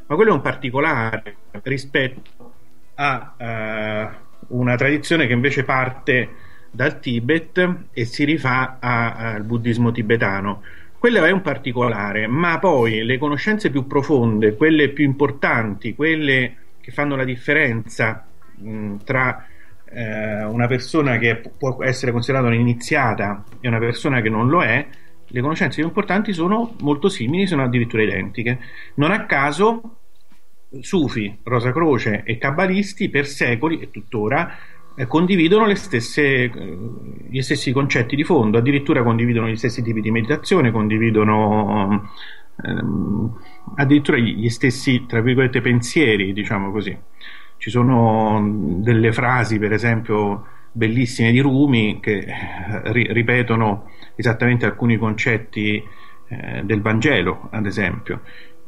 ma quello è un particolare rispetto a uh, una tradizione che invece parte dal Tibet e si rifà al buddismo tibetano. Quello è un particolare, ma poi le conoscenze più profonde, quelle più importanti, quelle che fanno la differenza mh, tra eh, una persona che può essere considerata un'iniziata e una persona che non lo è, le conoscenze più importanti sono molto simili, sono addirittura identiche. Non a caso Sufi, Rosa Croce e Kabbalisti per secoli e tuttora condividono stesse, eh, gli stessi concetti di fondo, addirittura condividono gli stessi tipi di meditazione, condividono ehm, addirittura gli stessi, tra virgolette, pensieri, diciamo così. Ci sono delle frasi, per esempio, bellissime di Rumi che eh, ri- ripetono esattamente alcuni concetti eh, del Vangelo, ad esempio.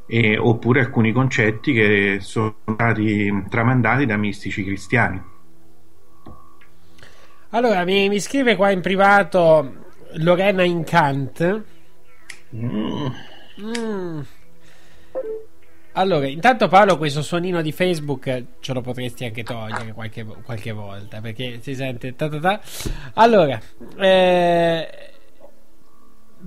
E, oppure alcuni concetti che sono stati tramandati da mistici cristiani. Allora, mi, mi scrive qua in privato Lorena Incant. Mm. Mm. Allora, intanto Paolo, questo suonino di Facebook ce lo potresti anche togliere qualche, qualche volta perché si sente. Ta ta ta. Allora, eh,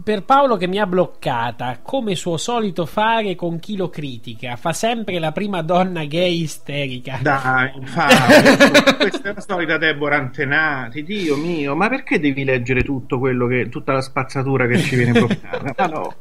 per Paolo che mi ha bloccata, come suo solito fare con chi lo critica, fa sempre la prima donna gay isterica. Dai, Fabio, questa è la solita Deborah Antenati, Dio mio, ma perché devi leggere tutto quello che, tutta la spazzatura che ci viene bloccata? Ma no.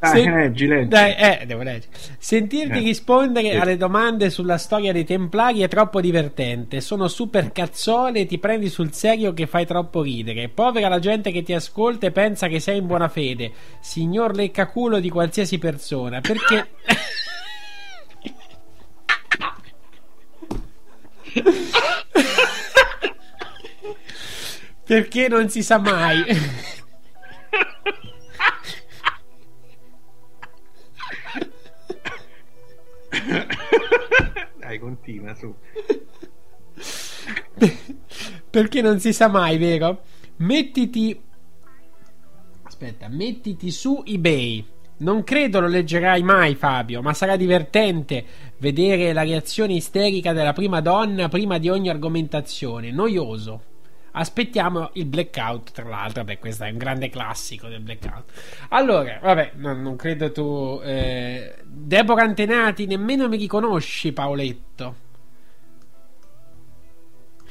Dai, Se... leggi, leggi. Dai, eh, devo leggere. Sentirti eh. rispondere sì. alle domande sulla storia dei Templari è troppo divertente. Sono super cazzole e ti prendi sul serio che fai troppo ridere. Povera la gente che ti ascolta e pensa che sei in buona fede, signor leccaculo di qualsiasi persona, perché... perché non si sa mai. Dai, continua su. perché non si sa mai, vero? Mettiti aspetta, mettiti su eBay. Non credo lo leggerai mai, Fabio, ma sarà divertente vedere la reazione isterica della prima donna prima di ogni argomentazione. Noioso. Aspettiamo il blackout, tra l'altro. Beh, questo è un grande classico del blackout. Allora, vabbè, no, non credo tu. Eh, Deborah Antenati, nemmeno mi riconosci, Paoletto.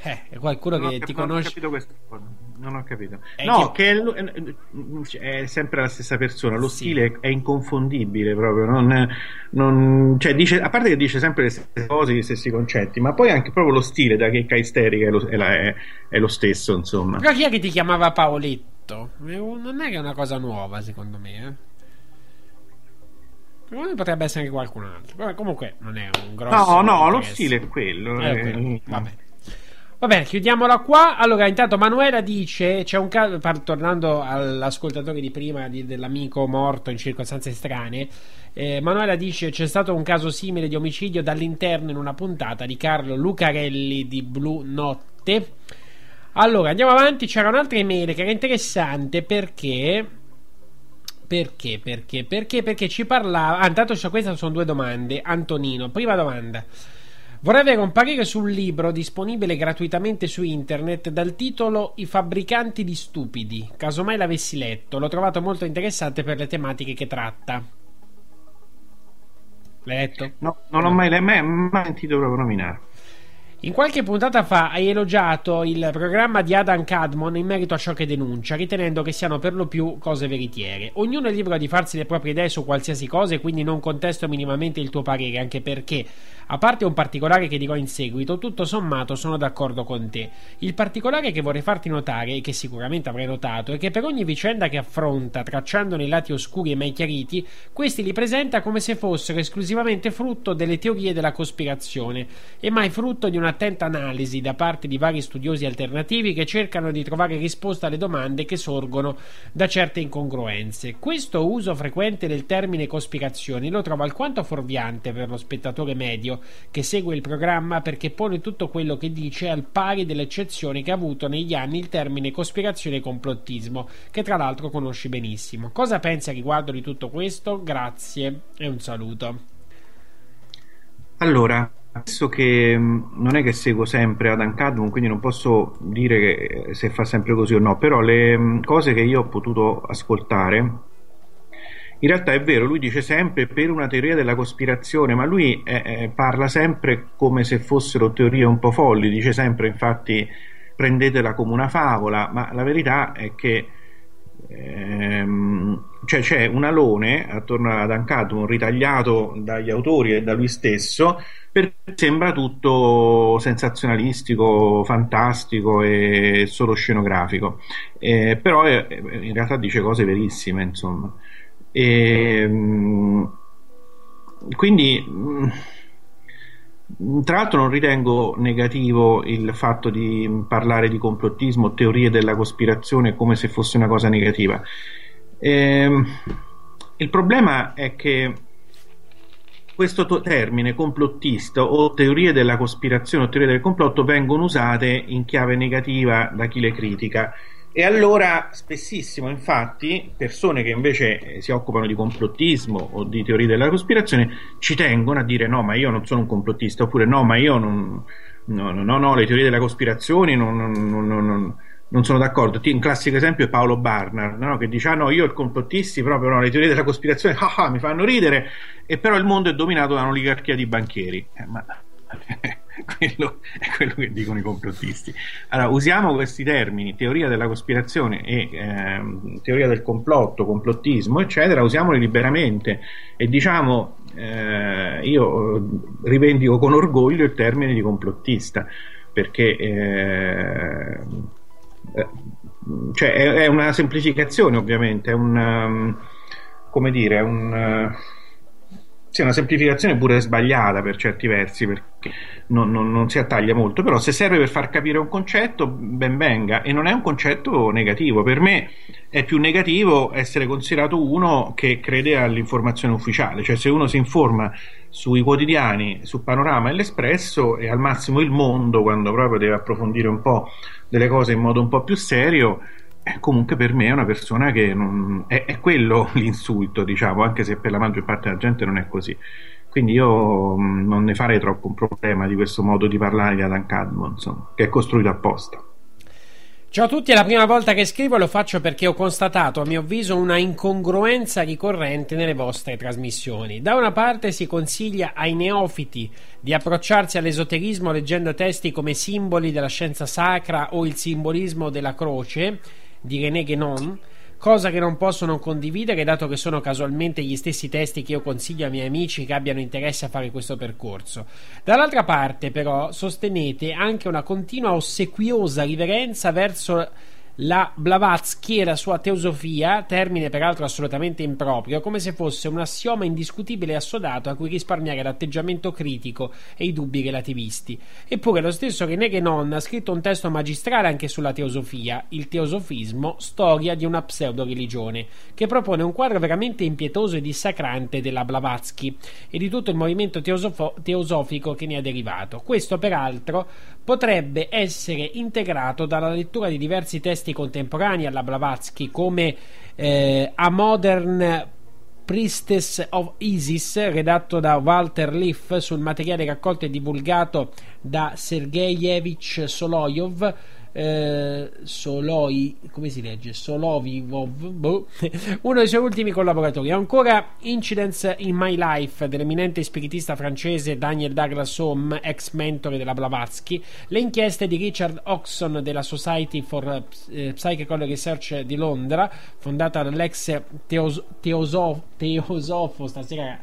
Eh, è qualcuno non che ti conosce. Non ho capito questa cosa. Non ho capito. È no, che, che è, è, sempre la stessa persona. Lo sì. stile è inconfondibile proprio. Non, non, cioè dice, a parte che dice sempre le stesse cose, gli stessi concetti, ma poi anche proprio lo stile da checca isterica è lo, è, la, è, lo stesso. Insomma, però chi è che ti chiamava Paoletto? Non è che è una cosa nuova, secondo me. Eh? Potrebbe essere anche qualcun altro. comunque non è un grosso. No, no, lo stile è quello. Quello. Eh, Vabbè. Va bene, chiudiamola qua. Allora, intanto Manuela dice: c'è un caso, tornando all'ascoltatore di prima di, dell'amico morto in circostanze strane. Eh, Manuela dice: C'è stato un caso simile di omicidio dall'interno in una puntata di Carlo Lucarelli di Blu Notte. Allora, andiamo avanti. C'era un'altra email che era interessante perché. Perché? Perché? Perché? Perché ci parlava. Ah, intanto queste sono due domande. Antonino, prima domanda. Vorrei avere un parere sul libro disponibile gratuitamente su internet dal titolo I fabbricanti di stupidi. Casomai l'avessi letto, l'ho trovato molto interessante per le tematiche che tratta. L'hai letto? No, non l'ho mai, mai, mai sentito proprio nominare. In qualche puntata fa hai elogiato il programma di Adam Cadmon in merito a ciò che denuncia, ritenendo che siano per lo più cose veritiere. Ognuno è libero di farsi le proprie idee su qualsiasi cosa e quindi non contesto minimamente il tuo parere, anche perché, a parte un particolare che dirò in seguito, tutto sommato sono d'accordo con te. Il particolare che vorrei farti notare, e che sicuramente avrai notato, è che per ogni vicenda che affronta, tracciandone i lati oscuri e mai chiariti, questi li presenta come se fossero esclusivamente frutto delle teorie della cospirazione e mai frutto di una un'attenta analisi da parte di vari studiosi alternativi che cercano di trovare risposta alle domande che sorgono da certe incongruenze. Questo uso frequente del termine cospirazioni lo trovo alquanto fuorviante per lo spettatore medio che segue il programma perché pone tutto quello che dice al pari delle eccezioni che ha avuto negli anni il termine cospirazione e complottismo, che tra l'altro conosci benissimo. Cosa pensi a riguardo di tutto questo? Grazie e un saluto. Allora, Adesso che non è che seguo sempre Adam Cadmon, quindi non posso dire se fa sempre così o no, però le cose che io ho potuto ascoltare, in realtà è vero, lui dice sempre per una teoria della cospirazione, ma lui eh, eh, parla sempre come se fossero teorie un po' folli, dice sempre infatti prendetela come una favola, ma la verità è che ehm, cioè c'è un alone attorno ad Ancadmon ritagliato dagli autori e da lui stesso perché sembra tutto sensazionalistico, fantastico e solo scenografico, eh, però è, in realtà dice cose verissime, insomma. E, ehm, quindi, mm, tra l'altro, non ritengo negativo il fatto di parlare di complottismo, teorie della cospirazione come se fosse una cosa negativa. Eh, il problema è che questo to- termine complottista o teorie della cospirazione o teorie del complotto vengono usate in chiave negativa da chi le critica. E allora spessissimo, infatti, persone che invece eh, si occupano di complottismo o di teorie della cospirazione ci tengono a dire no, ma io non sono un complottista, oppure no, ma io non... No, no, no, le teorie della cospirazione non, non, non non sono d'accordo. Un classico esempio è Paolo Barnard, no? che dice: Ah no, io ho i complottisti proprio no, le teorie della cospirazione ah, ah, mi fanno ridere, e però il mondo è dominato da un'oligarchia di banchieri. Eh, ma quello è quello che dicono i complottisti. Allora, usiamo questi termini, teoria della cospirazione e eh, teoria del complotto, complottismo, eccetera, usiamoli liberamente e diciamo, eh, io rivendico con orgoglio il termine di complottista perché eh, eh, cioè è, una semplificazione ovviamente, è un, um, come dire, un, uh, sì, una semplificazione pure sbagliata per certi versi perché non, non, non, si attaglia molto, però se serve per far capire un concetto ben venga. E non è un concetto negativo, per me è più negativo essere considerato uno che crede all'informazione ufficiale, cioè se uno si informa sui quotidiani, su Panorama e l'Espresso e al massimo il mondo quando proprio deve approfondire un po' delle cose in modo un po' più serio, comunque per me è una persona che non... è, è, quello l'insulto, diciamo, anche se per la maggior parte della gente non è così. Quindi io mm, non ne farei troppo un problema di questo modo di parlare di Adam insomma, che è costruito apposta. Ciao a tutti, è la prima volta che scrivo e lo faccio perché ho constatato, a mio avviso, una incongruenza ricorrente nelle vostre trasmissioni. Da una parte si consiglia ai neofiti di approcciarsi all'esoterismo leggendo testi come simboli della scienza sacra o il simbolismo della croce di René Guénon, cosa che non posso non condividere dato che sono casualmente gli stessi testi che io consiglio ai miei amici che abbiano interesse a fare questo percorso. Dall'altra parte però sostenete anche una continua ossequiosa riverenza verso la Blavatsky e la sua teosofia, termine peraltro assolutamente improprio, come se fosse un assioma indiscutibile e assodato a cui risparmiare l'atteggiamento critico e i dubbi relativisti. Eppure lo stesso René Guénon ha scritto un testo magistrale anche sulla teosofia, il teosofismo, storia di una pseudo-religione, che propone un quadro veramente impietoso e dissacrante della Blavatsky e di tutto il movimento teosofo- teosofico che ne è derivato. Questo peraltro potrebbe essere integrato dalla lettura di diversi testi contemporanei alla Blavatsky come eh, A Modern Priestess of Isis, redatto da Walter Leaf sul materiale raccolto e divulgato da Sergeyevich Soloyov, eh, Soloi, come si legge? Solovivov, boh, uno dei suoi ultimi collaboratori. Ancora Incidents in My Life dell'eminente spiritista francese Daniel Douglas Home, ex mentore della Blavatsky, le inchieste di Richard Oxon della Society for eh, Psychological Research di Londra, fondata dall'ex teos- teoso- teosofo stasera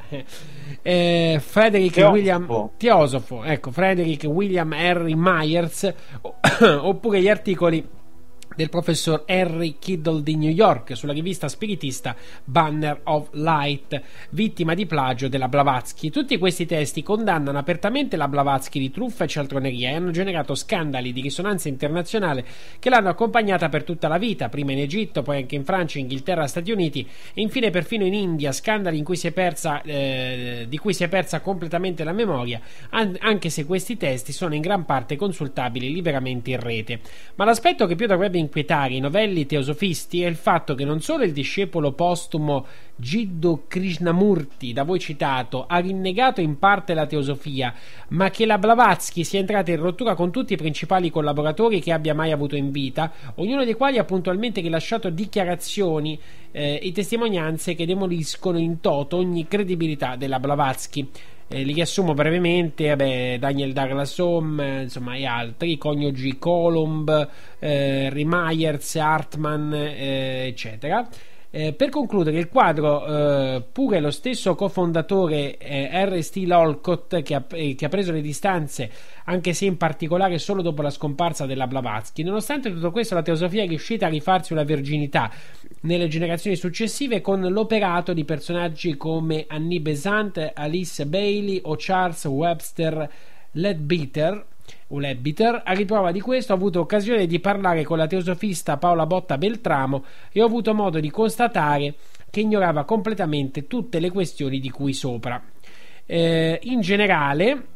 eh, Frederick Teosofo. William Teosofo, ecco, Frederick William Henry Myers oppure articoli del professor Henry Kiddle di New York sulla rivista spiritista Banner of Light, vittima di plagio della Blavatsky. Tutti questi testi condannano apertamente la Blavatsky di truffa e cialtroneria e hanno generato scandali di risonanza internazionale che l'hanno accompagnata per tutta la vita, prima in Egitto, poi anche in Francia, Inghilterra, Stati Uniti e infine perfino in India, scandali in cui persa, eh, di cui si è persa completamente la memoria, an- anche se questi testi sono in gran parte consultabili liberamente in rete. Ma l'aspetto che più dovrebbe inquietare i novelli teosofisti è il fatto che non solo il discepolo postumo Jiddu Krishnamurti, da voi citato, ha rinnegato in parte la teosofia, ma che la Blavatsky sia entrata in rottura con tutti i principali collaboratori che abbia mai avuto in vita, ognuno dei quali ha puntualmente rilasciato dichiarazioni eh, e testimonianze che demoliscono in toto ogni credibilità della Blavatsky. Eh, li riassumo brevemente, vabbè, Daniel Douglas Home, insomma, e altri, i coniugi Colomb, eh, Remeyers, Hartman, eh, eccetera. Eh, per concludere, il quadro, eh, pure lo stesso cofondatore eh, R.St. Olcott, che ha, eh, che ha preso le distanze, anche se in particolare solo dopo la scomparsa della Blavatsky, nonostante tutto questo, la teosofia è riuscita a rifarsi una verginità nelle generazioni successive con l'operato di personaggi come Annie Besant, Alice Bailey o Charles Webster Ledbetter o Lebbiter. A riprova di questo ho avuto occasione di parlare con la teosofista Paola Botta Beltramo e ho avuto modo di constatare che ignorava completamente tutte le questioni di cui sopra. Eh, in generale,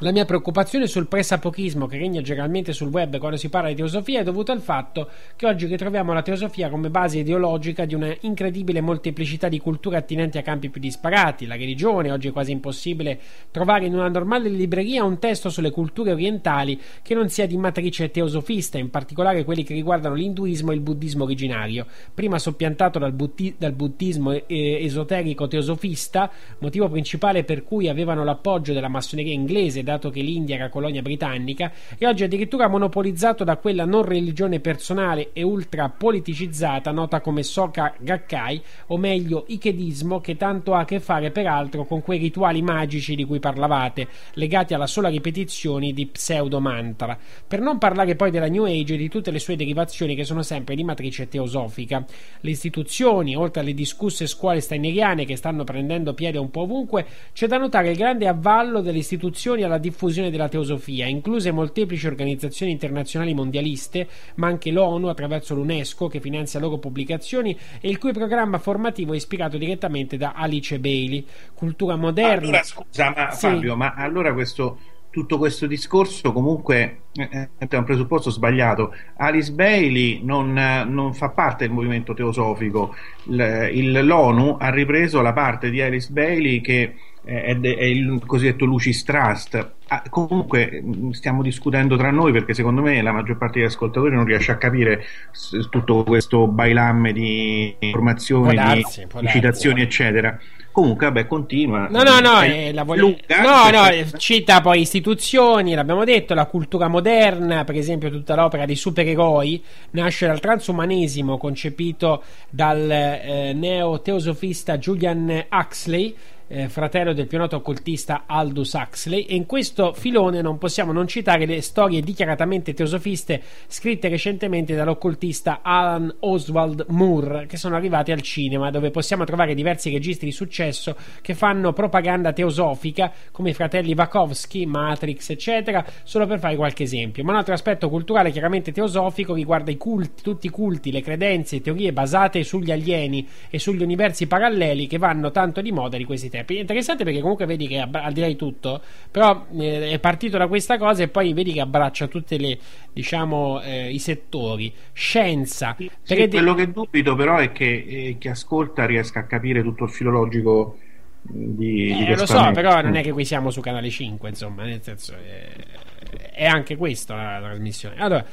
la mia preoccupazione sul pressapochismo che regna generalmente sul web quando si parla di teosofia è dovuta al fatto che oggi ritroviamo la teosofia come base ideologica di una incredibile molteplicità di culture attinenti a campi più disparati. La religione, oggi è quasi impossibile trovare in una normale libreria un testo sulle culture orientali che non sia di matrice teosofista, in particolare quelli che riguardano l'induismo e il buddismo originario, prima soppiantato dal, butti- dal buddismo eh, esoterico teosofista, motivo principale per cui avevano l'appoggio della massoneria inglese dato che l'India era colonia britannica, e oggi addirittura monopolizzato da quella non religione personale e ultra politicizzata nota come Soka Gakkai, o meglio Ikedismo, che tanto ha a che fare peraltro con quei rituali magici di cui parlavate, legati alla sola ripetizione di pseudo mantra. Per non parlare poi della New Age e di tutte le sue derivazioni che sono sempre di matrice teosofica. Le istituzioni, oltre alle discusse scuole steineriane che stanno prendendo piede un po' ovunque, c'è da notare il grande avvallo delle istituzioni alla diffusione della teosofia, incluse molteplici organizzazioni internazionali mondialiste, ma anche l'ONU attraverso l'UNESCO che finanzia loro pubblicazioni e il cui programma formativo è ispirato direttamente da Alice Bailey. Cultura moderna. Allora, scusa, ma Sì. Fabio, ma allora questo, tutto questo discorso comunque eh, è un presupposto sbagliato. Alice Bailey non, eh, non fa parte del movimento teosofico. Il- il- L'ONU ha ripreso la parte di Alice Bailey che eh, è, è il cosiddetto Lucis Trust. Ah, comunque mh, stiamo discutendo tra noi perché secondo me la maggior parte degli ascoltatori non riesce a capire tutto questo bailamme di informazioni, darsi, di, citazioni, eccetera. Comunque, vabbè, continua. No, no, no, eh, la lunga, no, no, perché- eh, cita poi istituzioni, l'abbiamo detto, la cultura moderna, per esempio tutta l'opera dei supereroi nasce dal transumanesimo concepito dal eh, neo-teosofista Julian Huxley, eh, fratello del più noto occultista Aldous Huxley, e in questo filone non possiamo non citare le storie dichiaratamente teosofiste scritte recentemente dall'occultista Alan Oswald Moore, che sono arrivate al cinema, dove possiamo trovare diversi registri di successo che fanno propaganda teosofica, come i fratelli Wachowski, Matrix, eccetera, solo per fare qualche esempio. Ma un altro aspetto culturale chiaramente teosofico riguarda i culti, tutti i culti, le credenze, teorie basate sugli alieni e sugli universi paralleli che vanno tanto di moda di questi È interessante perché comunque vedi che al di là di tutto, però eh, è partito da questa cosa e poi vedi che abbraccia tutti diciamo eh, i settori. Scienza, Sì, perché di- quello che dubito però è che eh, chi ascolta riesca a capire tutto il filologico mh, di, di Eh, lo so, però non è che qui siamo su canale 5, insomma, nel senso, eh, è anche questa la, la trasmissione. Allora,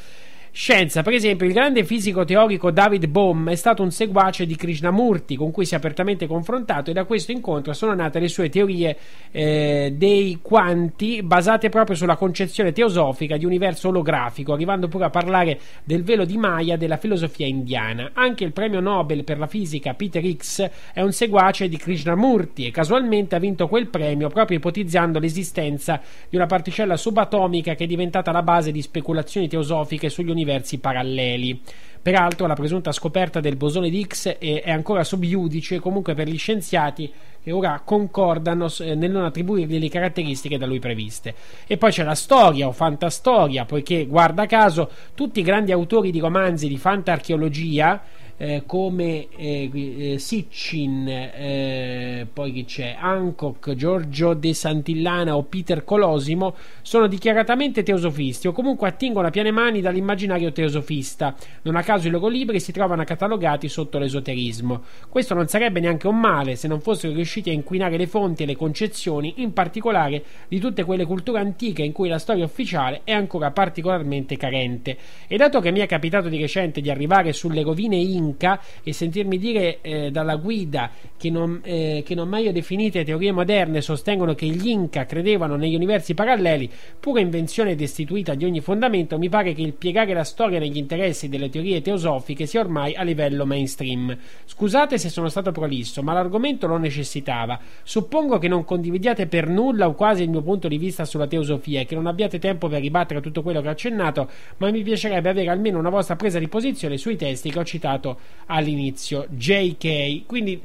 Scienza, per esempio, il grande fisico teorico David Bohm è stato un seguace di Krishnamurti con cui si è apertamente confrontato e da questo incontro sono nate le sue teorie eh, dei quanti basate proprio sulla concezione teosofica di universo olografico, arrivando pure a parlare del velo di Maya della filosofia indiana. Anche il premio Nobel per la fisica Peter Higgs è un seguace di Krishnamurti e casualmente ha vinto quel premio proprio ipotizzando l'esistenza di una particella subatomica che è diventata la base di speculazioni teosofiche sugli universi universi paralleli. Peraltro, la presunta scoperta del bosone di Higgs è, è ancora sub iudice, comunque per gli scienziati che ora concordano nel non attribuirgli le caratteristiche da lui previste. E poi c'è la storia o fantastoria, poiché, guarda caso, tutti i grandi autori di romanzi di fantarcheologia eh, come eh, eh, Sitchin, eh, poi chi c'è? Hancock, Giorgio De Santillana o Peter Colosimo sono dichiaratamente teosofisti o comunque attingono a piene mani dall'immaginario teosofista. Non a caso i loro libri si trovano catalogati sotto l'esoterismo. Questo non sarebbe neanche un male se non fossero riusciti a inquinare le fonti e le concezioni, in particolare di tutte quelle culture antiche in cui la storia ufficiale è ancora particolarmente carente. E dato che mi è capitato di recente di arrivare sulle rovine Inca Inca e sentirmi dire eh, dalla guida che non, eh, che non meglio definite teorie moderne sostengono che gli Inca credevano negli universi paralleli, pura invenzione destituita di ogni fondamento, mi pare che il piegare la storia negli interessi delle teorie teosofiche sia ormai a livello mainstream. Scusate se sono stato prolisso, ma l'argomento lo necessitava. Suppongo che non condividiate per nulla o quasi il mio punto di vista sulla teosofia e che non abbiate tempo per ribattere tutto quello che ho accennato, ma mi piacerebbe avere almeno una vostra presa di posizione sui testi che ho citato all'inizio. JK, quindi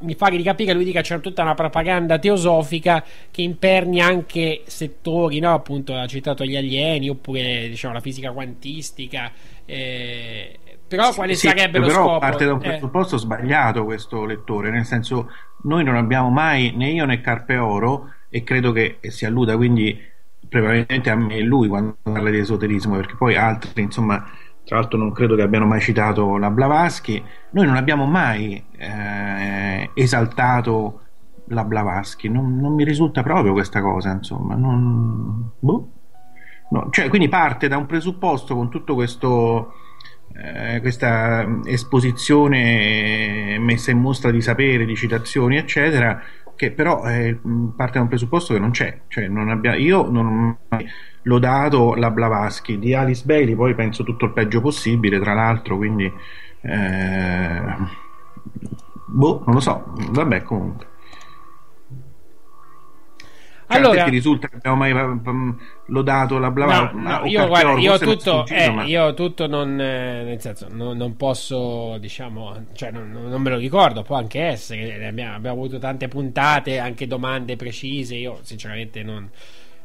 mi fa capire che lui dica c'è tutta una propaganda teosofica che impernia anche settori, no? appunto ha citato gli alieni oppure diciamo la fisica quantistica. Eh, però quale sì, sarebbe lo però scopo? parte da un Eh. presupposto sbagliato questo lettore, nel senso noi non abbiamo mai né io né Carpe Oro e credo che si alluda quindi prevalentemente a me e lui quando parla di esoterismo perché poi altri insomma tra l'altro non credo che abbiano mai citato la Blavatsky noi non abbiamo mai eh, esaltato la Blavatsky non, non mi risulta proprio questa cosa insomma non... boh. No, cioè, quindi parte da un presupposto con tutto questo eh, questa esposizione messa in mostra di sapere, di citazioni, eccetera, che però eh, parte da un presupposto che non c'è. Cioè, non abbia- io non ho mai lodato la Blavatsky di Alice Bailey, poi penso tutto il peggio possibile, tra l'altro, quindi eh, boh, non lo so, vabbè, comunque. Cioè, Allora- ti risulta che abbiamo mai mm, lodato la No, Blavatsky? no, o io, guarda, io tutto, eh, ma- io tutto non, eh, nel senso, non, non posso, diciamo, cioè non, non me lo ricordo, può anche essere, abbiamo, abbiamo avuto tante puntate, anche domande precise, io sinceramente non,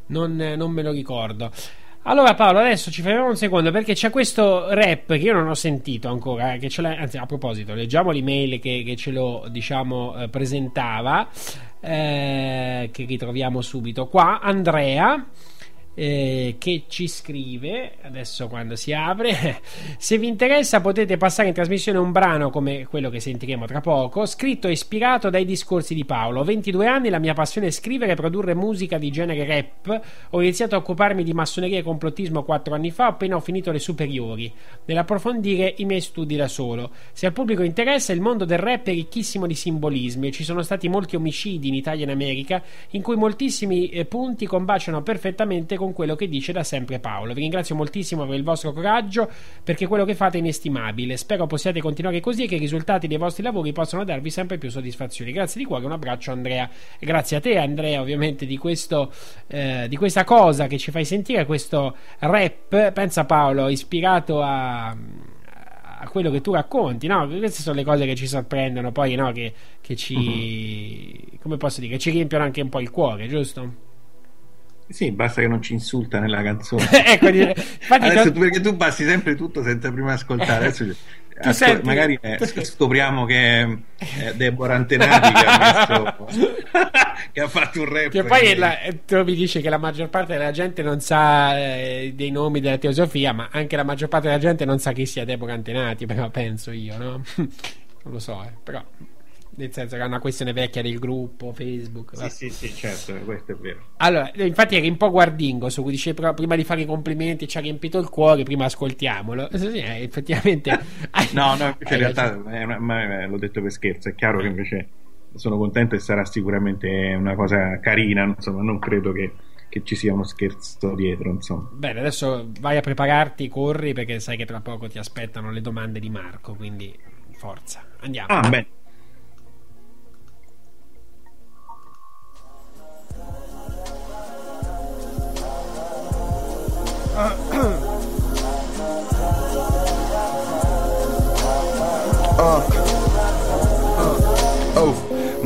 non, eh, non me lo ricordo. Allora Paolo, adesso ci fermiamo un secondo perché c'è questo rap che io non ho sentito ancora, eh, anzi a proposito, leggiamo l'email che, che ce lo diciamo eh, presentava, eh, che ritroviamo subito qua, Andrea. Eh, che ci scrive adesso quando si apre se vi interessa potete passare in trasmissione un brano come quello che sentiremo tra poco scritto e ispirato dai discorsi di Paolo. Ho 22 anni la mia passione è scrivere e produrre musica di genere rap. Ho iniziato a occuparmi di massoneria e complottismo 4 anni fa appena ho finito le superiori nell'approfondire i miei studi da solo. Se al pubblico interessa il mondo del rap è ricchissimo di simbolismi ci sono stati molti omicidi in Italia e in America in cui moltissimi eh, punti combaciano perfettamente con quello che dice da sempre Paolo. Vi ringrazio moltissimo per il vostro coraggio perché quello che fate è inestimabile. Spero possiate continuare così e che i risultati dei vostri lavori possano darvi sempre più soddisfazioni. Grazie di cuore, un abbraccio Andrea. Grazie a te Andrea ovviamente di, questo, eh, di questa cosa che ci fai sentire, questo rap, pensa Paolo, ispirato a a quello che tu racconti, no? Queste sono le cose che ci sorprendono, poi, no? Che, che ci. come posso dire? Che ci riempiono anche un po' il cuore, giusto? Sì, basta che non ci insulta nella canzone. ecco, Adesso tu, perché tu passi sempre tutto senza prima ascoltare. Adesso ascol- senti- magari eh, scopriamo che è eh, Deborah Antenati che ha, messo, che ha fatto un rap. Che poi la, tu mi dici che la maggior parte della gente non sa eh, dei nomi della teosofia, ma anche la maggior parte della gente non sa chi sia Deborah Antenati, però penso io, no? non lo so, eh, però nel senso che è una questione vecchia del gruppo Facebook. Sì, sì, sì, certo, questo è vero. Allora, infatti eri un po' guardingo su cui dice "Però prima di fare i complimenti ci ha riempito il cuore, prima ascoltiamolo. Sì, sì, eh, effettivamente. No, no, invece in realtà è una- ma- l'ho detto per scherzo, è chiaro che invece sono contento e sarà sicuramente una cosa carina, insomma, non credo che, che ci sia uno scherzo dietro, insomma. Bene, adesso vai a prepararti, corri perché sai che tra poco ti aspettano le domande di Marco, quindi forza. Andiamo. Ah, bene. Ah.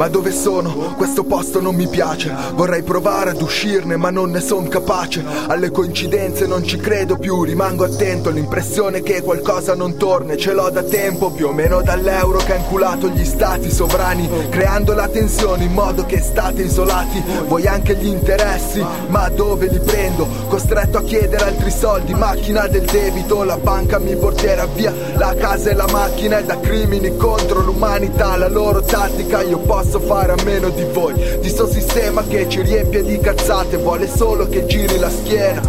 Ma dove sono? Questo posto non mi piace. Vorrei provare ad uscirne, ma non ne son capace. Alle coincidenze non ci credo più, rimango attento. L'impressione che qualcosa non torna, ce l'ho da tempo, più o meno dall'euro che ha inculato gli stati sovrani, creando la tensione in modo che state isolati. Vuoi anche gli interessi, ma dove li prendo? Costretto a chiedere altri soldi, macchina del debito, la banca mi porterà via la casa e la macchina è da crimini contro l'umanità, la loro tattica io posso fare a meno di voi, di sto sistema che ci riempie di cazzate, vuole solo che giri la schiena.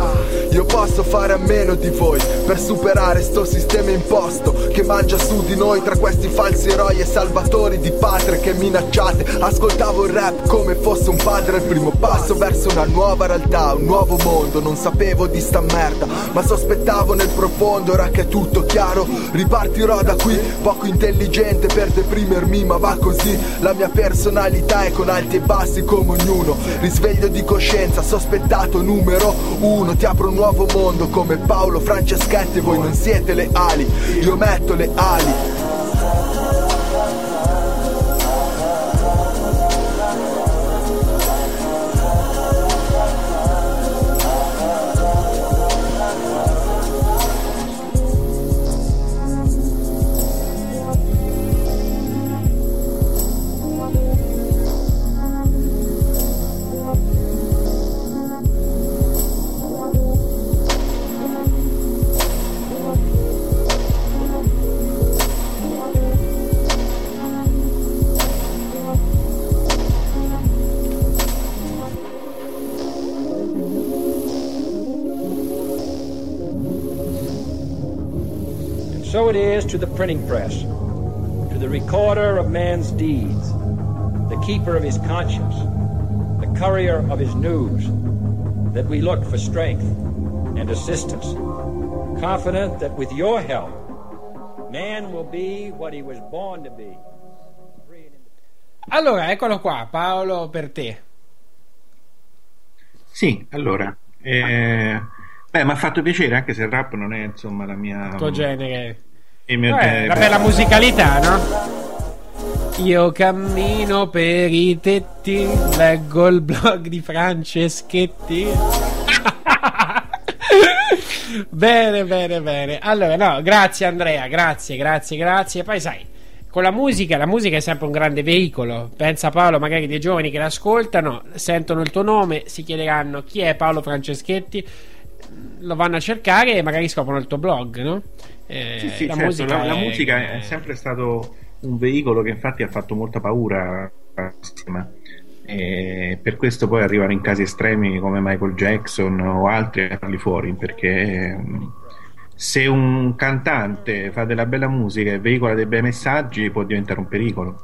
Io posso fare a meno di voi per superare sto sistema imposto che mangia su di noi tra questi falsi eroi e salvatori di patria che minacciate. Ascoltavo il rap come fosse un padre il primo passo verso una nuova realtà, un nuovo mondo. Non sapevo di sta merda, ma sospettavo nel profondo. Ora che è tutto chiaro, ripartirò da qui. Poco intelligente per deprimermi, ma va così. La mia personalità è con alti e bassi come ognuno. Risveglio di coscienza, sospettato numero uno. Ti apro un nuovo mondo come Paolo Franceschetti. Voi non siete le ali, io metto le ali. It is to the printing press, to the recorder of man's deeds, the keeper of his conscience, the courier of his news, that we look for strength and assistance, confident that with your help, man will be what he was born to be. Allora, eccolo qua, Paolo, per te. Sì, allora, eh, beh, mi ha fatto piacere anche se il rap non è insomma la mia... tuo genere. Eh, eh, la bella musicalità, no? Io cammino per i tetti, leggo il blog di Franceschetti. bene, bene, bene. Allora, no, grazie Andrea, grazie, grazie, grazie. Poi sai, con la musica, la musica è sempre un grande veicolo. Pensa Paolo, magari dei giovani che l'ascoltano, sentono il tuo nome, si chiederanno chi è Paolo Franceschetti, lo vanno a cercare e magari scoprono il tuo blog, no? Eh, Sì, sì, la certo, musica, la, la è- musica è sempre stato un veicolo che infatti ha fatto molta paura e per questo poi arrivano in casi estremi come Michael Jackson o altri a farli fuori perché ehm, se un cantante fa della bella musica e veicola dei bei messaggi può diventare un pericolo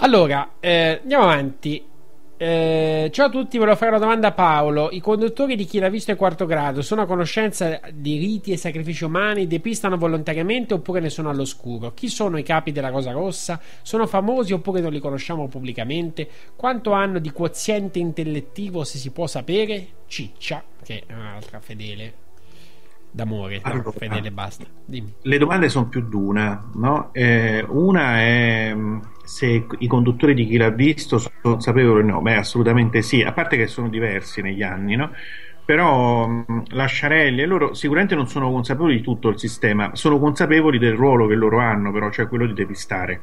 Allora, eh, andiamo avanti. Eh, ciao a tutti, volevo fare una domanda a Paolo. I conduttori di chi l'ha visto in quarto grado sono a conoscenza di riti e sacrifici umani? Depistano volontariamente oppure ne sono all'oscuro? Chi sono i capi della Rosa Rossa? Sono famosi oppure non li conosciamo pubblicamente? Quanto hanno di quoziente intellettivo, se si può sapere? Ciccia, che è un'altra fedele d'amore. no, Allora. fedele basta. Dimmi. le domande sono più di una no? Eh, una è mh, se i conduttori di chi l'ha visto sono consapevoli o no beh assolutamente sì a parte che sono diversi negli anni no? però mh, Lasciarelli e loro sicuramente non sono consapevoli di tutto il sistema sono consapevoli del ruolo che loro hanno però cioè quello di depistare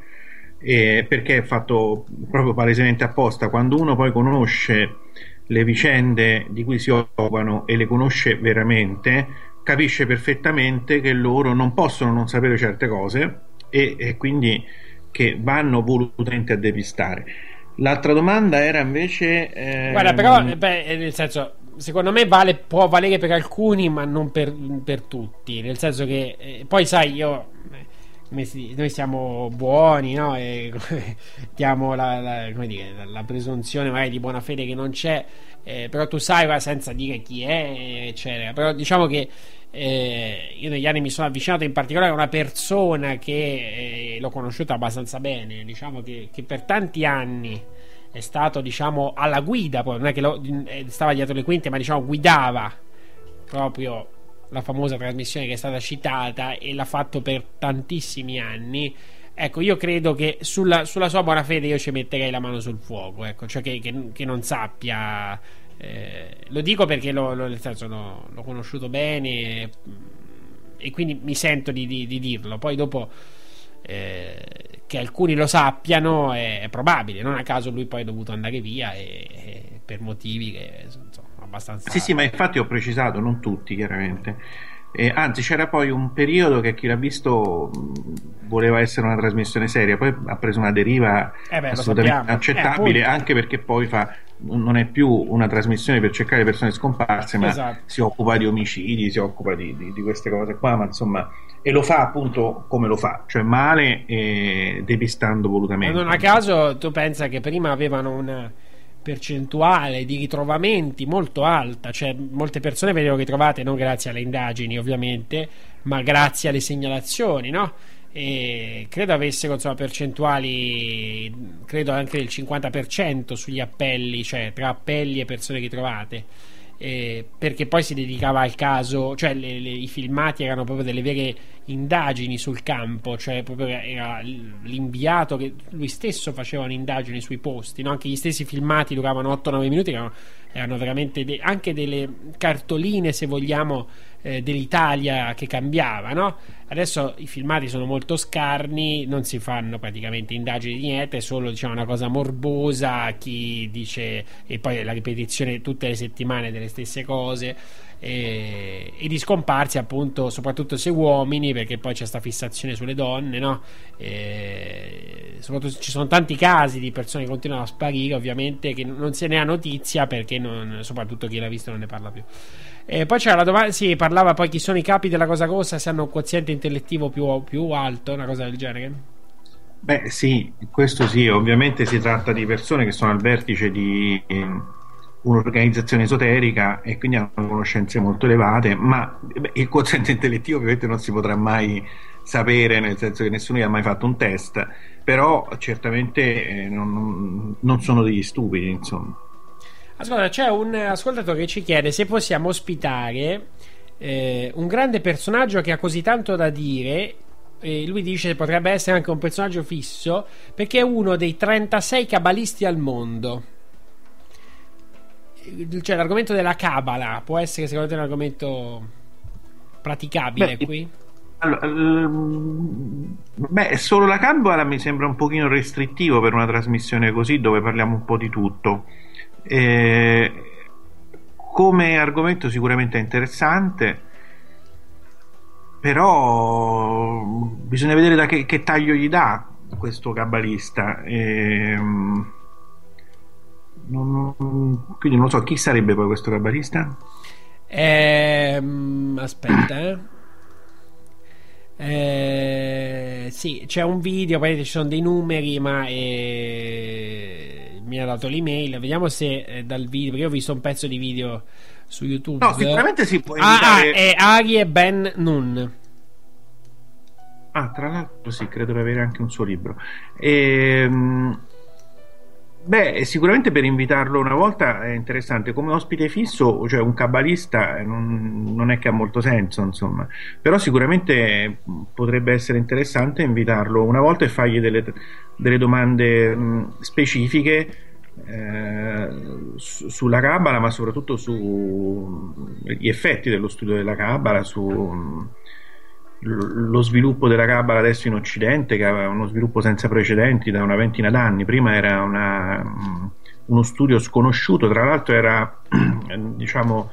Eh, perché è fatto proprio palesemente apposta quando uno poi conosce le vicende di cui si occupano e le conosce veramente capisce perfettamente che loro non possono non sapere certe cose e, e quindi che vanno volutamente a depistare. L'altra domanda era invece... ehm, Guarda, però, eh, beh, eh, nel senso, secondo me vale, può valere per alcuni, ma non per, per tutti. Nel senso che, eh, poi sai, io. Noi siamo buoni, no? E diamo la, la- dire, la presunzione magari di buona fede che non c'è, eh, però tu sai, va, senza dire chi è, eccetera. Però diciamo che eh, io negli anni mi sono avvicinato in particolare a una persona che eh, l'ho conosciuta abbastanza bene, diciamo che, che per tanti anni è stato diciamo alla guida, poi non è che lo- eh, stava dietro le quinte, ma diciamo guidava proprio la famosa trasmissione che è stata citata e l'ha fatto per tantissimi anni. Ecco, io credo che sulla, sulla sua buona fede io ci metterei la mano sul fuoco, ecco, cioè che, che- che non sappia. eh, lo dico perché l'ho, l'ho- nel senso, l'ho, l'ho conosciuto bene e, e quindi mi sento di, di- di dirlo. Poi dopo eh, che alcuni lo sappiano è, è probabile, non a caso lui poi è dovuto andare via e, e per motivi che insomma, abbastanza... Sì, sì, ma infatti ho precisato, non tutti chiaramente. Eh, anzi, c'era poi un periodo che chi l'ha visto mh, voleva essere una trasmissione seria, poi ha preso una deriva Eh beh, assolutamente sappiamo. inaccettabile, Eh, anche perché poi fa, non è più una trasmissione per cercare persone scomparse, ma Esatto. si occupa di omicidi, si occupa di, di- di queste cose qua, ma insomma, e lo fa appunto come lo fa, cioè male e depistando Ma volutamente. non a caso tu pensa che prima avevano una percentuale di ritrovamenti molto alta, cioè molte persone venivano ritrovate non grazie alle indagini ovviamente, ma grazie alle segnalazioni, no? E credo avessero insomma percentuali, credo anche del 50% sugli appelli, cioè tra appelli e persone ritrovate. Eh, perché poi si dedicava al caso, cioè le- le- i filmati erano proprio delle vere indagini sul campo, cioè proprio era l'inviato che lui stesso faceva un'indagine sui posti, no? anche gli stessi filmati duravano 8-9 minuti, erano, erano veramente de- anche delle cartoline, se vogliamo, eh, dell'Italia che cambiava, no? Adesso i filmati sono molto scarni, non si fanno praticamente indagini di niente, è solo diciamo, una cosa morbosa, chi dice e poi la ripetizione tutte le settimane delle stesse cose e, e di scomparsi appunto soprattutto se uomini perché poi c'è questa fissazione sulle donne, no? E soprattutto ci sono tanti casi di persone che continuano a sparire ovviamente che non se ne ha notizia perché non- soprattutto chi l'ha visto non ne parla più. E poi c'era la domanda, sì, parlava poi chi sono i capi della cosa rossa, se hanno un quoziente intellettivo più, più alto, una cosa del genere. Beh, sì, questo sì, ovviamente si tratta di persone che sono al vertice di eh, un'organizzazione esoterica e quindi hanno conoscenze molto elevate, ma beh, il quoziente intellettivo ovviamente non si potrà mai sapere, nel senso che nessuno gli ha mai fatto un test, però certamente eh, non- non sono degli stupidi, insomma. Ascolta, c'è un ascoltatore che ci chiede se possiamo ospitare eh, un grande personaggio che ha così tanto da dire. E lui dice che potrebbe essere anche un personaggio fisso perché è uno dei 36 cabalisti al mondo. Cioè, l'argomento della cabala può essere secondo te un argomento praticabile Beh, qui? Allora, ehm, beh, solo la Cabala mi sembra un pochino restrittivo per una trasmissione così dove parliamo un po' di tutto. Eh, come argomento sicuramente è interessante, però bisogna vedere da che, che taglio gli dà questo cabalista. Ehm, non- quindi non so chi sarebbe poi questo cabalista. Ehm, aspetta, eh. Eh, sì, c'è un video, poi ci sono dei numeri, ma eh, mi ha dato l'email. Vediamo se eh, dal video, perché io ho visto un pezzo di video su YouTube. No, sicuramente si può Ah, invitare- ah, è Arie Ben Nun. Ah, tra l'altro sì, credo di avere anche un suo libro. Ehm, beh, sicuramente per invitarlo una volta è interessante. Come ospite fisso, cioè un cabalista, eh, non, non è che ha molto senso, insomma. Però sicuramente mh, potrebbe essere interessante invitarlo una volta e fargli delle, delle domande mh, specifiche eh, su- sulla Cabala, ma soprattutto sugli effetti dello studio della Cabala, su mh, lo sviluppo della Cabala adesso in Occidente, che aveva uno sviluppo senza precedenti da una ventina d'anni. Prima era una, mh, uno studio sconosciuto, tra l'altro era diciamo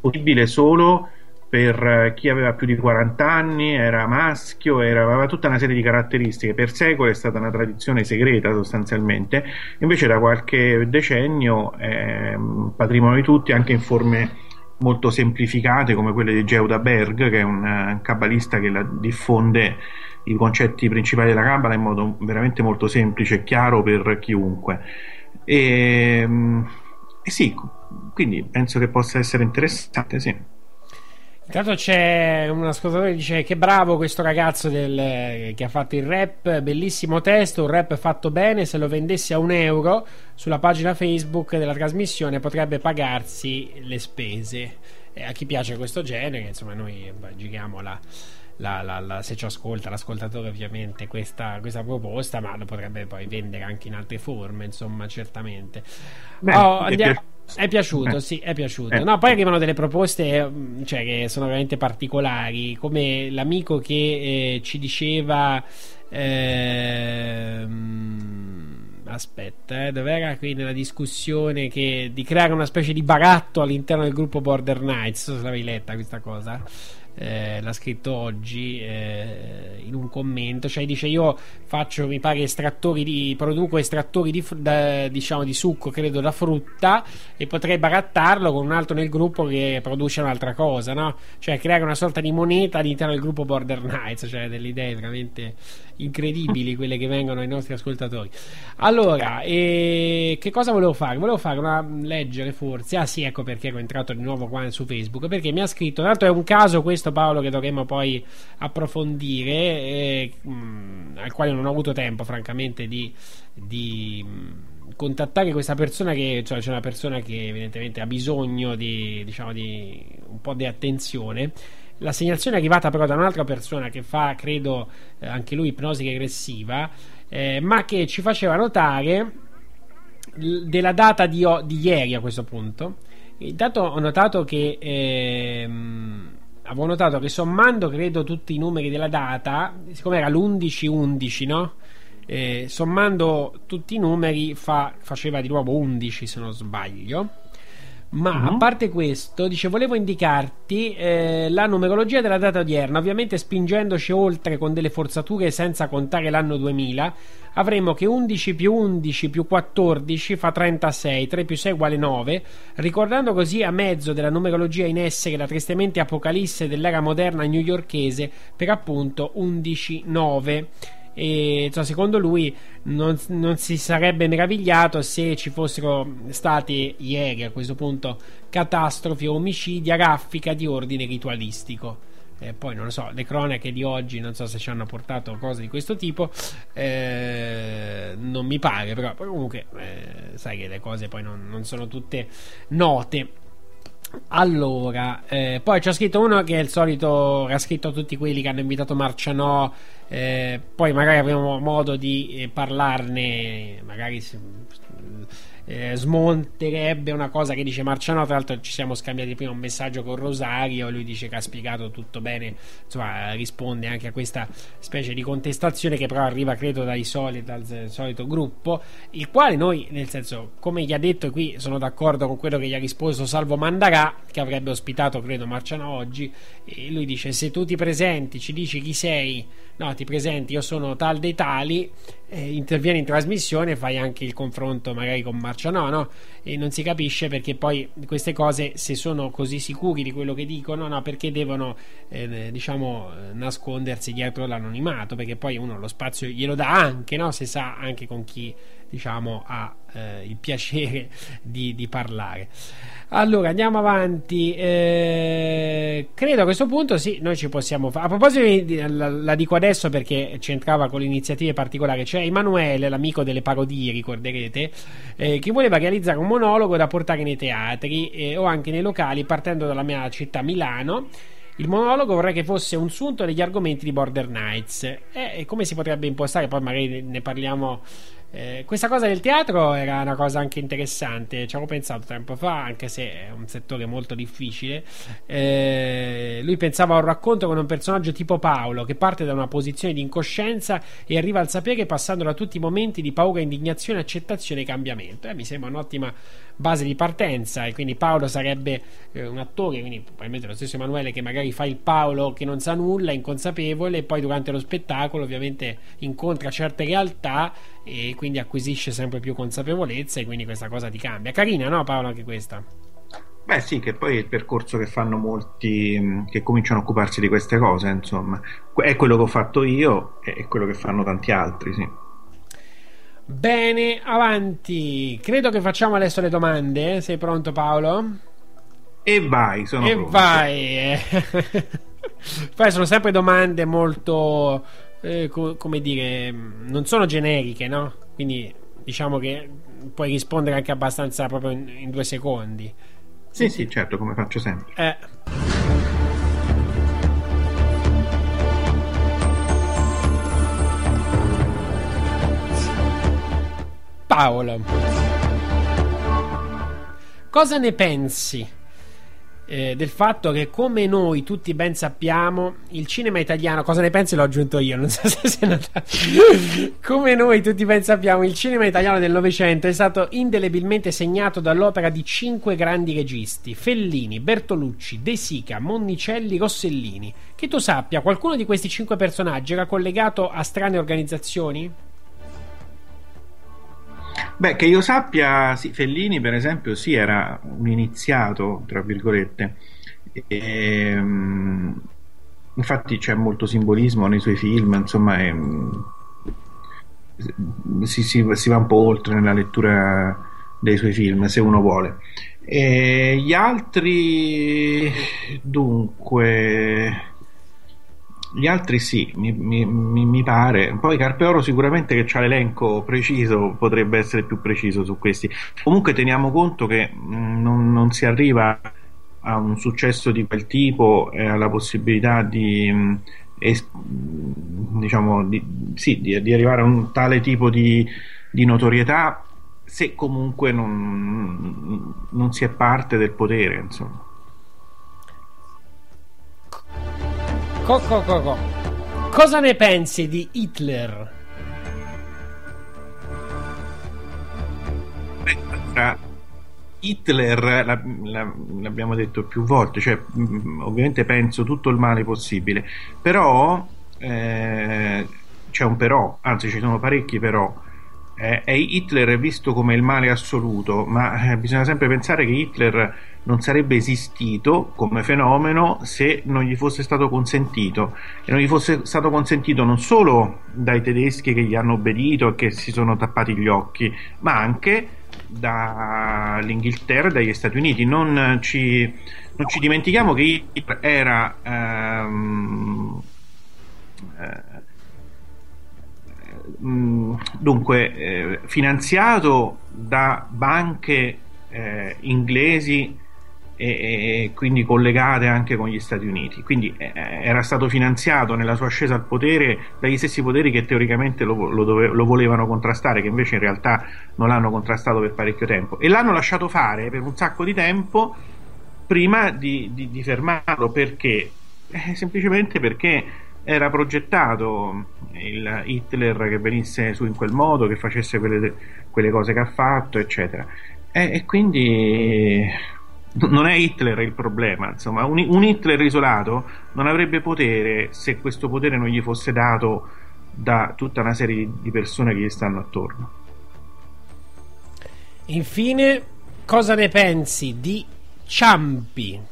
possibile solo per eh, chi aveva più di 40 anni, era maschio, era, aveva tutta una serie di caratteristiche. Per secoli è stata una tradizione segreta sostanzialmente, invece da qualche decennio è patrimonio di tutti anche in forme molto semplificate come quelle di Geuda Berg, che è un, un cabbalista che diffonde i concetti principali della Kabbalah in modo veramente molto semplice e chiaro per chiunque. E, e sì, quindi penso che possa essere interessante, sì. Intanto c'è un ascoltatore che dice che bravo questo ragazzo del, che ha fatto il rap, bellissimo testo, un rap fatto bene, se lo vendesse a un euro sulla pagina Facebook della trasmissione potrebbe pagarsi le spese. E a chi piace questo genere, insomma noi giriamo la, la, la, la, se ci ascolta l'ascoltatore ovviamente questa, questa, proposta, ma lo potrebbe poi vendere anche in altre forme, insomma certamente. Beh, oh, andiamo... È piaciuto, Eh. sì, è piaciuto. Eh. No, poi arrivano delle proposte mm, cioè, che sono veramente particolari, come l'amico che eh, ci diceva... ehm, aspetta, eh, dov'era qui nella discussione che, di creare una specie di baratto all'interno del gruppo Border Knights? Non so se l'avevi letta questa cosa. Eh, l'ha scritto oggi eh, in un commento cioè dice io faccio mi pare estrattori di produco estrattori di, da- diciamo di succo credo da frutta e potrei barattarlo con un altro nel gruppo che produce un'altra cosa no? cioè creare una sorta di moneta all'interno del gruppo Border Knights cioè delle idee veramente incredibili quelle che vengono ai nostri ascoltatori. Allora eh, che cosa volevo fare? volevo fare una leggere forse. Ah sì ecco perché ero entrato di nuovo qua su Facebook perché mi ha scritto tra l'altro è un caso questo Paolo che dovremmo poi approfondire eh, mh, al quale non ho avuto tempo francamente di, di mh, contattare questa persona che cioè c'è una persona che evidentemente ha bisogno di diciamo di un po' di attenzione la segnalazione è arrivata però da un'altra persona che fa credo eh, anche lui ipnosi regressiva eh, ma che ci faceva notare l- della data di, o- di ieri a questo punto intanto ho notato che ehm, avevo notato che sommando credo tutti i numeri della data siccome era l'11-11 no? Eh, sommando tutti i numeri fa- faceva di nuovo 11 se non sbaglio ma a parte questo, dice, volevo indicarti eh, la numerologia della data odierna, ovviamente spingendoci oltre con delle forzature senza contare l'anno 2000, avremo che 11 più 11 più 14 fa 36, 3 più 6 uguale 9, ricordando così a mezzo della numerologia in essere la tristemente apocalisse dell'era moderna newyorkese per appunto 11-9 e insomma, secondo lui non, non si sarebbe meravigliato se ci fossero state ieri a questo punto catastrofi o omicidi a raffica di ordine ritualistico. Eh, poi non lo so, le cronache di oggi non so se ci hanno portato cose di questo tipo, eh, non mi pare, però comunque eh, sai che le cose poi non, non sono tutte note. Allora, eh, poi c'è scritto uno che è il solito, ha scritto a tutti quelli che hanno invitato Marcianò, eh, poi magari avremo modo di eh, parlarne, magari se- eh, smonterebbe una cosa che dice Marciano. Tra l'altro, ci siamo scambiati prima un messaggio con Rosario. Lui dice che ha spiegato tutto bene. Insomma, risponde anche a questa specie di contestazione che però arriva, credo, dai soli, dal solito gruppo. Il quale noi, nel senso, come gli ha detto, qui sono d'accordo con quello che gli ha risposto Salvo Mandarà, che avrebbe ospitato, credo, Marciano oggi. E lui dice: Se tu ti presenti, ci dici chi sei, no, ti presenti, io sono tal dei tali eh, intervieni in trasmissione fai anche il confronto magari con Marciano, no? E non si capisce perché poi queste cose, se sono così sicuri di quello che dicono, no, perché devono, eh, diciamo, eh, nascondersi dietro l'anonimato, perché poi uno lo spazio glielo dà anche, no? Se sa anche con chi, diciamo, ha eh, il piacere di, di parlare. Allora andiamo avanti. Eh, credo a questo punto sì, noi ci possiamo fare. A proposito, la, la dico adesso perché c'entrava con le iniziative particolari. C'è Emanuele, l'amico delle parodie, ricorderete, eh, che voleva realizzare un monologo da portare nei teatri eh, o anche nei locali, partendo dalla mia città Milano. Il monologo vorrei che fosse un sunto degli argomenti di Border Knights. Eh, E come si potrebbe impostare? Poi magari ne parliamo Eh, questa cosa del teatro era una cosa anche interessante, ci avevo pensato tempo fa, anche se è un settore molto difficile. Eh, lui pensava a un racconto con un personaggio tipo Paolo che parte da una posizione di incoscienza e arriva al sapere passando da tutti i momenti di paura, indignazione, accettazione e cambiamento. Eh, mi sembra un'ottima base di partenza e quindi Paolo sarebbe eh, un attore, quindi probabilmente lo stesso Emanuele che magari fa il Paolo che non sa nulla, inconsapevole e poi durante lo spettacolo ovviamente incontra certe realtà e quindi acquisisce sempre più consapevolezza e quindi questa cosa ti cambia. Carina, no Paolo, anche questa? Beh sì, che poi è il percorso che fanno molti mh, che cominciano a occuparsi di queste cose, insomma. È quello che ho fatto io e è quello che fanno tanti altri, sì. Bene, avanti. Credo che facciamo adesso le domande. Sei pronto Paolo? E vai, sono e pronto. vai. Poi sono sempre domande molto, eh, co- come dire, non sono generiche, no? Quindi diciamo che puoi rispondere anche abbastanza proprio in, in due secondi. Sì, sì, certo, come faccio sempre. Eh. Paolo, cosa ne pensi eh, del fatto che, come noi tutti ben sappiamo, il cinema italiano, cosa ne pensi? L'ho aggiunto io, non so se sei notato. come noi tutti ben sappiamo, il cinema italiano del Novecento è stato indelebilmente segnato dall'opera di cinque grandi registi: Fellini, Bertolucci, De Sica, Monnicelli, Rossellini. Che tu sappia, qualcuno di questi cinque personaggi era collegato a strane organizzazioni? Beh, che io sappia, sì, Fellini per esempio sì, era un iniziato, tra virgolette. Ehm, infatti c'è molto simbolismo nei suoi film, insomma, è, si, si- si va un po' oltre nella lettura dei suoi film, se uno vuole. E gli altri, dunque, gli altri sì, mi, mi- mi- pare. Poi Carpeoro sicuramente che c'ha l'elenco preciso, potrebbe essere più preciso su questi. Comunque teniamo conto che mh, non, non si arriva a un successo di quel tipo e alla possibilità di, es- mh, diciamo, di, sì, di, di arrivare a un tale tipo di, di notorietà se comunque non, non si è parte del potere, insomma. Co- co- co- co. Cosa ne pensi di Hitler? Allora, Hitler, la- la- l'abbiamo detto più volte, cioè, mh, ovviamente penso tutto il male possibile, però eh, c'è un però, anzi ci sono parecchi però. Eh, Hitler è visto come il male assoluto, ma eh, bisogna sempre pensare che Hitler non sarebbe esistito come fenomeno se non gli fosse stato consentito e non gli fosse stato consentito non solo dai tedeschi che gli hanno obbedito e che si sono tappati gli occhi, ma anche dall'Inghilterra e dagli Stati Uniti. Non ci, non ci dimentichiamo che Hitler era ehm, eh, dunque eh, finanziato da banche eh, inglesi e, e quindi collegate anche con gli Stati Uniti. Quindi eh, era stato finanziato nella sua ascesa al potere dagli stessi poteri che teoricamente lo, lo dove- lo volevano contrastare, che invece in realtà non l'hanno contrastato per parecchio tempo. E l'hanno lasciato fare per un sacco di tempo prima di, di- di fermarlo. Perché? Eh, semplicemente perché era progettato il Hitler che venisse su in quel modo, che facesse quelle, quelle cose che ha fatto, eccetera. E, e quindi non è Hitler il problema, insomma, un, un Hitler isolato non avrebbe potere se questo potere non gli fosse dato da tutta una serie di, di persone che gli stanno attorno. Infine, cosa ne pensi di Ciampi?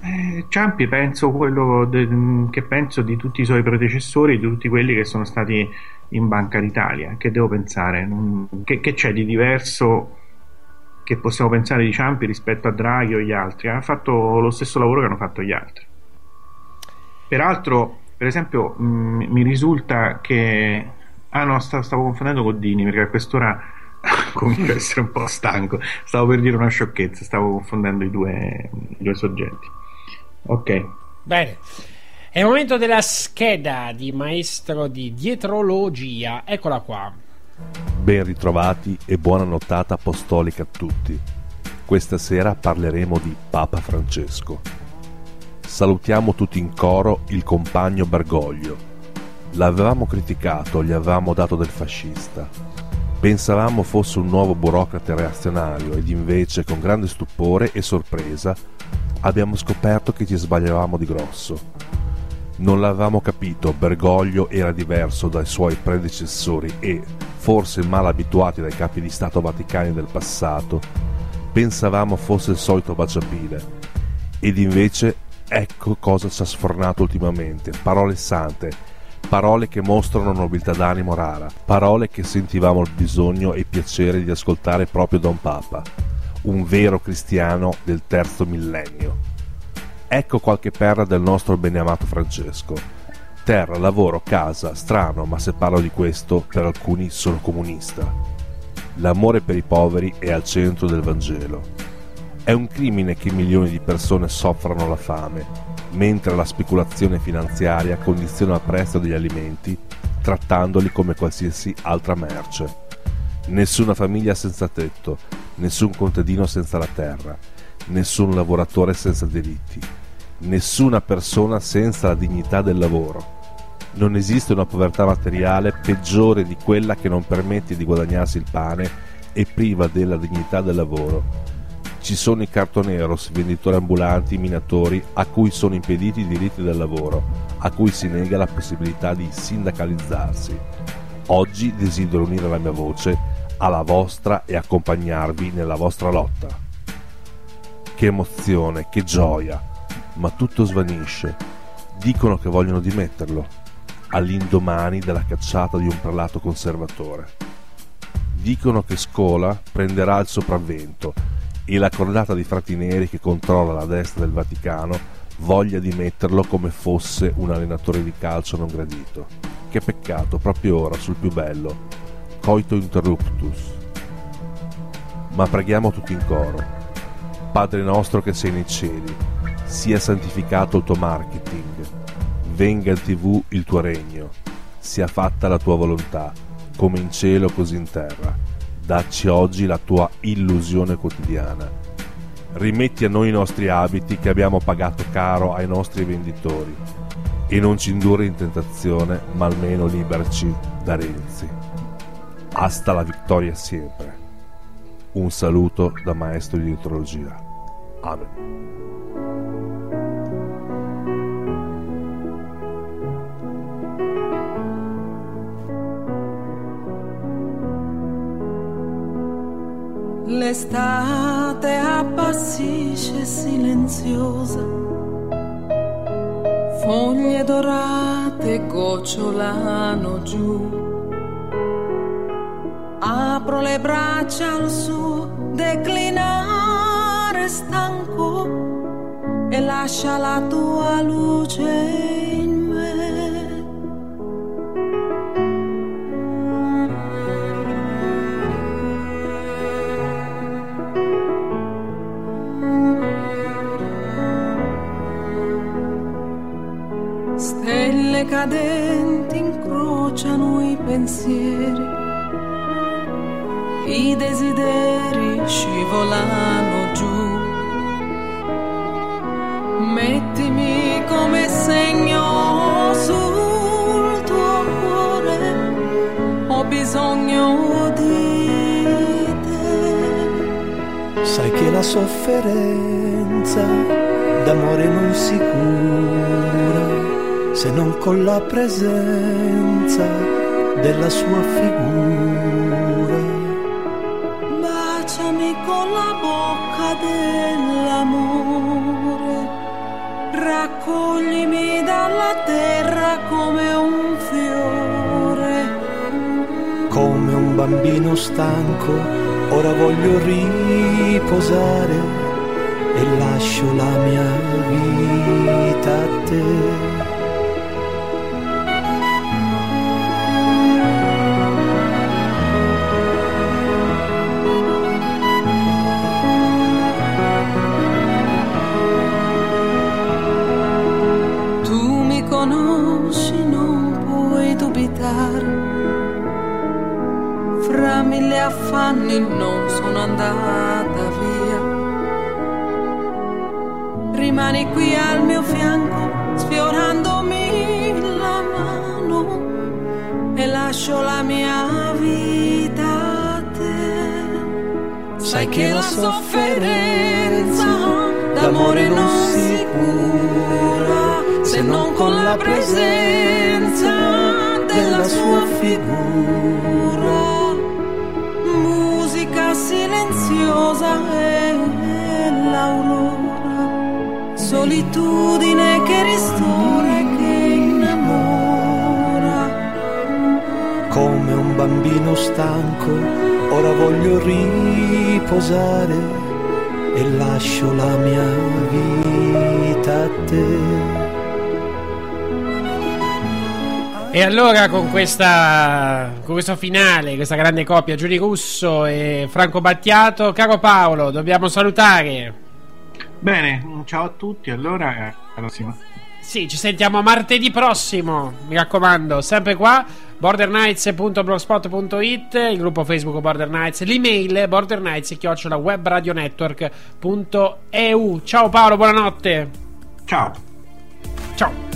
Eh, Ciampi penso quello de- che penso di tutti i suoi predecessori, di tutti quelli che sono stati in Banca d'Italia. Che devo pensare? Che, che c'è di diverso che possiamo pensare di Ciampi rispetto a Draghi o gli altri? Ha fatto lo stesso lavoro che hanno fatto gli altri. Peraltro, per esempio, mh, mi risulta che. Ah no, sta- stavo confondendo con Dini perché a quest'ora comincio a essere un po' stanco. Stavo per dire una sciocchezza, stavo confondendo i due, i due soggetti. Ok. Bene. È il momento della scheda di maestro di dietrologia. Eccola qua. Ben ritrovati e buona nottata apostolica a tutti. Questa sera parleremo di Papa Francesco. Salutiamo tutti in coro il compagno Bergoglio. L'avevamo criticato, gli avevamo dato del fascista. Pensavamo fosse un nuovo burocrate reazionario ed invece con grande stupore e sorpresa abbiamo scoperto che ci sbagliavamo di grosso. Non l'avevamo capito, Bergoglio era diverso dai suoi predecessori e, forse mal abituati dai capi di Stato vaticani del passato, pensavamo fosse il solito baciapile. Ed invece ecco cosa ci ha sfornato ultimamente, parole sante, parole che mostrano nobiltà d'animo rara, parole che sentivamo il bisogno e piacere di ascoltare proprio da un Papa, un vero cristiano del terzo millennio. Ecco qualche perla del nostro beneamato Francesco. Terra, lavoro, casa, strano, ma se parlo di questo, per alcuni sono comunista. L'amore per i poveri è al centro del Vangelo. È un crimine che milioni di persone soffrano la fame, mentre la speculazione finanziaria condiziona il prezzo degli alimenti, trattandoli come qualsiasi altra merce. Nessuna famiglia senza tetto, nessun contadino senza la terra, nessun lavoratore senza diritti, nessuna persona senza la dignità del lavoro. Non esiste una povertà materiale peggiore di quella che non permette di guadagnarsi il pane e priva della dignità del lavoro. Ci sono i cartoneros, venditori ambulanti, minatori, a cui sono impediti i diritti del lavoro, a cui si nega la possibilità di sindacalizzarsi. Oggi desidero unire la mia voce alla vostra e accompagnarvi nella vostra lotta. Che emozione, che gioia! Ma tutto svanisce. Dicono che vogliono dimetterlo, all'indomani della cacciata di un prelato conservatore. Dicono che Scola prenderà il sopravvento e la cordata di frati neri che controlla la destra del Vaticano voglia dimetterlo come fosse un allenatore di calcio non gradito. Che peccato, proprio ora, sul più bello. Coito interruptus. Ma preghiamo tutti in coro Padre nostro che sei nei cieli, sia santificato il tuo marketing, venga in tv il tuo regno, sia fatta la tua volontà, come in cielo così in terra. Dacci oggi la tua illusione quotidiana. Rimetti a noi i nostri abiti che abbiamo pagato caro ai nostri venditori e non ci indurre in tentazione, ma almeno liberaci da Renzi. Hasta la vittoria sempre. Un saluto da maestro di dietrologia. Amen. L'estate appassisce silenziosa, foglie dorate gocciolano giù. Apro le braccia al suo declinare stanco e lascia la tua luce in me. Stelle cadenti incrociano i pensieri, i desideri scivolano giù. Mettimi come segno sul tuo cuore, ho bisogno di te. Sai che la sofferenza d'amore non si cura se non con la presenza della sua figura. Dell'amore, raccoglimi dalla terra come un fiore. Come un bambino stanco, ora voglio riposare e lascio la mia vita a te. Anni non sono andata via. Rimani qui al mio fianco, sfiorandomi la mano e lascio la mia vita a te. Sai che la sofferenza d'amore non si cura se non con la presenza della sua figura. Silenziosa e l'aurora, solitudine che ristora e che innamora. Come un bambino stanco, ora voglio riposare e lascio la mia vita a te. E allora con, questa, con questo finale, questa grande coppia, Giuni Russo e Franco Battiato, caro Paolo, dobbiamo salutare. Bene, ciao a tutti, allora eh, alla prossima. Sì, ci sentiamo martedì prossimo, mi raccomando, sempre qua, bordernights.blogspot.it, il gruppo Facebook Border Nights, l'email bordernights.webradionetwork.eu. Ciao Paolo, buonanotte. Ciao. Ciao.